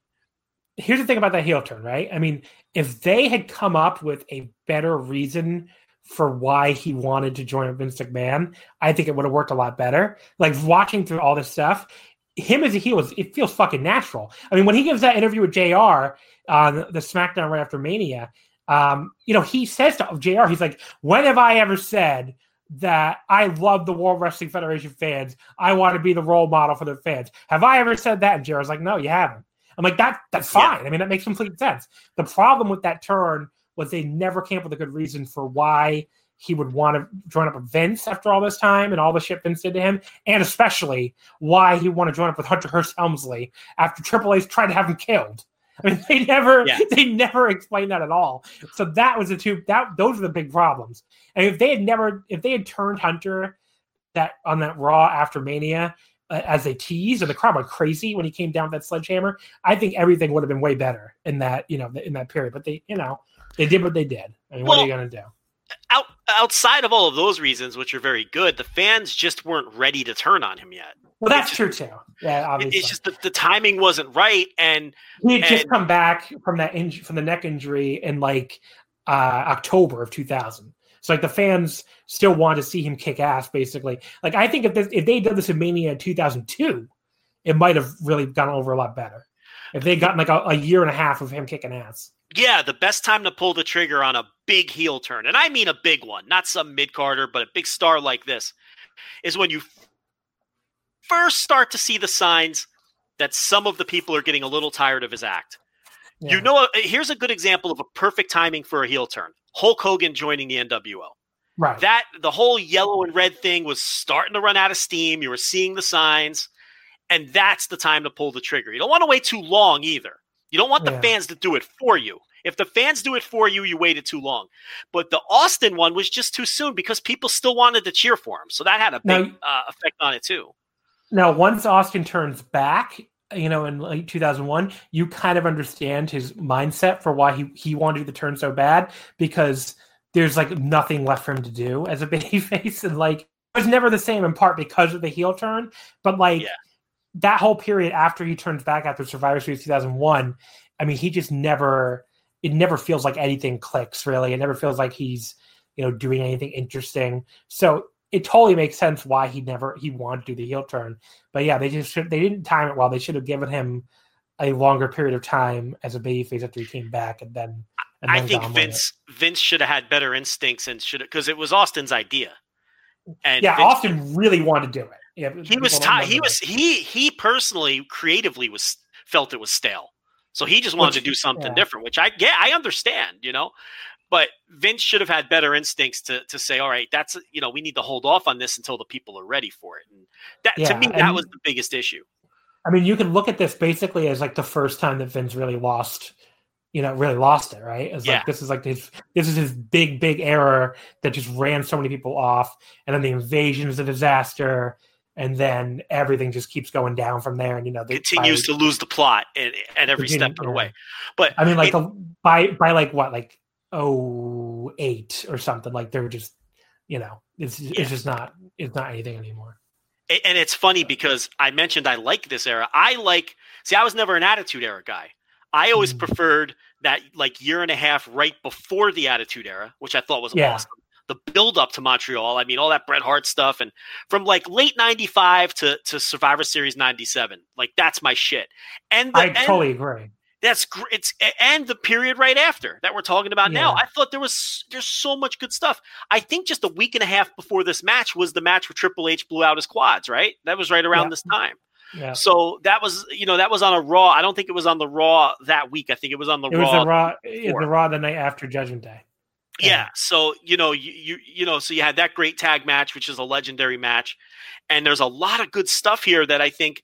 here's the thing about that heel turn, right? I mean, if they had come up with a better reason for why he wanted to join Vince McMahon, I think it would have worked a lot better. Like watching through all this stuff, him as a heel is it feels fucking natural. I mean, when he gives that interview with JR on the SmackDown right after Mania, um, you know, he says to JR, he's like, When have I ever said that I love the World Wrestling Federation fans? I want to be the role model for the fans. Have I ever said that? And JR's like, No, you haven't. I'm like, that that's fine. Yeah. I mean, that makes complete sense. The problem with that turn was they never came up with a good reason for why he would want to join up with Vince after all this time and all the shit Vince did to him, and especially why he want to join up with Hunter Hearst Helmsley after Triple H tried to have him killed. I mean, they never yeah. they never explained that at all. So that was the two that those are the big problems. And if they had never if they had turned Hunter that on that Raw after Mania uh, as a tease, and the crowd went crazy when he came down with that sledgehammer, I think everything would have been way better in that you know in that period. But they you know they did what they did. I mean, well, what are you going to do? Out, outside of all of those reasons, which are very good, the fans just weren't ready to turn on him yet. Well, that's just, true too. Yeah, obviously. It's just the, the timing wasn't right, and he had and, just come back from that inj- from the neck injury in like uh, October of 2000. So like the fans still want to see him kick ass, basically. Like I think if this, if they did this in Mania in 2002, it might have really gone over a lot better. If they gotten like a, a year and a half of him kicking ass. Yeah, the best time to pull the trigger on a big heel turn, and I mean a big one, not some mid carder, but a big star like this, is when you first start to see the signs that some of the people are getting a little tired of his act. Yeah. You know, uh, here's a good example of a perfect timing for a heel turn Hulk Hogan joining the NWO. Right. That the whole yellow and red thing was starting to run out of steam. You were seeing the signs, and that's the time to pull the trigger. You don't want to wait too long either. You don't want the yeah. fans to do it for you. If the fans do it for you, you waited too long. But the Austin one was just too soon because people still wanted to cheer for him. So that had a big now, uh, effect on it too. Now, once Austin turns back, you know, in late 2001, you kind of understand his mindset for why he, he wanted to the turn so bad because there's like nothing left for him to do as a baby face. And like, it was never the same in part because of the heel turn. But like, yeah that whole period after he turns back after Survivor Series 2001, I mean, he just never, it never feels like anything clicks really. It never feels like he's, you know, doing anything interesting. So it totally makes sense why he never, he wanted to do the heel turn. But yeah, they just should, they didn't time it well. They should have given him a longer period of time as a babyface after he came back and then. And I think Vince, Vince should have had better instincts and should have, because it was Austin's idea. And yeah, Vince, Austin really wanted to do it. Yeah, he was t- he was he he personally creatively was felt it was stale, so he just wanted which, to do something yeah. different. Which I yeah I understand, you know, but Vince should have had better instincts to to say, all right, that's you know we need to hold off on this until the people are ready for it. And that yeah, to me that was the biggest issue. I mean, you can look at this basically as like the first time that Vince really lost you know, really lost it, right? It's yeah. like this is like this this is his big, big error that just ran so many people off. And then the invasion is a disaster and then everything just keeps going down from there. And you know, they continues by, to lose the plot at, at every step of the way. But I mean, like it, the, by by like what, like oh eight or something. Like they're just, you know, it's yeah. it's just not it's not anything anymore. And it's funny because I mentioned I like this era. I like see, I was never an attitude era guy. I always mm. preferred that like year and a half right before the attitude era, which I thought was yeah. awesome the build up to Montreal. I mean, all that Bret Hart stuff, and from like late '95 to to Survivor Series '97, like that's my shit. And the, I totally agree. That's great. It's and the period right after that we're talking about yeah. now. I thought there was there's so much good stuff. I think just a week and a half before this match was the match where Triple H blew out his quads. Right, that was right around yeah. this time. Yeah. So that was, you know, that was on a Raw. I don't think it was on the Raw that week. I think it was on the it Raw. Was the Raw, the Raw the night after Judgment Day. Yeah. So, you know, you, you you know, so you had that great tag match, which is a legendary match. And there's a lot of good stuff here that I think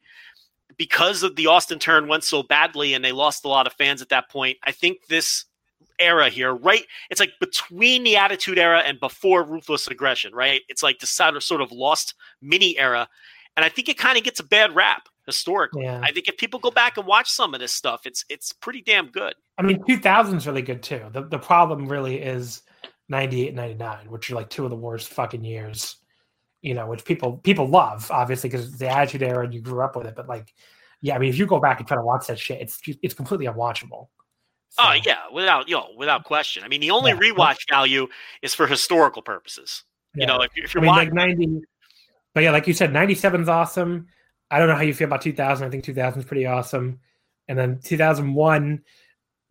because of the Austin turn went so badly and they lost a lot of fans at that point, I think this era here, right? It's like between the Attitude Era and before Ruthless Aggression, right? It's like the sort of lost mini era, and I think it kind of gets a bad rap historically. Yeah. I think if people go back and watch some of this stuff, it's it's pretty damn good. I mean, 2000 is really good too. The the problem really is 98 99, which are like two of the worst fucking years. You know, which people people love obviously because it's the Attitude Era and you grew up with it, but like yeah, I mean, if you go back and try to watch that shit, it's it's completely unwatchable. Oh, so, oh yeah, without you know, without question. I mean, the only yeah. rewatch value is for historical purposes. Yeah. You know, if, if you're I mean, watching, like ninety, but yeah, like you said, ninety seven is awesome. I don't know how you feel about two thousand. I think two thousand is pretty awesome, and then two thousand one.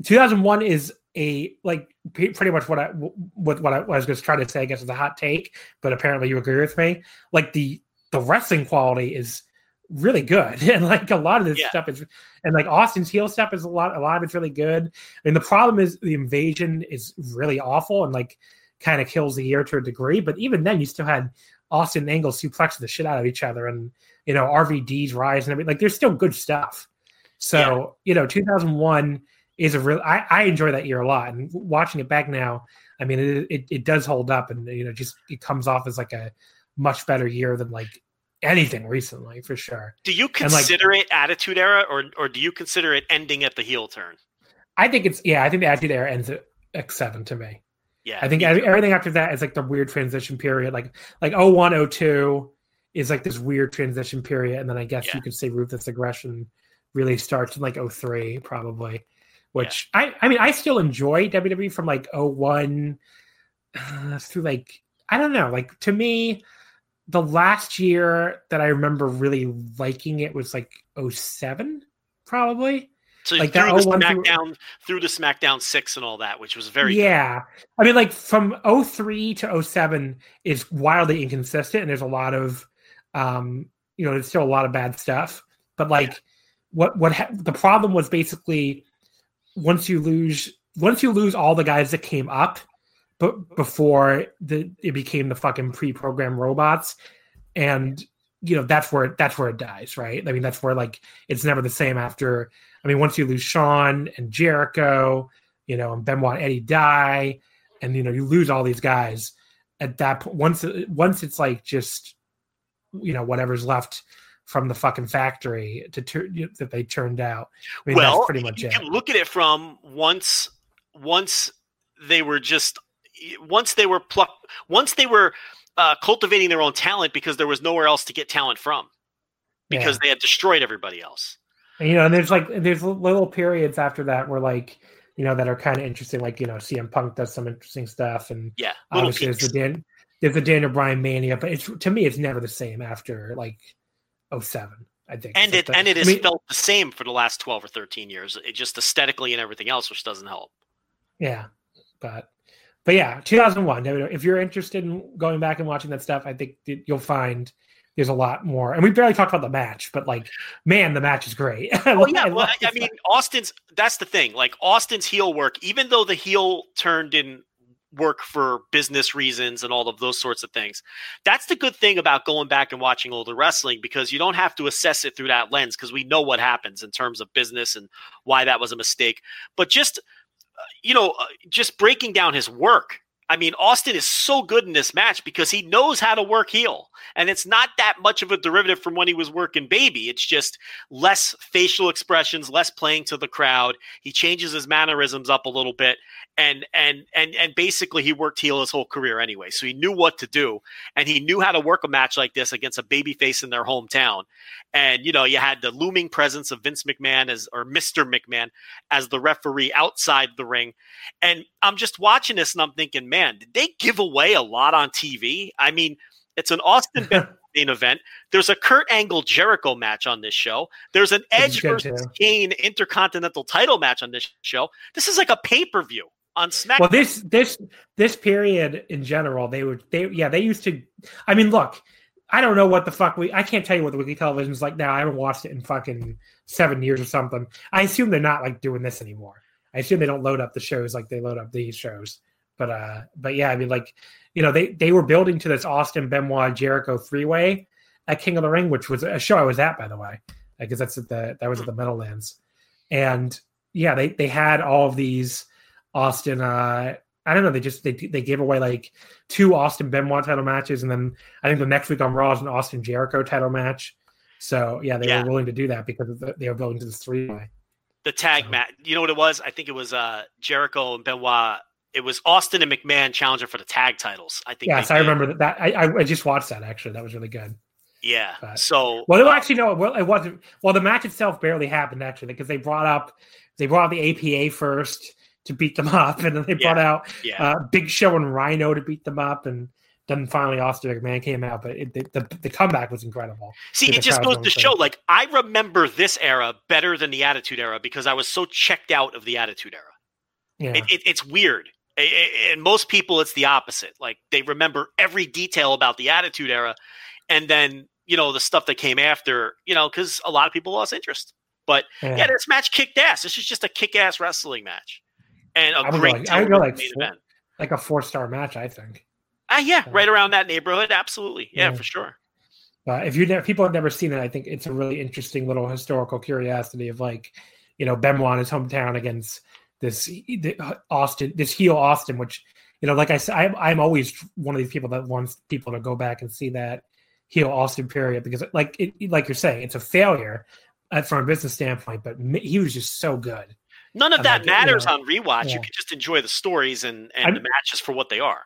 2001 is a like pretty much what I what what I, what I was just trying to say. I guess is a hot take, but apparently you agree with me. Like the the wrestling quality is really good and like a lot of this yeah. stuff is and like austin's heel stuff is a lot a lot of it's really good and the problem is the invasion is really awful and like kind of kills the year to a degree but even then you still had austin and angle suplex the shit out of each other and you know rvd's rise and everything like there's still good stuff so yeah. you know 2001 is a real I, I enjoy that year a lot and watching it back now i mean it, it, it does hold up and you know just it comes off as like a much better year than like anything recently for sure. Do you consider like, it Attitude Era, or or do you consider it ending at the heel turn? I think it's yeah. I think the Attitude Era ends at X seven to me. Yeah, I think everything after that is like the weird transition period. Like like 01, 02 is like this weird transition period, and then I guess yeah. you could say ruthless aggression really starts in like 03 probably. Which yeah. I I mean I still enjoy WWE from like 01 uh, through like I don't know like to me the last year that I remember really liking it was like 07, probably. So like through the SmackDown, through, through the SmackDown six and all that, which was very yeah. Good. I mean, like from 03 to 07 is wildly inconsistent, and there's a lot of, um, you know, there's still a lot of bad stuff. But like, yeah. what what ha- the problem was basically once you lose once you lose all the guys that came up, but before the it became the fucking pre-programmed robots and you know that's where that's where it dies right? I mean that's where like it's never the same after i mean once you lose shawn and jericho you know and benoit eddie die and you know you lose all these guys at that point once once it's like just you know whatever's left from the fucking factory to turn that they turned out I mean, well pretty much you it. can look at it from once once they were just once they were plucked, once they were uh, cultivating their own talent because there was nowhere else to get talent from because yeah. they had destroyed everybody else. And, you know, and there's like there's little periods after that where like you know that are kind of interesting. Like you know, CM Punk does some interesting stuff, and yeah, obviously there's the Dan there's the Daniel Bryan mania, but it's to me it's never the same after like 07. I think. And it and it has I mean, felt the same for the last twelve or thirteen years. It just aesthetically and everything else, which doesn't help. Yeah, but but yeah, 2001. If you're interested in going back and watching that stuff, I think you'll find there's a lot more. And we barely talked about the match, but like, man, the match is great. oh yeah, well, I, I mean, Austin's. That's the thing. Like Austin's heel work, even though the heel turned in work for business reasons and all of those sorts of things. That's the good thing about going back and watching older wrestling because you don't have to assess it through that lens because we know what happens in terms of business and why that was a mistake. But just you know, uh, just breaking down his work. I mean, Austin is so good in this match because he knows how to work heel. And it's not that much of a derivative from when he was working baby. It's just less facial expressions, less playing to the crowd. He changes his mannerisms up a little bit and and and and basically he worked heel his whole career anyway. So he knew what to do, and he knew how to work a match like this against a baby face in their hometown. And you know, you had the looming presence of Vince McMahon as or Mr. McMahon as the referee outside the ring. And I'm just watching this and I'm thinking, man, did they give away a lot on TV? I mean, it's an Austin main event. There's a Kurt Angle Jericho match on this show. There's an Edge versus Kane Intercontinental title match on this show. This is like a pay per view on SmackDown. Well, this this this period in general, they would they yeah they used to. I mean, look, I don't know what the fuck we. I can't tell you what the weekly television is like now. I haven't watched it in fucking seven years or something. I assume they're not like doing this anymore. I assume they don't load up the shows like they load up these shows. But uh, but yeah, I mean, like you know, they they were building to this Austin Benoit Jericho three way at King of the Ring, which was a show I was at by the way, because that's at the that was at the Meadowlands, and yeah, they they had all of these Austin. Uh, I don't know. They just they they gave away like two Austin Benoit title matches, and then I think the next week on Raw is an Austin Jericho title match. So yeah, they Yeah. were willing to do that because the, they were building to this three way. The tag match. You know what it was? I think it was uh, Jericho and Benoit. It was Austin and McMahon challenging for the tag titles. I think. Yes, I remember that. that I, I just watched that actually. That was really good. Yeah. But- So Well, no, actually, no. It wasn't. Well, the match itself barely happened actually because they brought up they brought the APA first to beat them up, and then they brought out yeah. uh, Big Show and Rhino to beat them up, and then finally Austin McMahon came out. But it, the, the the comeback was incredible. See, it just goes to show. Like I remember this era better than the Attitude Era because I was so checked out of the Attitude Era. Yeah, It, it, it's weird. And most people, it's the opposite. Like they remember every detail about the Attitude Era, and then you know the stuff that came after. You know, because a lot of people lost interest. But yeah. yeah, this match kicked ass. This is just a kick-ass wrestling match, and a great like- I would go like main four- event. like a four star match, I think. Ah, yeah, Yeah. right around that neighborhood. Absolutely, yeah, Yeah. for sure. But if you never, people have never seen it, I think it's a really interesting little historical curiosity of like, you know, Benoit in his hometown against this the Austin, this heel Austin, which you know, like I said, I'm, I'm always one of these people that wants people to go back and see that heel Austin period because, like, it, like you're saying, it's a failure uh, from a business standpoint, but he was just so good. None of that like it, you matters know. on rewatch. Yeah. You can just enjoy the stories and and I'm- the matches for what they are.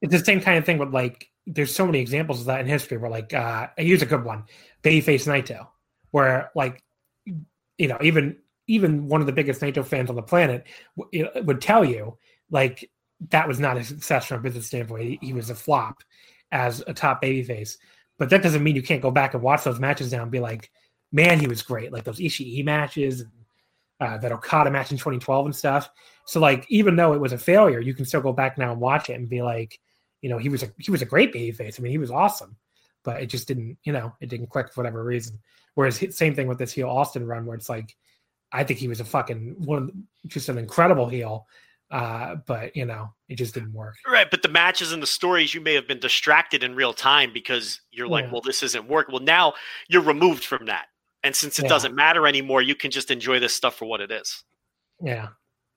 It's the same kind of thing with like, there's so many examples of that in history where, like, uh, here's a good one, Babyface Naito, where like, you know, even even one of the biggest Naito fans on the planet would tell you like that was not a success from a business standpoint. He, he was a flop as a top babyface, but that doesn't mean you can't go back and watch those matches now and be like, man, he was great. Like those Ishii matches uh, that Okada match in 2012 and stuff. So like, even though it was a failure, you can still go back now and watch it and be like, you know, he was a he was a great babyface. I mean, he was awesome, but it just didn't, you know, it didn't click for whatever reason. Whereas same thing with this heel Austin run, where it's like, I think he was a fucking one, just an incredible heel, uh, but you know, it just didn't work. Right, but the matches and the stories, you may have been distracted in real time because you're like, Yeah. well, this isn't working. Well, now you're removed from that. And since it Yeah. doesn't matter anymore, you can just enjoy this stuff for what it is. Yeah.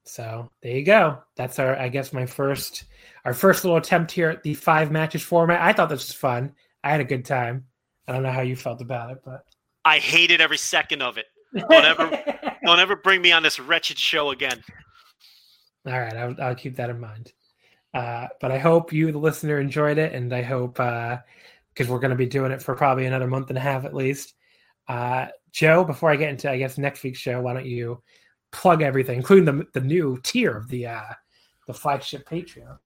So there you go. That's our, I guess, my first, our first little attempt here at the five matches format. I thought this was fun. I had a good time. I don't know how you felt about it, but I hated every second of it. Don't ever- Don't ever bring me on this wretched show again. All right, I'll, I'll keep that in mind. Uh, but I hope you, the listener, enjoyed it, and I hope because we're going to be doing it for probably another month and a half at least. Uh, Joe, before I get into I guess next week's show, why don't you plug everything, including the the new tier of the uh, the flagship Patreon?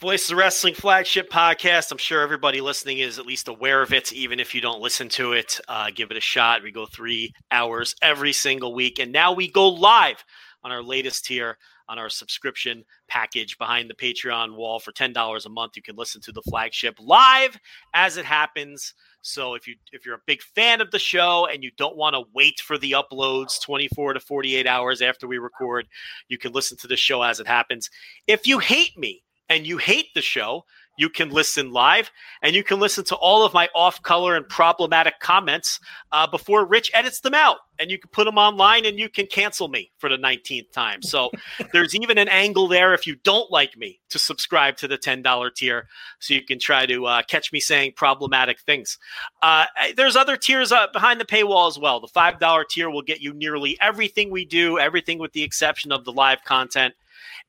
Voices of Wrestling flagship podcast. I'm sure everybody listening is at least aware of it, even if you don't listen to it. Uh, give it a shot. We go three hours every single week, and now we go live on our latest tier on our subscription package behind the Patreon wall for ten dollars a month. You can listen to the flagship live as it happens. So if you if you're a big fan of the show and you don't want to wait for the uploads 24 to 48 hours after we record, you can listen to the show as it happens. If you hate me and you hate the show, you can listen live and you can listen to all of my off color and problematic comments uh, before Rich edits them out. And you can put them online and you can cancel me for the 19th time. So there's even an angle there if you don't like me to subscribe to the $10 tier so you can try to uh, catch me saying problematic things. Uh, there's other tiers uh, behind the paywall as well. The $5 tier will get you nearly everything we do, everything with the exception of the live content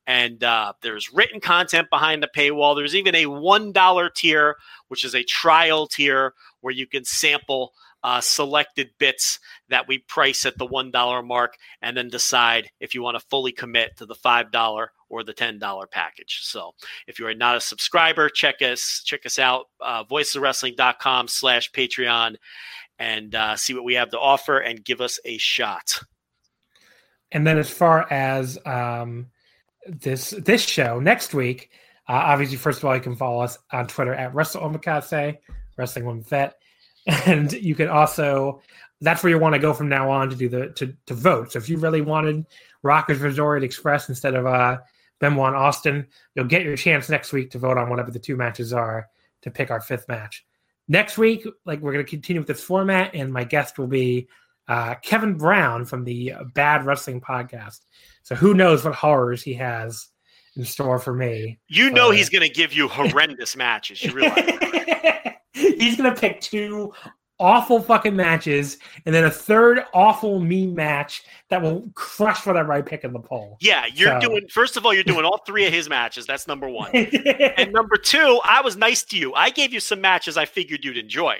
and uh, there's written content behind the paywall. There's even a one dollar tier, which is a trial tier where you can sample uh, selected bits that we price at the one dollar mark, and then decide if you want to fully commit to the five dollar or the ten dollar package. So if you are not a subscriber, check us check us out uh, voicesofwrestling.com slash Patreon and uh, see what we have to offer and give us a shot. And then as far as um, this this show next week, uh, obviously, first of all, you can follow us on Twitter at Wrestle Omakase, Wrestling One Vet, and you can also that's where you want to go from now on to do the to, to vote. So if you really wanted Rockers Resort Express instead of uh, Benoit Austin, you'll get your chance next week to vote on whatever the two matches are to pick our fifth match. Next week, like we're going to continue with this format, and my guest will be uh, Kevin Brown from the Bad Wrestling Podcast. So who knows what horrors he has in store for me. You know he's going to give you horrendous matches. You realize? he's going to pick two awful fucking matches and then a third awful mean match that will crush whatever I pick in the poll. Yeah, you're so. doing first of all, you're doing all three of his matches. That's number one. and number two, I was nice to you. I gave you some matches I figured you'd enjoy.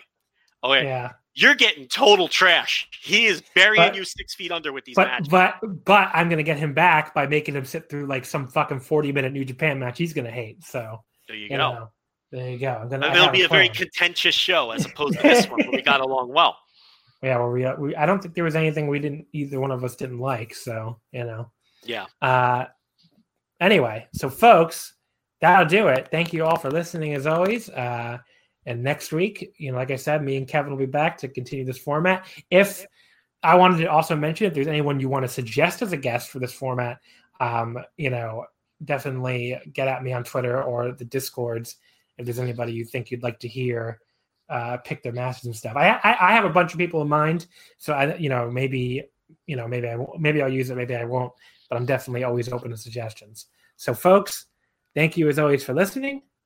Okay. Yeah. You're getting total trash. He is burying but, you six feet under with these but, matches. But but I'm gonna get him back by making him sit through like some fucking 40 minute New Japan match he's gonna hate. So there you, you go. Know. There you go. I'm gonna. it'll be a, a very contentious show as opposed to this one, where we got along well. Yeah, well, we, uh, we I don't think there was anything we didn't either one of us didn't like. So you know. Yeah. Uh. Anyway, so folks, that'll do it. Thank you all for listening as always. Uh, and next week, you know, like I said, me and Kevin will be back to continue this format. If I wanted to also mention if there's anyone you want to suggest as a guest for this format, um, you know, definitely get at me on Twitter or the Discords if there's anybody you think you'd like to hear uh, pick their masters and stuff. I, I, I have a bunch of people in mind, so I you know maybe you know maybe I maybe I'll use it, maybe I won't, but I'm definitely always open to suggestions. So folks, thank you as always for listening,